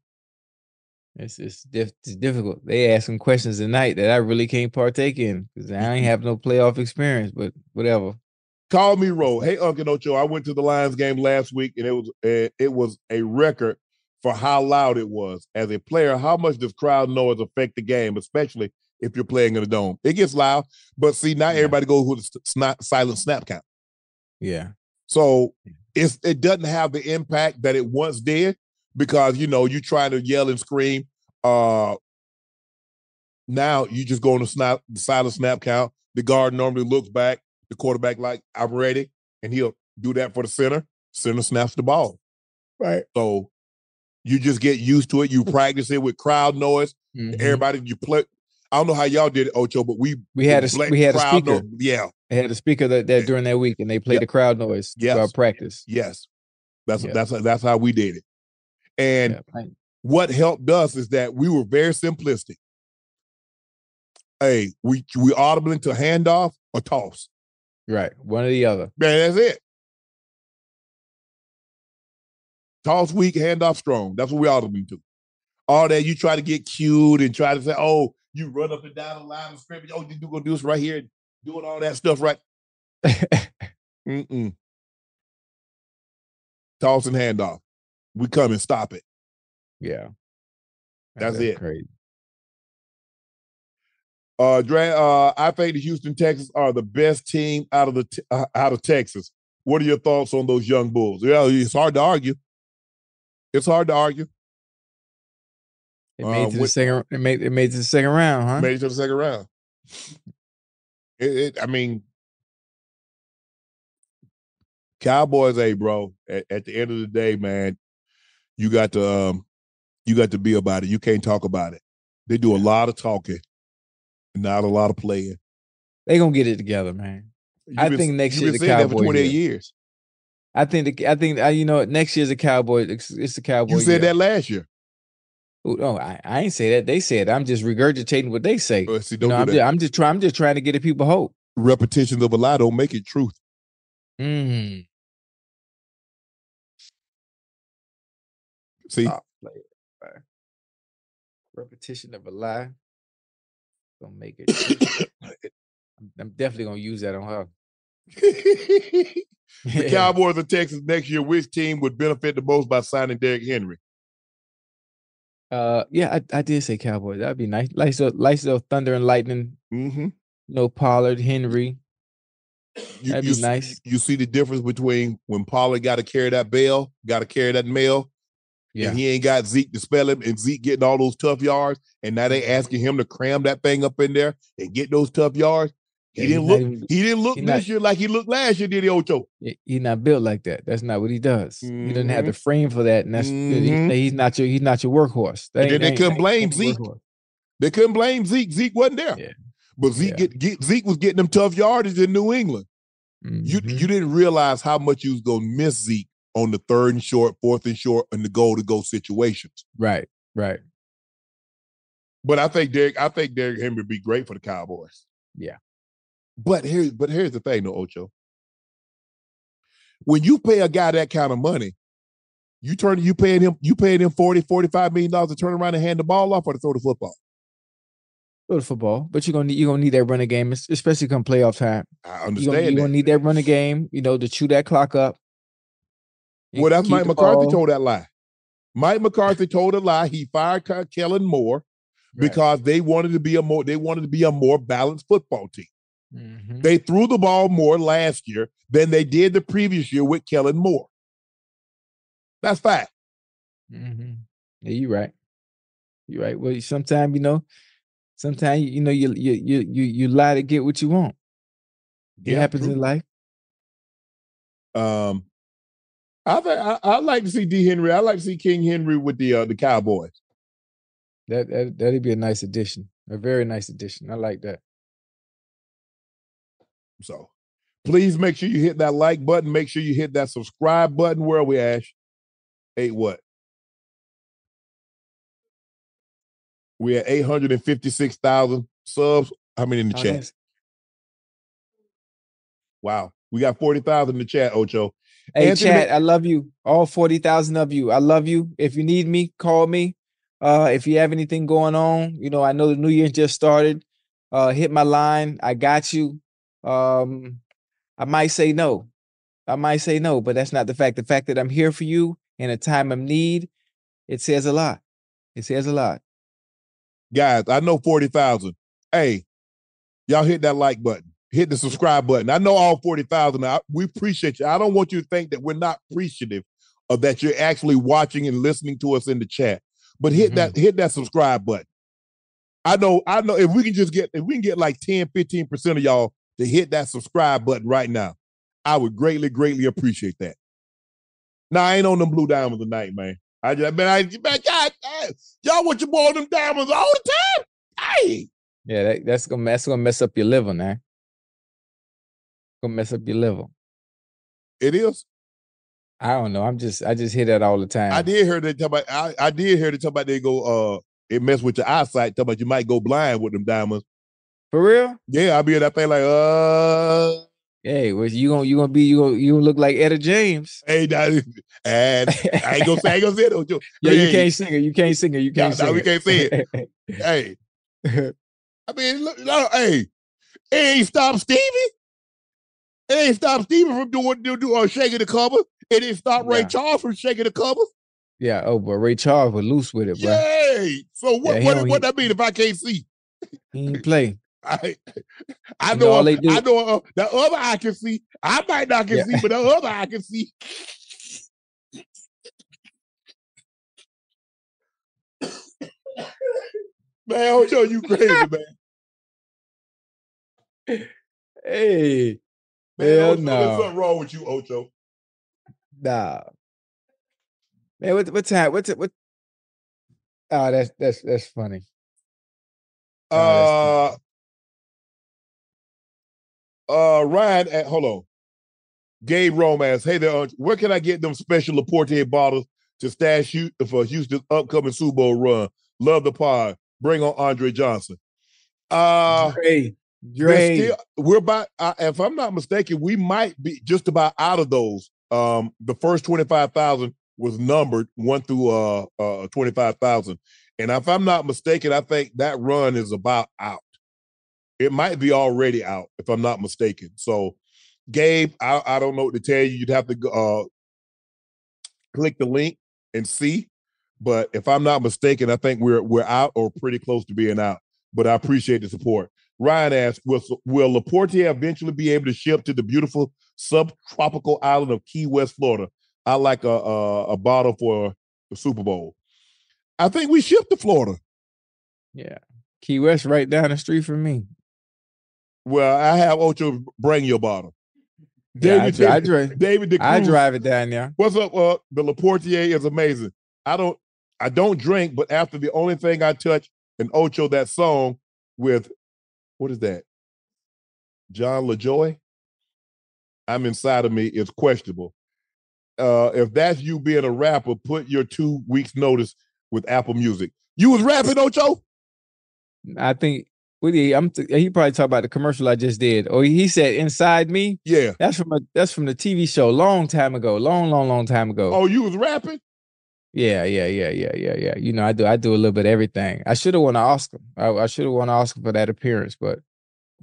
It's it's, diff- it's difficult. They ask some questions tonight that I really can't partake in because I ain't have no playoff experience. But whatever. Call me roll. Hey, Uncle Ocho, I went to the Lions game last week, and it was uh, it was a record for how loud it was. As a player, how much does crowd noise affect the game, especially if you're playing in a dome? It gets loud, but see, not everybody goes with a s- snap, silent snap count. Yeah. So it's it doesn't have the impact that it once did because you know you try to yell and scream. Uh now you just go on the snap the silent snap count. The guard normally looks back, the quarterback like I'm ready, and he'll do that for the center. Center snaps the ball. Right. So you just get used to it. You practice it with crowd noise. Mhm. Everybody you play. I don't know how y'all did it, Ocho, but we We had a we had a speaker. noise- Yeah. They had a speaker that, that during that week, and they played Yeah. the crowd noise Yes. throughout practice. Yes. That's Yeah. that's that's how we did it. And Yeah, what helped us is that we were very simplistic. Hey, we we audible into handoff or toss. Right. One or the other. Man, that's it. Toss weak, handoff strong. That's what we all audible into. All that you try to get cute and try to say, oh, you run up and down the line of scrimmage. Oh, you gonna do this right here, doing all that stuff right. Mm-mm. Toss and handoff. We come and stop it. Yeah. That's it. Crazy. Uh, Dre, uh, I think the Houston Texans are the best team out of the t- uh, out of Texas. What are your thoughts on those young bulls? Yeah, it's hard to argue. It's hard to argue. It made Uh, it to the second. It made it made it to the second round, huh? Made it to the second round. It, it, I mean, Cowboys, hey, bro. At, at the end of the day, man, you got to um, you got to be about it. You can't talk about it. They do a lot of talking, not a lot of playing. They gonna get it together, man. You've I been- think next year the saying that for Cowboys. 28 years. I think the, I think uh, you know next year's a Cowboy. It's, it's the Cowboy. You said that last year. Oh, no, I, I ain't say that. They said I'm just regurgitating what they say. Uh, see, don't know, do I'm, that. just, I'm just trying. I'm just trying to get the people hope. Repetitions of a lie don't make it truth. Mm. See, Stop playing, man. Repetition of a lie. don't make it. I'm- I'm definitely gonna use that on her. the Cowboys of Texas next year, which team would benefit the most by signing Derrick Henry? Uh, yeah, I, I did say Cowboys. That'd be nice. Like so, like so, Thunder and Lightning. Mm-hmm. You know, Pollard, Henry. You, That'd you be nice. You see the difference between when Pollard got to carry that bell, got to carry that mail, Yeah. and he ain't got Zeke to spell him, and Zeke getting all those tough yards, and now Mm-hmm. they asking him to cram that thing up in there and get those tough yards. He Yeah, didn't look. even- he didn't look this not- year like he looked last year, did he, Ocho? He- He's not built like that. That's not what he does. He doesn't have the frame for that, and that's he- Mhm. he's not your he's not your workhorse. That And they couldn't blame Zeke. They couldn't blame Zeke. Zeke wasn't there. Yeah. But Zeke get, get Zeke was getting them tough yardage in New England. You Mhm. you didn't realize how much you was gonna miss Zeke on the third and short, fourth and short, and the goal to go situations. Right, right. But I think Derrick, I think Derrick Henry would be great for the Cowboys. Yeah. But here, but here's the thing, though, Ocho. When you pay a guy that kind of money, you turn you paying him, you paying him 40, 45 million dollars to turn around and hand the ball off or to throw the football. Go to football, but you're gonna need you're gonna need that running game, especially come playoff time. I You're understand gonna, you're gonna need that running game, you know, to chew that clock up. You Well, that's Mike McCarthy ball- told that lie. Mike McCarthy told a lie. He fired Kellen Moore because they wanted to be a more they wanted to be a more balanced football team. Mhm. They threw the ball more last year than they did the previous year with Kellen Moore. That's fact. Mhm. Yeah, you're right. You're right. Well, sometimes you know, sometimes you know you you you you you lie to get what you want. It Yeah, happens true. in life. Um, I think I, I like to see D Henry. I like to see King Henry with the uh, the Cowboys. That, that that'd be a nice addition. A very nice addition. I like that. So please make sure you hit that like button. Make sure you hit that subscribe button. Where are we, Ash? Eight what? We're at 856,000 subs. How many in the Oh, chat? Wow. We got 40,000 in the chat, Ocho. Hey, Anthony chat, I love you. All 40,000 of you. I love you. If you need me, call me. Uh, if you have anything going on, you know, I know the new year just started. Uh, hit my line. I got you. Um, I might say no. I might say no, but that's not the fact. The fact that I'm here for you in a time of need, it says a lot. It says a lot. guys, I know 40,000. Hey, y'all hit that like button, hit the subscribe button. I know all 40,000. I- We appreciate you. I don't want you to think that we're not appreciative of that you're actually watching and listening to us in the chat. But hit that hit that subscribe button. I know I know if we can just get if we can get like 10 15% of y'all to hit that subscribe button right now, I would greatly greatly appreciate that. Now I ain't on them blue diamonds tonight, man. I just man, I man, God, y'all want your boy on them diamonds all the time? Hey, Yeah, that, that's gonna that's gonna mess up your liver, man. Gonna mess up your liver. it is. I don't know. I'm just I just hear that all the time. I did hear they talk about. I, I did hear they talk about they go. Uh, it mess with your eyesight. Talk about you might go blind with them diamonds. For real? Yeah, I'll be in that thing like, uh, Hey, well, you gonna you gonna be you gonna you gonna look like Etta James. hey, that, and I ain't gonna say, I ain't gonna say it. Joe. Yeah, Hey, you can't sing it. You can't sing it. You can't nah, sing we it. can't say it. Hey, I mean, look, no, hey, it ain't stop Stevie. It ain't stop Stevie from doing do do uh, shaking the cover. It didn't stop Ray Yeah. Charles from shaking the cover. yeah. Oh, but Ray Charles was loose with it, bro. Yay! So what? Yeah, what what that mean if I can't see? He ain't play. I I know, know, all they do- I know uh, the other I can see. I might not can Yeah. see, but the other I can see. man, Ocho, you crazy, man. Hey, Man, hell Ocho, there's something wrong with you, Ocho. nah. Man, what what time? What's it? What? Oh, that's that's that's funny. Oh, Uh, uh, Ryan, at, hold on. Gabe Romance, hey there, uh, where can I get them special Laporte bottles to stash you for Houston's upcoming Super Bowl run? Love the pod. Bring on Andre Johnson. Uh, Dre, Dre. still- we're about, uh, if I'm not mistaken, we might be just about out of those. Um, the first 25,000 was numbered one through uh, uh 25,000. And if I'm not mistaken, I think that run is about out. It might be already out, if I'm not mistaken. So, Gabe, I, I don't know what to tell you. You'd have to uh, click the link and see. But if I'm not mistaken, I think we're we're out or pretty close to being out. But I appreciate the support. Ryan asks, will, will Laporte eventually be able to ship to the beautiful subtropical island of Key West, Florida? I like a, a, a bottle for the Super Bowl. I think we ship to Florida. Yeah, Key West right down the street from me. Well, I have Ocho bring your bottle. Yeah, I, David, I David, drive. David I drive it down there. What's up? Uh, the Laportier is amazing. I don't, I don't drink, but after the only thing I touch and Ocho that song with, what is that? John LaJoy. I'm inside of me is questionable. Uh, if that's you being a rapper, put your two weeks notice with Apple Music. You was rapping, Ocho? I think. What he? I'm. Th- he probably talked about the commercial I just did. Or he said inside me. Yeah. That's from a. That's from the TV show long time ago. Long, long, long time ago. Oh, you was rapping? Yeah, yeah, yeah, yeah, yeah, yeah. You know, I do. I do a little bit of everything. I should have won an Oscar. I, I should have won an Oscar for that appearance, but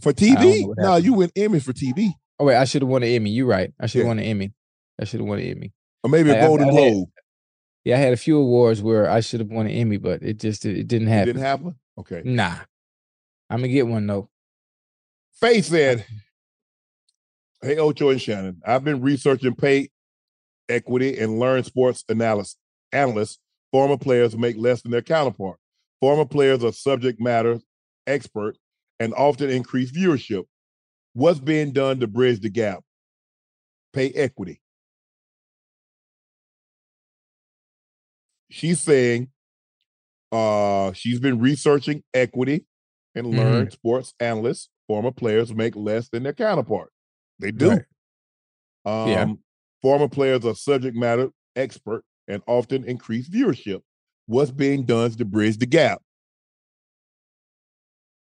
For TV? No, happened. you win Emmy for TV. oh wait, I should have won an Emmy. You're right. I should have Yeah. won an Emmy. I should have won an Emmy. Or maybe a I- Golden Globe. Yeah, I had a few awards where I should have won an Emmy, but it just it, didn't It happen. didn't happen? Okay. Nah, I'm gonna get one though. Faith said, Hey, Ocho and Shannon, I've been researching pay equity and learn sports analysis. Analysts, former players make less than their counterpart. Former players are subject matter expert and often increase viewership. What's being done to bridge the gap? Pay equity. She's saying Uh, she's been researching equity and Mhm. learned sports analysts, former players make less than their counterpart. They do. Right. Um, Yeah. Former players are subject matter expert and often increase viewership. What's being done to bridge the gap?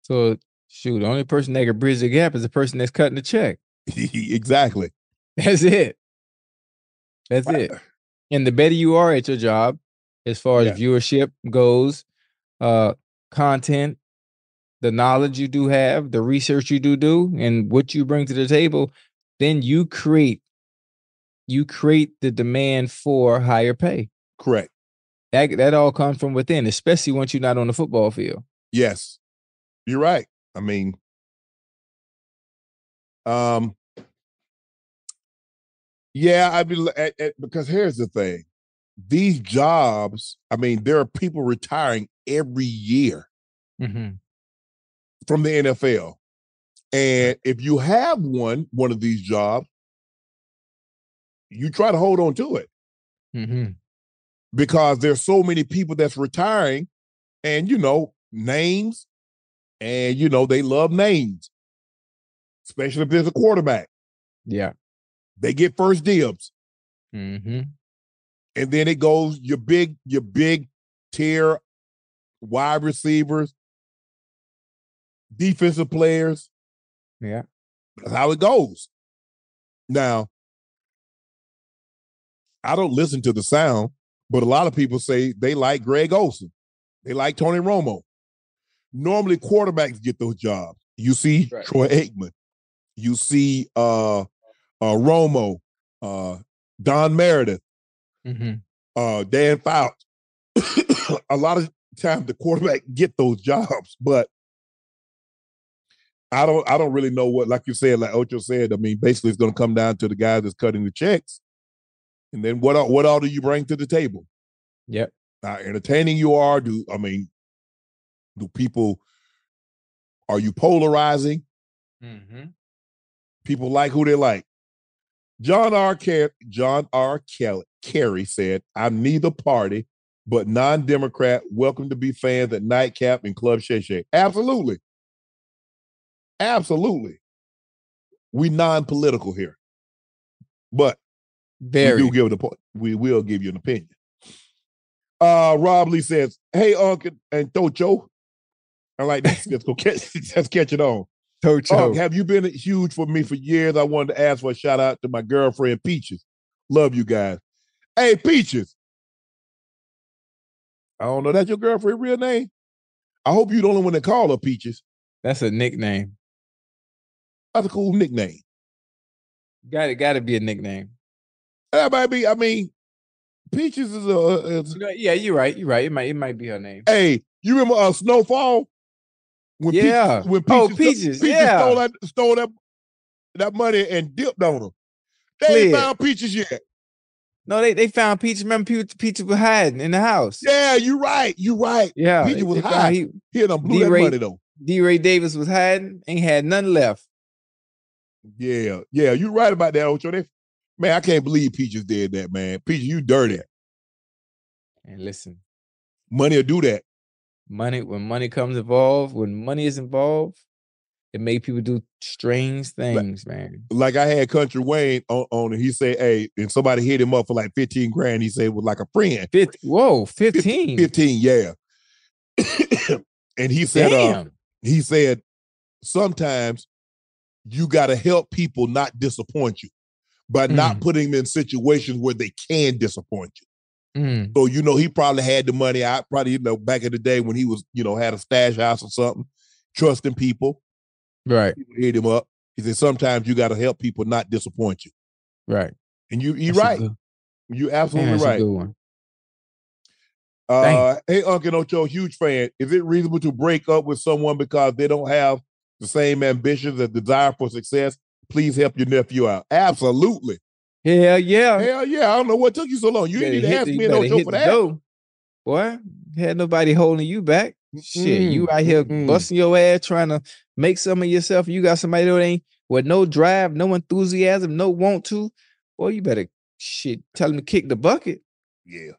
So shoot, the only person that can bridge the gap is the person that's cutting the check. exactly. That's it. That's it. And the better you are at your job, as far as viewership goes, uh, content, the knowledge you do have, the research you do do, and what you bring to the table, then you create you create the demand for higher pay. Correct. That that all comes from within, especially once you're not on the football field. Yes, you're right. I mean, um, yeah, I mean, at, at- because here's the thing: these jobs. I mean, there are people retiring every year Mhm. From the NFL, and if you have one one of these jobs, you try to hold on to it Mhm. because there's so many people that's retiring, and you know names, and you know they love names, especially if there's a quarterback. Yeah. They get first dibs, Mm-hmm. and then it goes your big your big tier wide receivers, defensive players. Yeah. That's how it goes. Now, I don't listen to the sound, but a lot of people say they like Greg Olsen. They like Tony Romo. Normally, quarterbacks get those jobs. You see Right. Troy Aikman. You see uh, uh, Romo, uh, Don Meredith, Mm-hmm. uh, Dan Fouts. a lot of times the quarterback get those jobs, but I don't I don't really know what, like you said, like Ocho said. I mean, basically it's gonna come down to the guy that's cutting the checks. And then what all- what all do you bring to the table? Yep. How entertaining you are, do I mean do people are you polarizing? Mm-hmm. People like who they like. John R. Car- John R. Kelly Kerry said, I'm neither party, but non-Democrat. Welcome to be fans at Nightcap and Club Shay Shay. Absolutely. Absolutely. We non-political here. But Very. we do give the point. We will give you an opinion. Uh Rob Lee says, Hey Uncle and Tocho. I like that. Let's go catch let's catch it on. Tocho. Unc, have you been huge for me for years? I wanted to ask for a shout out to my girlfriend Peaches. Love you guys. Hey, Peaches. I don't know. That's your girlfriend real name? I hope you the only one that call her Peaches. That's a nickname. That's a cool nickname. Got it. Got to be a nickname. That might be, I mean, Peaches is a, is, Yeah, you're right. You're right. It might. It might be her name. hey, you remember uh, Snowfall? When Yeah. Peaches, when Oh, Peaches, Peaches, Peaches yeah. stole that stole that that money and dipped on them. They ain't found Peaches yet. No, they they found Peaches. Remember, Peaches, Peaches was hiding in the house. Yeah, you're right. You're right. Yeah, Peaches was high. he- He had blew that D-Ray- money though. D. Ray Davis was hiding. Ain't had none left. Yeah, yeah, you right about that, Ocho. They, man, I can't believe Peaches did that, man. Peaches, you dirty. And listen, Money will do that. money when money comes involved, when money is involved, it made people do strange things, man. Like I had Country Wayne on, on and he said, hey, and somebody hit him up for like 15 grand. He said was like a friend. 50, whoa, 15. 15, yeah. and he said, uh, he said, sometimes you gotta help people not disappoint you by not Mm. putting them in situations where they can disappoint you. Mm, So you know he probably had the money I Probably you know back in the day when he was you know had a stash house or something, trusting people. right, People hit him up. He said sometimes you got to help people not disappoint you. right. And you you That's right. good- you're absolutely that's a right. good one. Uh, hey Uncle Ocho, huge fan. Is it reasonable to break up with someone because they don't have the same ambitions and desire for success? Please help your nephew out. Absolutely. Hell yeah. Hell yeah. I don't know what took you so long. You didn't need to hit ask the- me you and better for that. dough. Boy, had nobody holding you back. Shit, you Mm-mm, out here mm-mm. busting your ass trying to make some of yourself. You got somebody that ain't with no drive, no enthusiasm, no want to. Boy, you better shit tell them to kick the bucket. Yeah.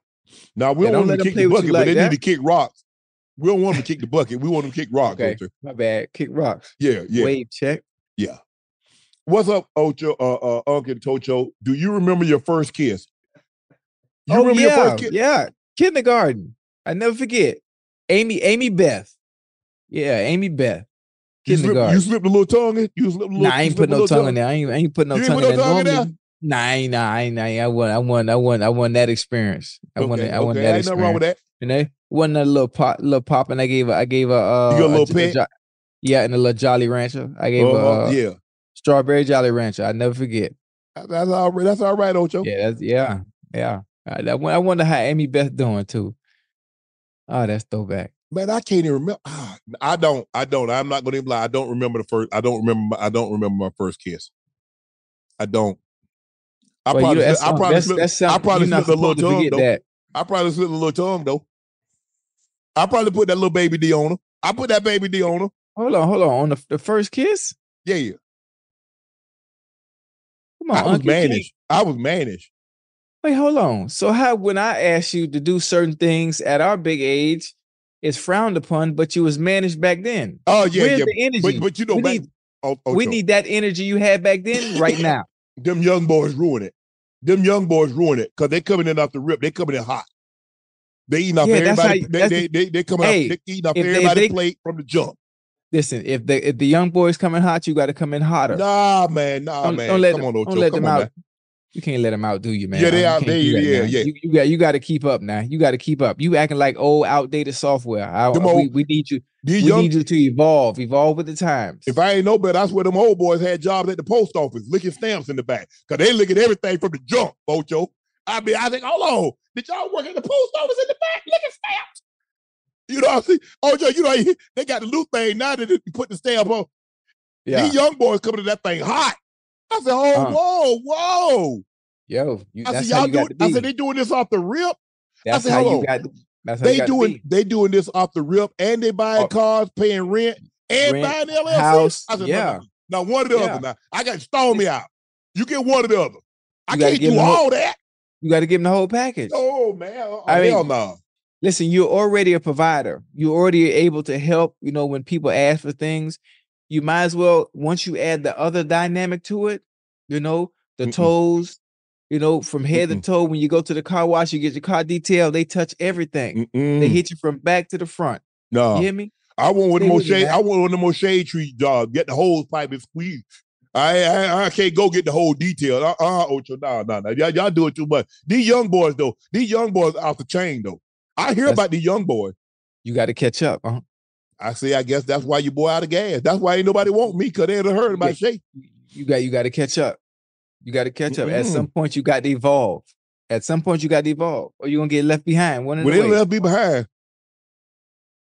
Now we don't, don't want let to them kick the bucket, you but like they that. need to kick rocks. We don't want them to kick the bucket. We want them to kick rocks. Okay, Ocho. my bad. Kick rocks. Yeah, yeah, Wave check. yeah. What's up, Ocho? Uh, uh, Uncle Tocho. Do you remember your first kiss? You oh remember yeah, your first kiss? yeah. Kindergarten. I never forget. Amy, Amy Beth. Yeah, Amy Beth. You slipped, Kindergarten. you slipped a little tongue in. You slipped a little. Nah, I ain't put no tongue in there. I ain't, I ain't put no You ain't tongue put in no there. tongue in Normally- Nah, I ain't, nah, I ain't, nah, I want, I want, I want, I won that experience. I Okay, it- I okay, that ain't nothing wrong with that. You know, wasn't a little pop, little pop, and I gave her, I gave her, uh, You a little pet? jo- yeah, and a little Jolly Rancher. I gave Uh-huh, uh, yeah. strawberry Jolly Rancher. I never forget. That's all right. That's all right, Ocho. Yeah, that's yeah, yeah. I, I wonder how Amy Beth doing too. Oh, that's throwback. Man, I can't even remember. Ah, I don't. I don't. I'm not going to even lie. I don't remember the first. I don't remember. I don't remember my first kiss. I don't. I Well, you- probably. that's I probably. that's- Slipped, that's I probably slipped a little to tongue though. that. I probably slipped a little tongue though. I probably put that little baby D on her. I put that baby D on her. Hold on, hold on. On the, the first kiss? Yeah, yeah. Come on, I was mannish. I was mannish. Wait, hold on. So how when I asked you to do certain things at our big age, it's frowned upon, but you was managed back then. Oh yeah, Where's yeah. the energy? But, but you know, we back, need, oh, oh we need that energy you had back then right now. them young boys ruin it. Them young boys ruin it because they coming in off the rip. They coming in hot. They eating off Yeah, how everybody. they, they, they, they coming Hey, off. They eating off they- everybody's plate from the jump. Listen, if the if the young boys coming hot, you got to come in hotter. Nah, man. Nah, don't, man. don't let Come them, on, don't let Come them on, out. man. You can't let them outdo you, man. Yeah, they out there. Yeah, now. yeah. You, you got you got to keep up now. You got to keep up. You acting like old, outdated software. I, we, old- we need you. We young- need you to evolve, evolve with the times. If I ain't know better, that's where them old boys had jobs at the post office, licking stamps in the back. Cause they look at everything from the jump, Ocho. I mean, I think, hold on, did y'all work at the post office in the back licking stamps? You know what I'm saying? Ocho, you know, they got the new thing now that you put the stamp on. Yeah. These young boys coming to that thing hot. I said, oh, Uh. whoa, whoa. Yo, you, I that's said, y'all you got doing. I said, they doing this off the rip. that's said, how you got. To, that's how They you got doing To be. they doing this off the rip and they buying Oh. cars, paying rent, and Rent, buying LLC. house, I said, no, yeah. no, no. Now one or the Yeah. other. Now I got to stone me out. You get one or the other. I You can't do them all that. You got to give them the whole package. Oh man, oh, I mean- hell no. Listen, you're already a provider. You're already able to help. You know, when people ask for things, you might as well once you add the other dynamic to it. You know, the Mm-mm. toes. You know, from head Mm-mm. to toe. When you go to the car wash, you get your car detailed. They touch everything. They Mm-mm. hit you from back to the front. No, You hear me? I want one of the more shade. I want one of the more shade tree jobs. Get the hose pipe and squeeze. I, I I can't go get the whole detail. Uh uh Ocho, no, no, no. Y'all, y'all do it too much. These young boys though, these young boys off the chain though. I hear That's- about these young boys. You got to catch up. Huh? I see. I guess that's why you boy out of gas. That's why ain't nobody want me because they had heard about. Shay. You got you got to catch up. You got to catch up. At Mm-mm. some point, you got to evolve. At some point, you got to evolve, or you're gonna get left behind. One of When the they left me behind.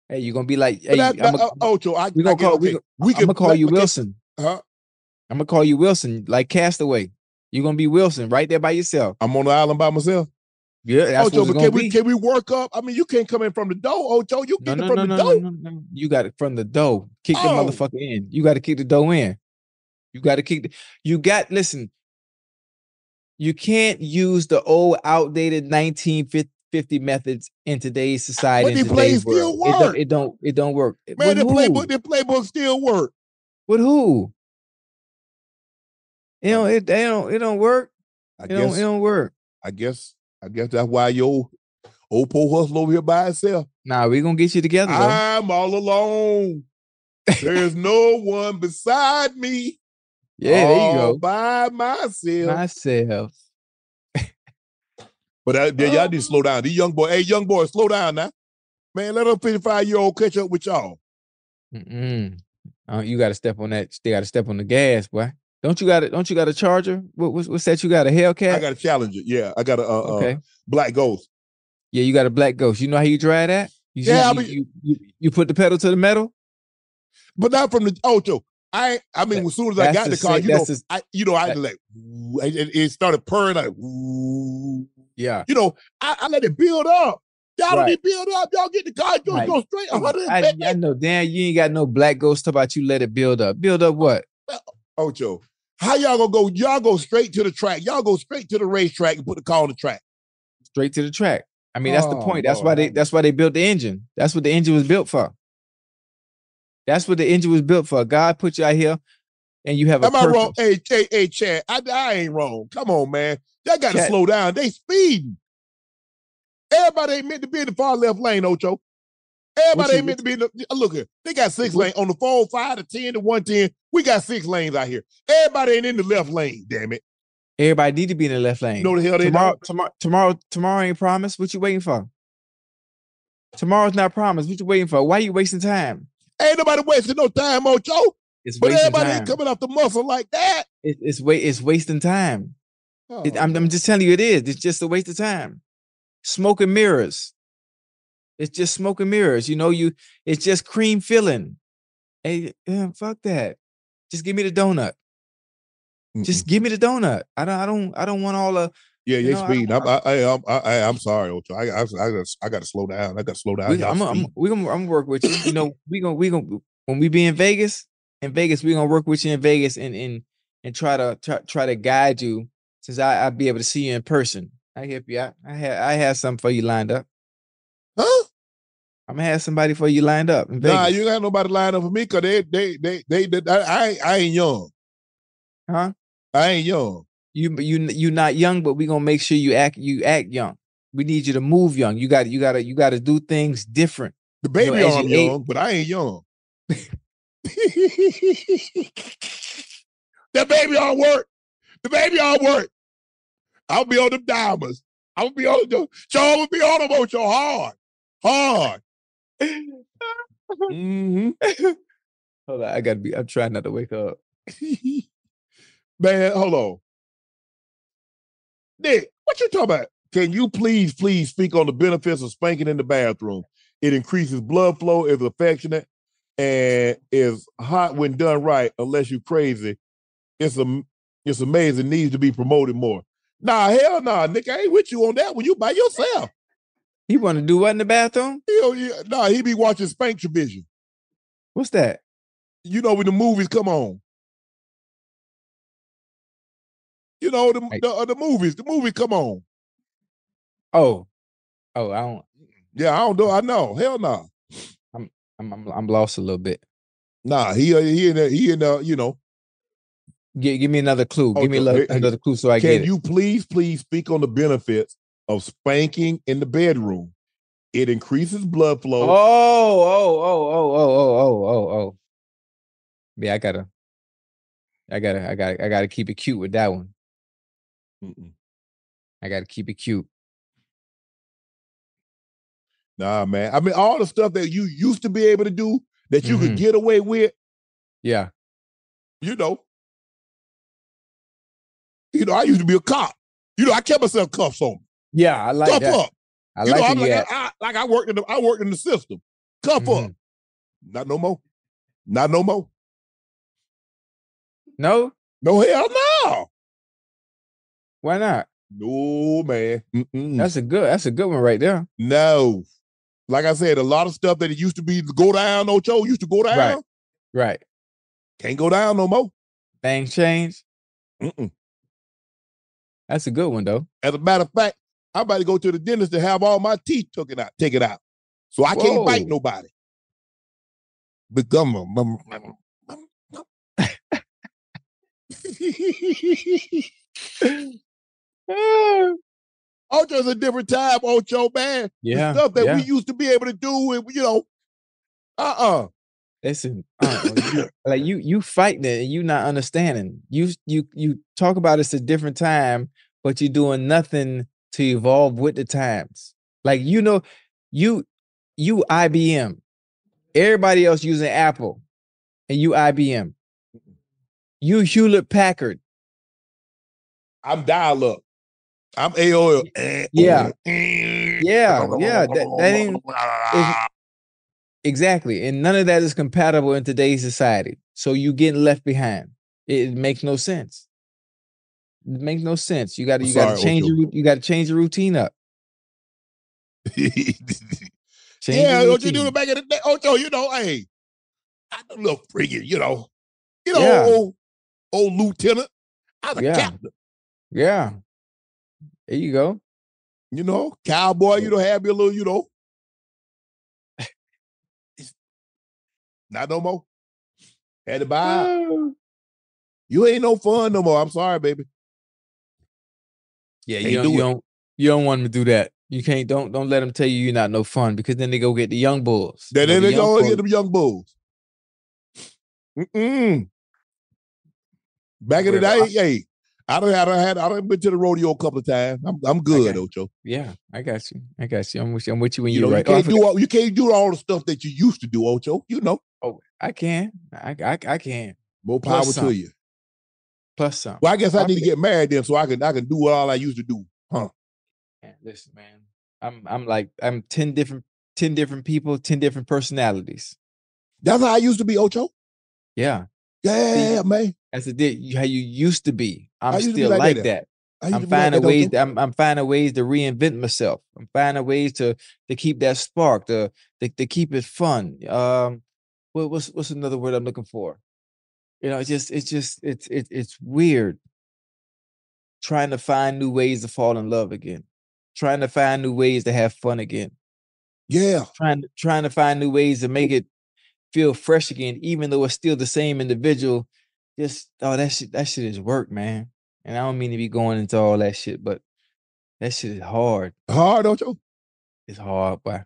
Hey, you're gonna be like, hey, that, I'm that, a, uh, Ocho, I, we gonna get- call we, okay, gonna- we I'm can gonna call you Wilson. Huh? I'm gonna call you Wilson, like Castaway. You're gonna be Wilson right there by yourself. I'm on the island by myself. Yeah, that's Ocho, but can we be. can we work up? I mean, you can't come in from the door, Ocho. You No, get no, it from no, the no, no, no, no. You got it from the dough. Kick the Oh. motherfucker in. You got to kick the dough in. You got to kick. The, you got listen. You can't use the old, outdated 1950 methods in today's society. But the today's still world. It don't, work. it don't. It don't work. Man, With the who? playbook, the playbook still work. With who? You know, it, it don't. It don't work. I It don't. guess It don't work. I guess I guess that's why your old poor hustle over here by itself. Nah, we gonna get you together though. I'm all alone. There's no one beside me. yeah, there you go. By myself. Myself. But that, yeah, y'all need to slow down. These young boy, hey, young boy, slow down now. Man, let a 55 year old catch up with y'all. Mm-mm. Uh, you got to step on that. They got to step on the gas, boy. Don't you got it? Don't you got a charger? What, what's, what's that? You got a Hellcat? I got a challenger. Yeah, I got a uh, Okay. uh, black ghost. Yeah, you got a black ghost. You know how you drive that? You, Yeah, I you, mean- you, you, you put the pedal to the metal. But not from the Ocho. I I mean, That- as soon as I got the car, you know, the- I you know, I that- like it, it- started purring like woo. Yeah, you know, I, I let it build up. Y'all don't Right. need build up. Y'all get the car, you Right. go straight I, I know. Damn, you ain't got no black ghost. About you let it build up. Build up what? Ocho. How y'all gonna go? Y'all go straight to the track. Y'all go straight to the racetrack and put the car on the track. Straight to the track. I mean, that's the Oh, point. That's Lord why they that's why they built the engine. That's what the engine was built for. That's what the engine was built for. God put you out here and you have a Am I purpose. wrong? Hey, hey, hey, Chad, I, I ain't wrong. Come on, man. Y'all got to Chad- slow down. They speeding. Everybody ain't meant to be in the far left lane, Ocho. Everybody ain't meant to be in the. Look here, they got six lane on the four, five to ten to one ten. We got six lanes out here. Everybody ain't in the left lane. Damn it! Everybody need to be in the left lane. No, the hell they tomorrow, don't. tomorrow, tomorrow, tomorrow ain't promised. What you waiting for? Tomorrow's not promised. What you waiting for? Why you wasting time? Ain't nobody wasting no time, Ocho. It's But everybody time. ain't coming off the muscle like that. It, it's wa- It's wasting time. Oh, it- Oh, I'm, I'm just telling you, it is. It's just a waste of time. Smoke and mirrors. It's just smoke and mirrors. You know, you. It's just cream filling. Hey, yeah, fuck that. Just give me the donut. Just give me the donut. I don't. I don't. I don't want all the. Yeah, you they know, I speeding. don't- I'm, I, I, I'm, I, I, I'm sorry, Ocho. I, I, I, got, I got to slow down. I got to slow down. We, I'm, I'm, speeding. we gonna, I'm gonna work with you. You know, we gonna, we gonna, when we be in Vegas, in Vegas, we gonna work with you in Vegas and and and try to try, try to guide you. Since I I'll be able to see you in person, I help you out. I have I have something for you lined up. Huh? I'm gonna have somebody for you lined up in Vegas. Nah, you got nobody lined up for me because they, they, they, they, they, I, I, ain't- I ain't young. huh? I ain't young. You you you not young, but we gonna make sure you act you act young. We need you to move young. You got you gotta you gotta do things different. The You know, baby arm you age- young, but I ain't young. that baby arm work. The baby arm work. I'll be on them diamonds. I'll be on them. I'm gonna be on them Ocho hard. Hard. Hmm Hold on, I gotta be. I'm trying not to wake up. Man, hold on. Nick, what you talking about? Can you please, please speak on the benefits of spanking in the bathroom? It increases blood flow, is affectionate, and is hot when done right, unless you're crazy. It's a it's amazing, needs to be promoted more. Nah, hell nah, Nick. I ain't with you on that when You by yourself. He want to do what in the bathroom? Hell yeah. Nah, he be watching Spank Tradition. What's that? You know when the movies come on. You know the the, uh, the movies. The movie come on. Oh, oh, I don't. Yeah, I don't know. I know. Hell no. I'm I'm I'm lost a little bit. Nah, he uh, he in the, he in the, you know. Give, give me another clue. Give me another, another clue so I Can get it. you please, please speak on the benefits of spanking in the bedroom? It increases blood flow. Oh, oh, oh, oh, oh, oh, oh, oh, oh. Yeah, I gotta, I gotta, I gotta, I gotta keep it cute with that one. I gotta keep it cute. Nah, man. I mean, all the stuff that you used to be able to do that you Mhm. could get away with, Yeah. you know. You know, I used to be a cop. You know, I kept myself cuffs on. Yeah, I like that. up. I you like know, it. I'm like. I, like I worked in the I worked in the system. Cuff Mm-hmm. up. Not no more. Not no more. No, No hell no. why not? No man. Mm-mm. That's a good. That's a good one right there. No. Like I said, a lot of stuff that it used to be go down, Ocho used to go down. Right. Right. Can't go down no more. Things change. Mm-mm. That's a good one though. As a matter of fact, I'm about to go to the dentist to have all my teeth taken out, take it out. So I can't bite Whoa. nobody. Become a Ocho's a different time, Ocho, man. Yeah, The stuff that we used to be able to do, and you know, uh-uh. Listen, uh, like you, you fighting it and you not understanding. You, you, you talk about it's a different time, but you're doing nothing to evolve with the times. Like you know, you, you IBM. Everybody else using Apple, and you IBM. You Hewlett Packard. I'm dial up. I'm AOL. Yeah. Yeah, yeah. That, that ain't exactly, and none of that is compatible in today's society. So you getting left behind. It, it makes no sense. It makes no sense. You got to you got to change your Ocho. you got to change your routine up. Change yeah, your what you doing back in the day? Ocho, you know, hey, I a little friggin', you know. You know, Yeah. old, old lieutenant. I was a Yeah. captain. Yeah. There you go. You know, cowboy, you don't have me a little, you know. Not no more. Had to buy. out. You ain't no fun no more. I'm sorry, baby. Yeah, you don't, do you don't you don't want them to do that. You can't don't don't let them tell you you're not no fun because then they go get the young bulls. Then You know, they the go and get bulls- them young bulls. Mm-mm. Back in the day, hey, I don't had I had I done been to the rodeo a couple of times. I'm I'm good, Ocho. Yeah, I got you. I got you. I'm with you. I'm with you when You know, right. you Oh, can't do all you can't do all the stuff that you used to do, Ocho. You know, Oh, I can. I I, I can. more power Plus to some. you. Plus some. Well, I guess I I need to get married then, so I can I can do all I used to do, huh? Man, listen, man. I'm I'm like I'm ten different ten different people, ten different personalities. That's how I used to be, Ocho. Yeah, Yeah, yeah, man. that's it. You how you used to be. I'm to be still like like, that. that. I'm like finding that, ways. I'm I'm finding ways to reinvent myself. I'm finding ways to to keep that spark, to to, to keep it fun. Um, what, what's what's another word I'm looking for? You know, it's just it's just it's it's it's weird. Trying to find new ways to fall in love again, trying to find new ways to have fun again, Yeah, trying to trying to find new ways to make it feel fresh again, even though it's still the same individual. Just oh, that shit that shit is work, man. And I don't mean to be going into all that shit, but that shit is hard. hard, Ocho. It's hard, boy.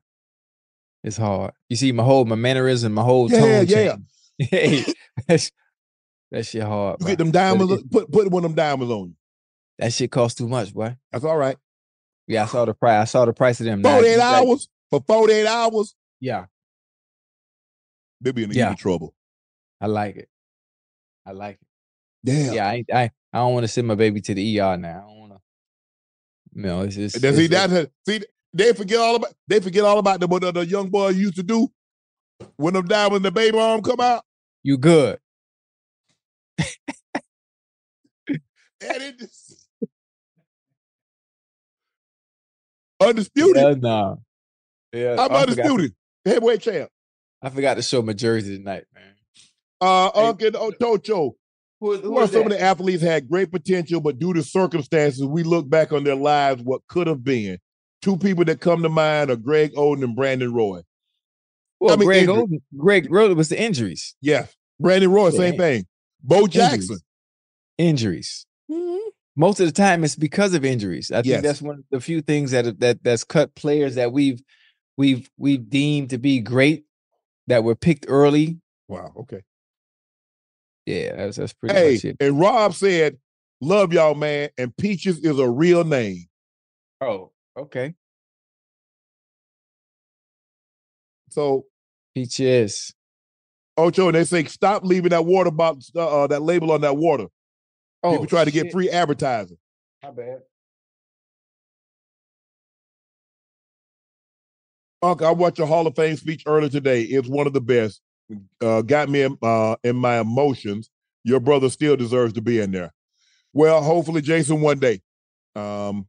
It's hard. You see, my whole my mannerism, my whole Yeah, tone yeah. change. hey, that's that shit hard. You boy. get them diamonds, it- put put one of them diamonds on you. that shit costs too much, boy. That's all right. Yeah, I saw the price. I saw the price of them. Now, 48 you got- hours for 48 hours, Yeah, they'll be in the Yeah. trouble. I like it. I like it. Yeah. Yeah, I I I don't want to send my baby to the ER now. I don't want to. No, it's just. See it's- that see they forget all about they forget all about the what the, the young boy used to do when them diamonds the baby arm come out. you good. And it just undisputed. Yeah, no. Yeah, I'm I undisputed. Heavyweight champ. I forgot to show my jersey tonight, man. Uh Hey. Uncle Otocho. Who, Who are some of the athletes had great potential, but due to circumstances, we look back on their lives, what could have been. Two people that come to mind are Greg Oden and Brandon Roy. Well, I mean, Greg. Oden, Greg Roden was the injuries. Yeah. Brandon Roy, same thing. Bo Jackson. Injuries. Mm-hmm. Most of the time, it's because of injuries. I think Yes. that's one of the few things that that that's cut players that we've we've we've deemed to be great that were picked early. Wow. Okay. Yeah, that's that's pretty Hey, much it. and Rob said, "Love y'all, man." And Peaches is a real name. Oh, okay. So Peaches. Ocho, and they say stop leaving that water bottle, uh, uh, that label on that water. Oh, People try to get free advertising. My bad. Uncle, I watched your Hall of Fame speech earlier today. It's one of the best. Uh, got me in, uh, in my emotions. Your brother still deserves to be in there. Well, hopefully, Jason, one day. Um,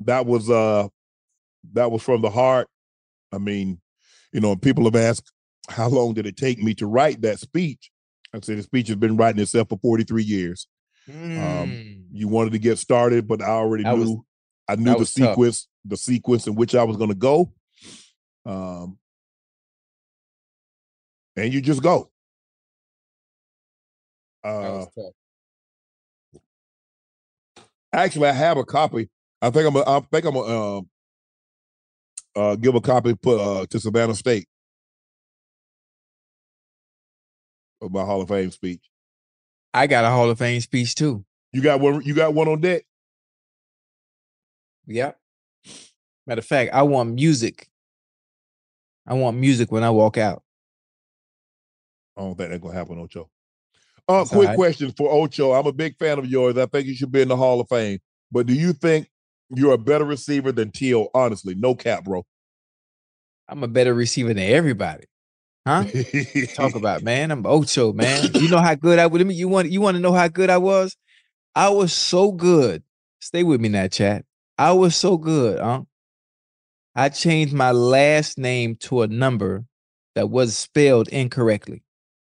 that was uh, that was from the heart. I mean, you know, people have asked how long did it take me to write that speech. I said the speech has been writing itself for 43 years. Um, you wanted to get started, but I already That knew was- I knew the was tough. sequence, the sequence in which I was going to go. Um, and you just go. Uh, actually, I have a copy. I think I'm. A, I think I'm. A, um, uh, give a copy put uh, to Savannah State of my Hall of Fame speech. I got a Hall of Fame speech too. You got one. You got one on deck. Yep. Matter of fact, I want music. I want music when I walk out. I don't think that's gonna happen, Ocho. Uh, That's quick right. question for Ocho. I'm a big fan of yours. I think you should be in the Hall of Fame. But do you think you're a better receiver than T.O.? Honestly, no cap, bro. I'm a better receiver than everybody. Huh? Talk about man. I'm Ocho, man. You know how good I would you want you want to know how good I was? I was so good. Stay with me now, chat. I was so good, huh? I changed my last name to a number that was spelled incorrectly.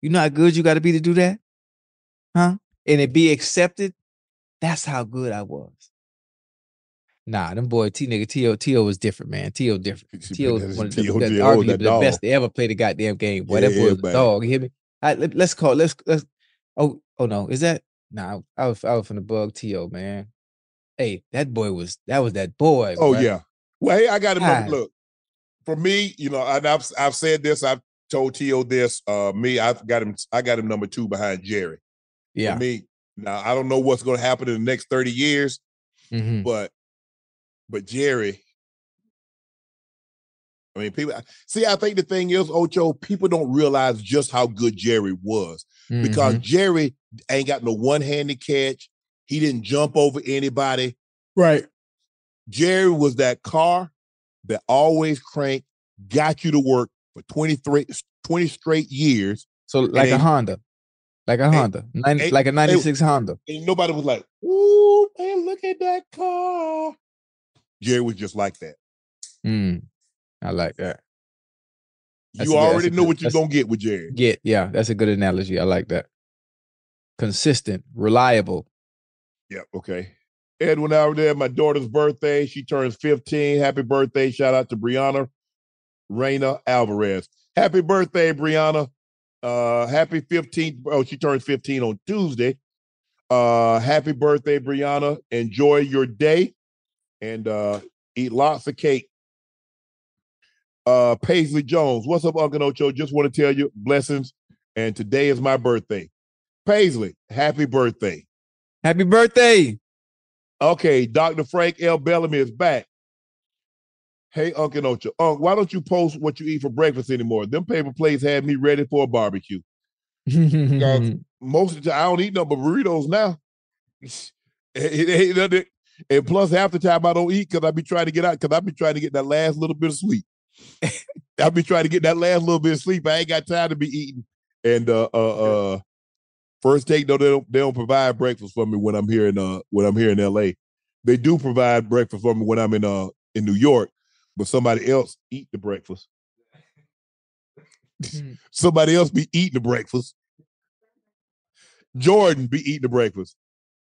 You know how good you got to be to do that? Huh? And it be accepted? That's how good I was. Nah, them boy T nigga T.O. T.O. was different, man. T.O. different. T.O. was one of the, the, arguably the dog. best they ever played the goddamn game. Boy, that boy was a dog. You hear me? Right, let, us call. Let's let's. Oh oh no, is that? Nah, I was I was from the bug T.O. Man. Hey, that boy was that was that boy. Oh boy. yeah. Well, hey, I got to God. look. For me, you know, and I've I've said this. I've told T.O. this. Uh, me, I've got him. I got him number two behind Jerry. yeah. For me, now I don't know what's going to happen in the next thirty years, Mhm. but but Jerry. I mean, people see. I think the thing is, Ocho, people don't realize just how good Jerry was because Mhm. Jerry ain't got no one-handed catch. He didn't jump over anybody. right. Jerry was that car that always cranked, got you to work for 23, 20 straight years. So like a Honda, like a ain't- Honda, 90, ain't- like a ain't- ninety six Honda. And nobody was like, ooh, man, look at that car. Jerry was just like that. Mm, I like that. That's you good- already know good- what you're to get with Jerry. Get yeah, that's a good analogy. I like that. Consistent, reliable. Yeah. Okay. Edwin out there, my daughter's birthday. She turns 15. Happy birthday. Shout out to Brianna Reyna Alvarez. Happy birthday, Brianna. Uh, happy 15th. Oh, she turns 15 on Tuesday. Uh, happy birthday, Brianna. Enjoy your day and uh eat lots of cake. Uh Paisley Jones. What's up, Uncle Ocho? Just want to tell you blessings. And today is my birthday. Paisley, happy birthday. Happy birthday. Okay, Dr. Frank L. Bellamy is back. Hey, Uncle Ocho. Unc, why don't you post what you eat for breakfast anymore? Them paper plates had me ready for a barbecue. Most of the time, I don't eat no but burritos now. It ain't nothing- And plus, half the time I don't eat because I be trying to get out because I be trying to get that last little bit of sleep. I be trying to get that last little bit of sleep. I ain't got time to be eating. And uh uh uh first take, no, they don't they don't provide breakfast for me when I'm here in uh when I'm here in LA. They do provide breakfast for me when I'm in uh in New York, but somebody else eat the breakfast. somebody else be eating the breakfast. Jordan be eating the breakfast.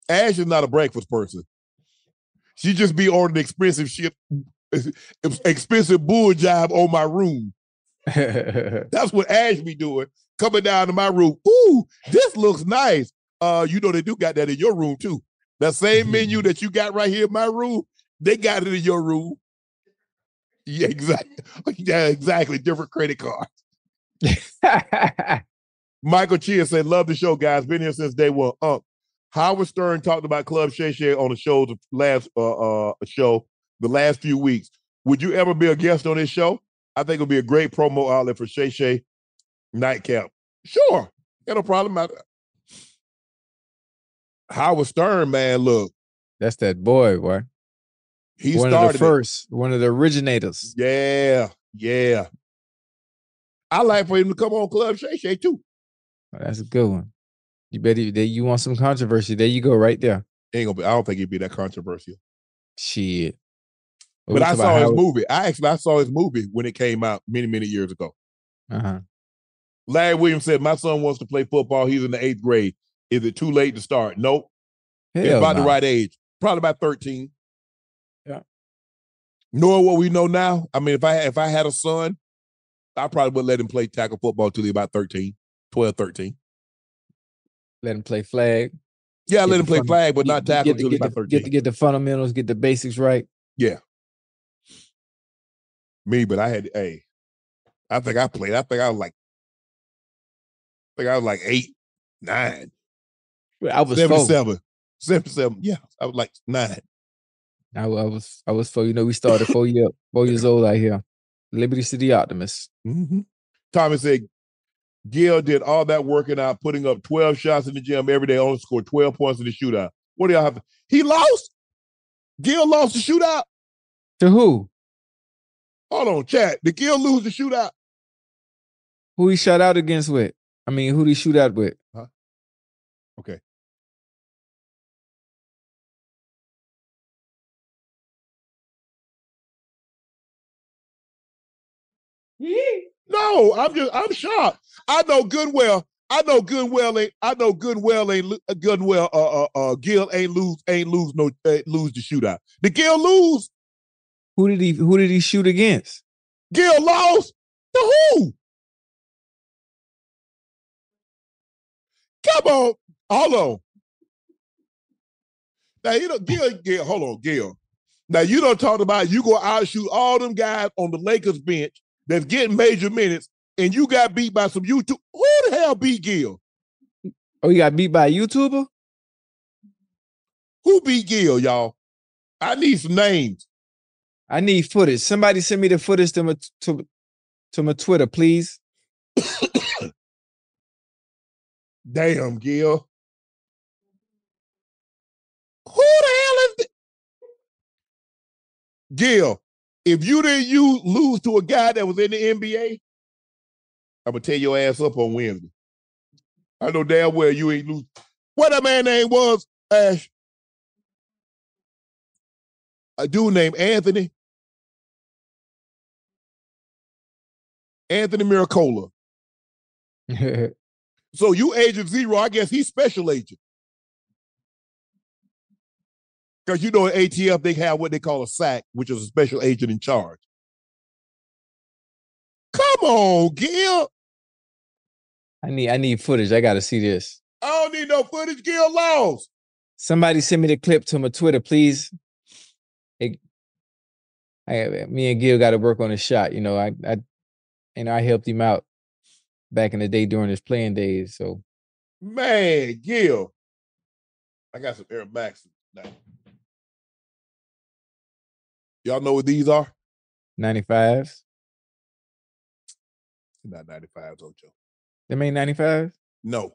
Ash is not a breakfast person. She just be ordering expensive shit, expensive bull job on my room. That's what Ash be doing. Coming down to my room. Ooh, this looks nice. Uh, you know they do got that in your room too. That same menu that you got right here in my room, they got it in your room. Yeah, exactly. Yeah, exactly. Different credit cards. Michael Chia said, "Love the show, guys. Been here since day one." Uh, Howard Stern talked about Club Shay Shay on the show the last uh, uh show the last few weeks. Would you ever be a guest on this show? I think it would be a great promo outlet for Shay Shay Nightcap. Sure, got no problem. Howard Stern, man, look, That's that boy, boy. he one of started the it. first, one of the originators. Yeah, yeah. I like for him to come on Club Shay Shay too. Oh, that's a good one. You better there you want some controversy. There you go, right there. Ain't gonna be. I don't think it'd be that controversial. Shit. But we I saw his movie. I actually I saw his movie when it came out many many years ago. Uh-huh. Larry Williams said, "My son wants to play football. He's in the eighth grade. Is it too late to start? Nope. it's Hell about the right age. Probably about thirteen. Yeah. Knowing what we know now, I mean, if I if I had a son, I probably would let him play tackle football till he about 13, 12, 13. Let him play flag. Yeah, let him play flag, but not tackle get get the- Get to get the fundamentals, get the basics right. Yeah. Me, but I had hey, I think I played. I think I was like, I think I was like eight, nine, I was four. 77. 77. Yeah, I was like nine. I, I was I was four. You know, we started four year four years old out here. Liberty City Optimists. Mm-hmm. Tommy said, Gil did all that working out, putting up 12 shots in the gym every day, only scored 12 points in the shootout. What do y'all have? He lost? Gil lost the shootout? To who? Hold on, chat. Did Gil lose the shootout? Who he shot out against with? I mean, who did he shoot out with? Huh? Okay. No, I'm just I'm shocked. I know good well I know good and well ain't. I know good and well ain't uh, good and well. Uh, uh, uh, Gil ain't lose. Ain't lose no. Uh, lose the shootout. Did Gil lose? Who did he who did he shoot against? Gil lost to who? Come on, hold on. Now you know, Gil, Gil, hold on, Gil. Now you don't talk about you go out shoot all them guys on the Lakers bench that's getting major minutes, and you got beat by some YouTube. Who the hell beat Gil? Oh, you got beat by a YouTuber? Who beat Gil, y'all? I need some names. I need footage. Somebody send me the footage to my to, to my Twitter, please. Damn, Gil. Who the hell is this? Gil, if you didn't you lose to a guy that was in the NBA, I'm gonna tear your ass up on Wednesday. I know damn well you ain't lose. What a man name was, Ash? A dude named Anthony. Anthony Miracola. So you agent zero, I guess he's special agent. Because you know at ATF they have what they call a SAC, which is a special agent in charge. Come on, Gil. I need I need footage. I gotta see this. I don't need no footage. Gil lost. Somebody send me the clip to my Twitter, please. It, I, me and Gil got to work on a shot. You know, I, I, you know, I helped him out back in the day during his playing days. So Man, Gil. I got some Air Max now. Y'all know what these are? 95s. Not 95s, Ocho. They ain't 95s? No.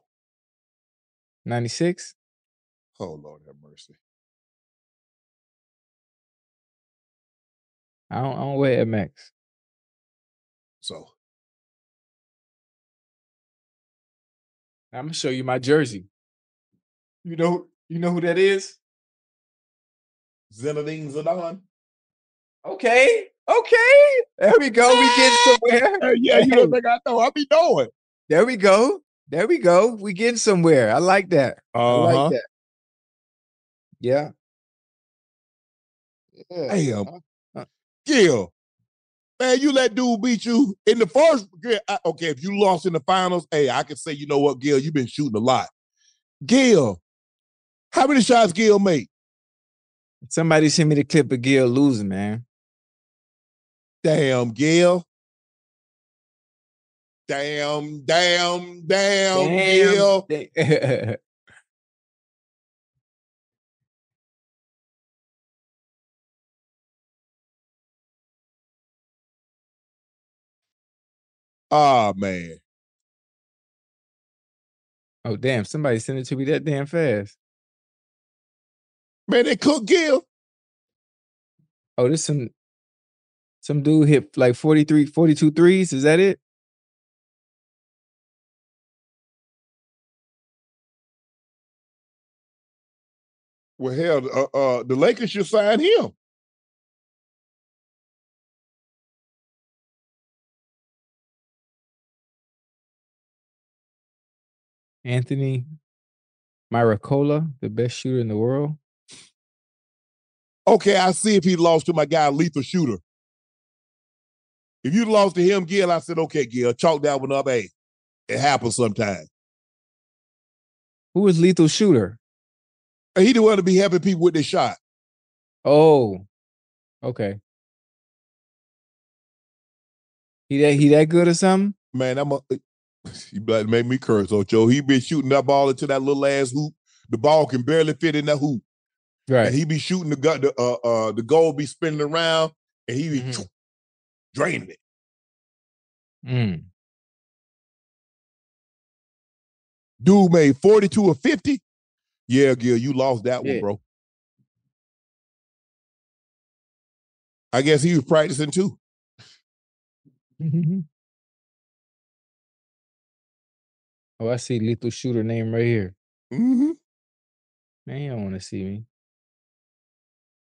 96? Oh, Lord have mercy. I don't, I don't wear Air Max. So I'm gonna show you my jersey. You know, you know who that is? Zinedine Zidane. Okay, okay. There we go. We get somewhere. Hey, yeah, you don't think I know. I be knowing. There we go. There we go. We getting somewhere. I like that. I Uh-huh. like that. Yeah. Yeah. Damn. Gil. Man, you let dude beat you in the first. Okay, if you lost in the finals, hey, I can say, you know what, Gil, you've been shooting a lot. Gil, how many shots Gil made? Somebody send me the clip of Gil losing, man. Damn, Gil. Damn, damn, damn, Gil. Damn. Ah, man. oh damn! Somebody sent it to me that damn fast. Man, they cook Gil. Oh, this some some dude hit like 43, 42 threes. Is that it? Well, hell, uh, uh, the Lakers should sign him. Anthony Miracola, the best shooter in the world. Okay, I see if he lost to my guy, Lethal Shooter. If you lost to him, Gil, I said, okay, Gil, chalk that one up. Hey, it happens sometimes. Who is lethal shooter? He the one to be helping people with their shot. Oh, okay. He that he that good or something? Man, I'm a, he about to make me curse, Ocho. He been shooting that ball into that little ass hoop. The ball can barely fit in that hoop. Right. And he be shooting the gut, the uh uh the goal be spinning around and he be Draining it. Mm. Dude made 42 or 50. Yeah, Gil, you lost that one, bro. I guess he was practicing too. Oh, I see lethal shooter name right here. Mm-hmm. Man, you don't want to see me.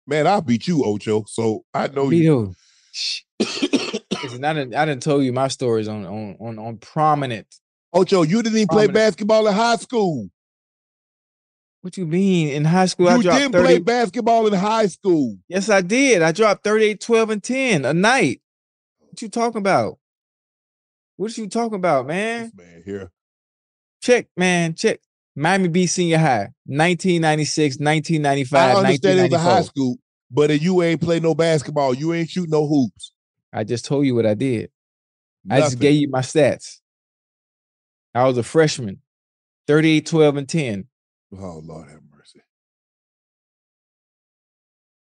Man, I'll beat you, Ocho. So I know Me you. Listen, I didn't I didn't told you my stories on on on on prominent Ocho, you didn't even play basketball in high school. What you mean? In high school, I You dropped didn't 30. play basketball in high school. Yes, I did. I dropped 38, 12, and 10 a night. What you talking about? What you talking about, man? Man, here. Check, man. Check. Miami Beach Senior High, 1996, 1995, I understand it was a high school, but you ain't play no basketball. You ain't shoot no hoops. I just told you what I did. I just gave you my stats. I was a freshman, 38, 12, and 10. Oh Lord have mercy.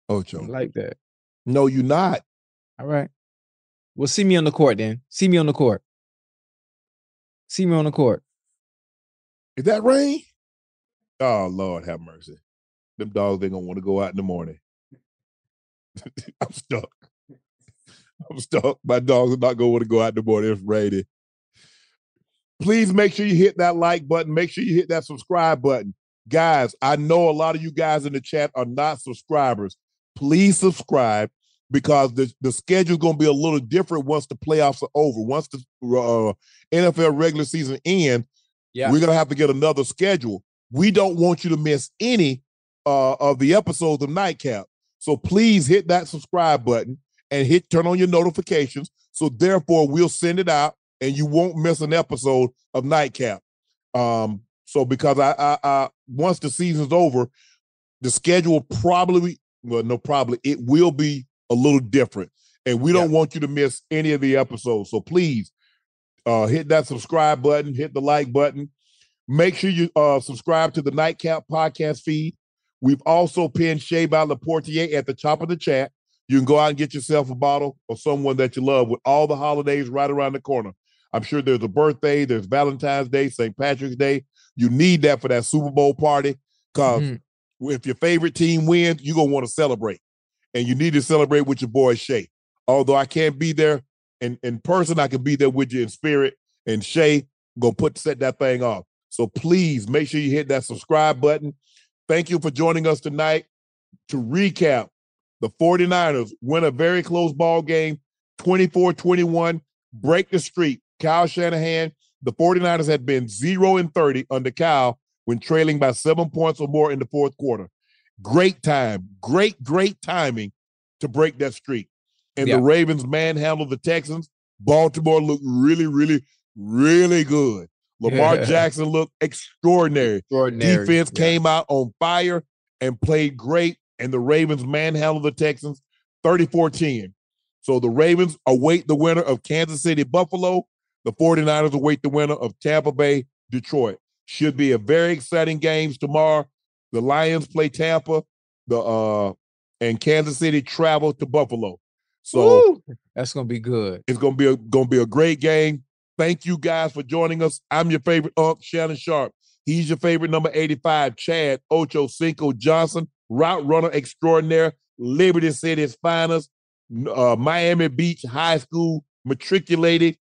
Ocho. Like that. No, you're not. All right. Well, see me on the court then. See me on the court. See me on the court. Is that rain? Oh Lord have mercy. Them dogs ain't gonna want to go out in the morning. I'm stuck. I'm stuck. My dogs are not want to go out in the morning. It's raining. Please make sure you hit that like button. Make sure you hit that subscribe button. Guys, I know a lot of you guys in the chat are not subscribers. Please subscribe because the, the schedule's going to be a little different once the playoffs are over. Once the uh, NFL regular season ends, Yeah. we're going to have to get another schedule. We don't want you to miss any uh, of the episodes of Nightcap. So please hit that subscribe button and hit turn on your notifications. So therefore, we'll send it out and you won't miss an episode of Nightcap. Um, so because I, I, I once the season's over, the schedule probably well, no, probably it will be a little different, and we don't want you to miss any of the episodes. So please, uh, hit that subscribe button, hit the like button. Make sure you uh subscribe to the Nightcap podcast feed. We've also pinned Shea by Laportier at the top of the chat. You can go out and get yourself a bottle or someone that you love with all the holidays right around the corner. I'm sure there's a birthday, there's Valentine's Day, St. Patrick's Day. You need that for that Super Bowl party because Mhm. if your favorite team wins, you're gonna want to celebrate. And you need to celebrate with your boy Shay. Although I can't be there in, in person, I can be there with you in spirit. And Shay gonna put set that thing off. So please make sure you hit that subscribe button. Thank you for joining us tonight. To recap, the 49ers win a very close ball game, 24-21, break the streak. Kyle Shanahan, the 49ers had been 0 and 30 under Kyle when trailing by seven points or more in the fourth quarter. Great time, great, great timing to break that streak. And Yeah. the Ravens manhandled the Texans. Baltimore looked really, really, really good. Lamar Yeah. Jackson looked extraordinary. Extraordinary, Defense yeah. came out on fire and played great. And the Ravens manhandled the Texans 34 10. So the Ravens await the winner of Kansas City Buffalo. The 49ers await the winner of Tampa Bay Detroit. Should be a very exciting games tomorrow. The Lions play Tampa, the uh and Kansas City travel to Buffalo. So Woo! that's gonna be good. it's gonna be a gonna be a great game. Thank you guys for joining us. I'm your favorite Unc, Shannon Sharpe. He's your favorite number 85, Chad Ochocinco Johnson, route runner extraordinaire, Liberty City's finest, uh, Miami Beach High School matriculated.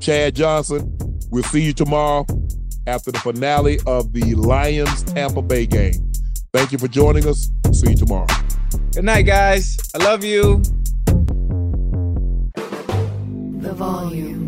Chad Johnson. We'll see you tomorrow after the finale of the Lions Tampa Bay game. Thank you for joining us. See you tomorrow. Good night, guys. I love you. The volume.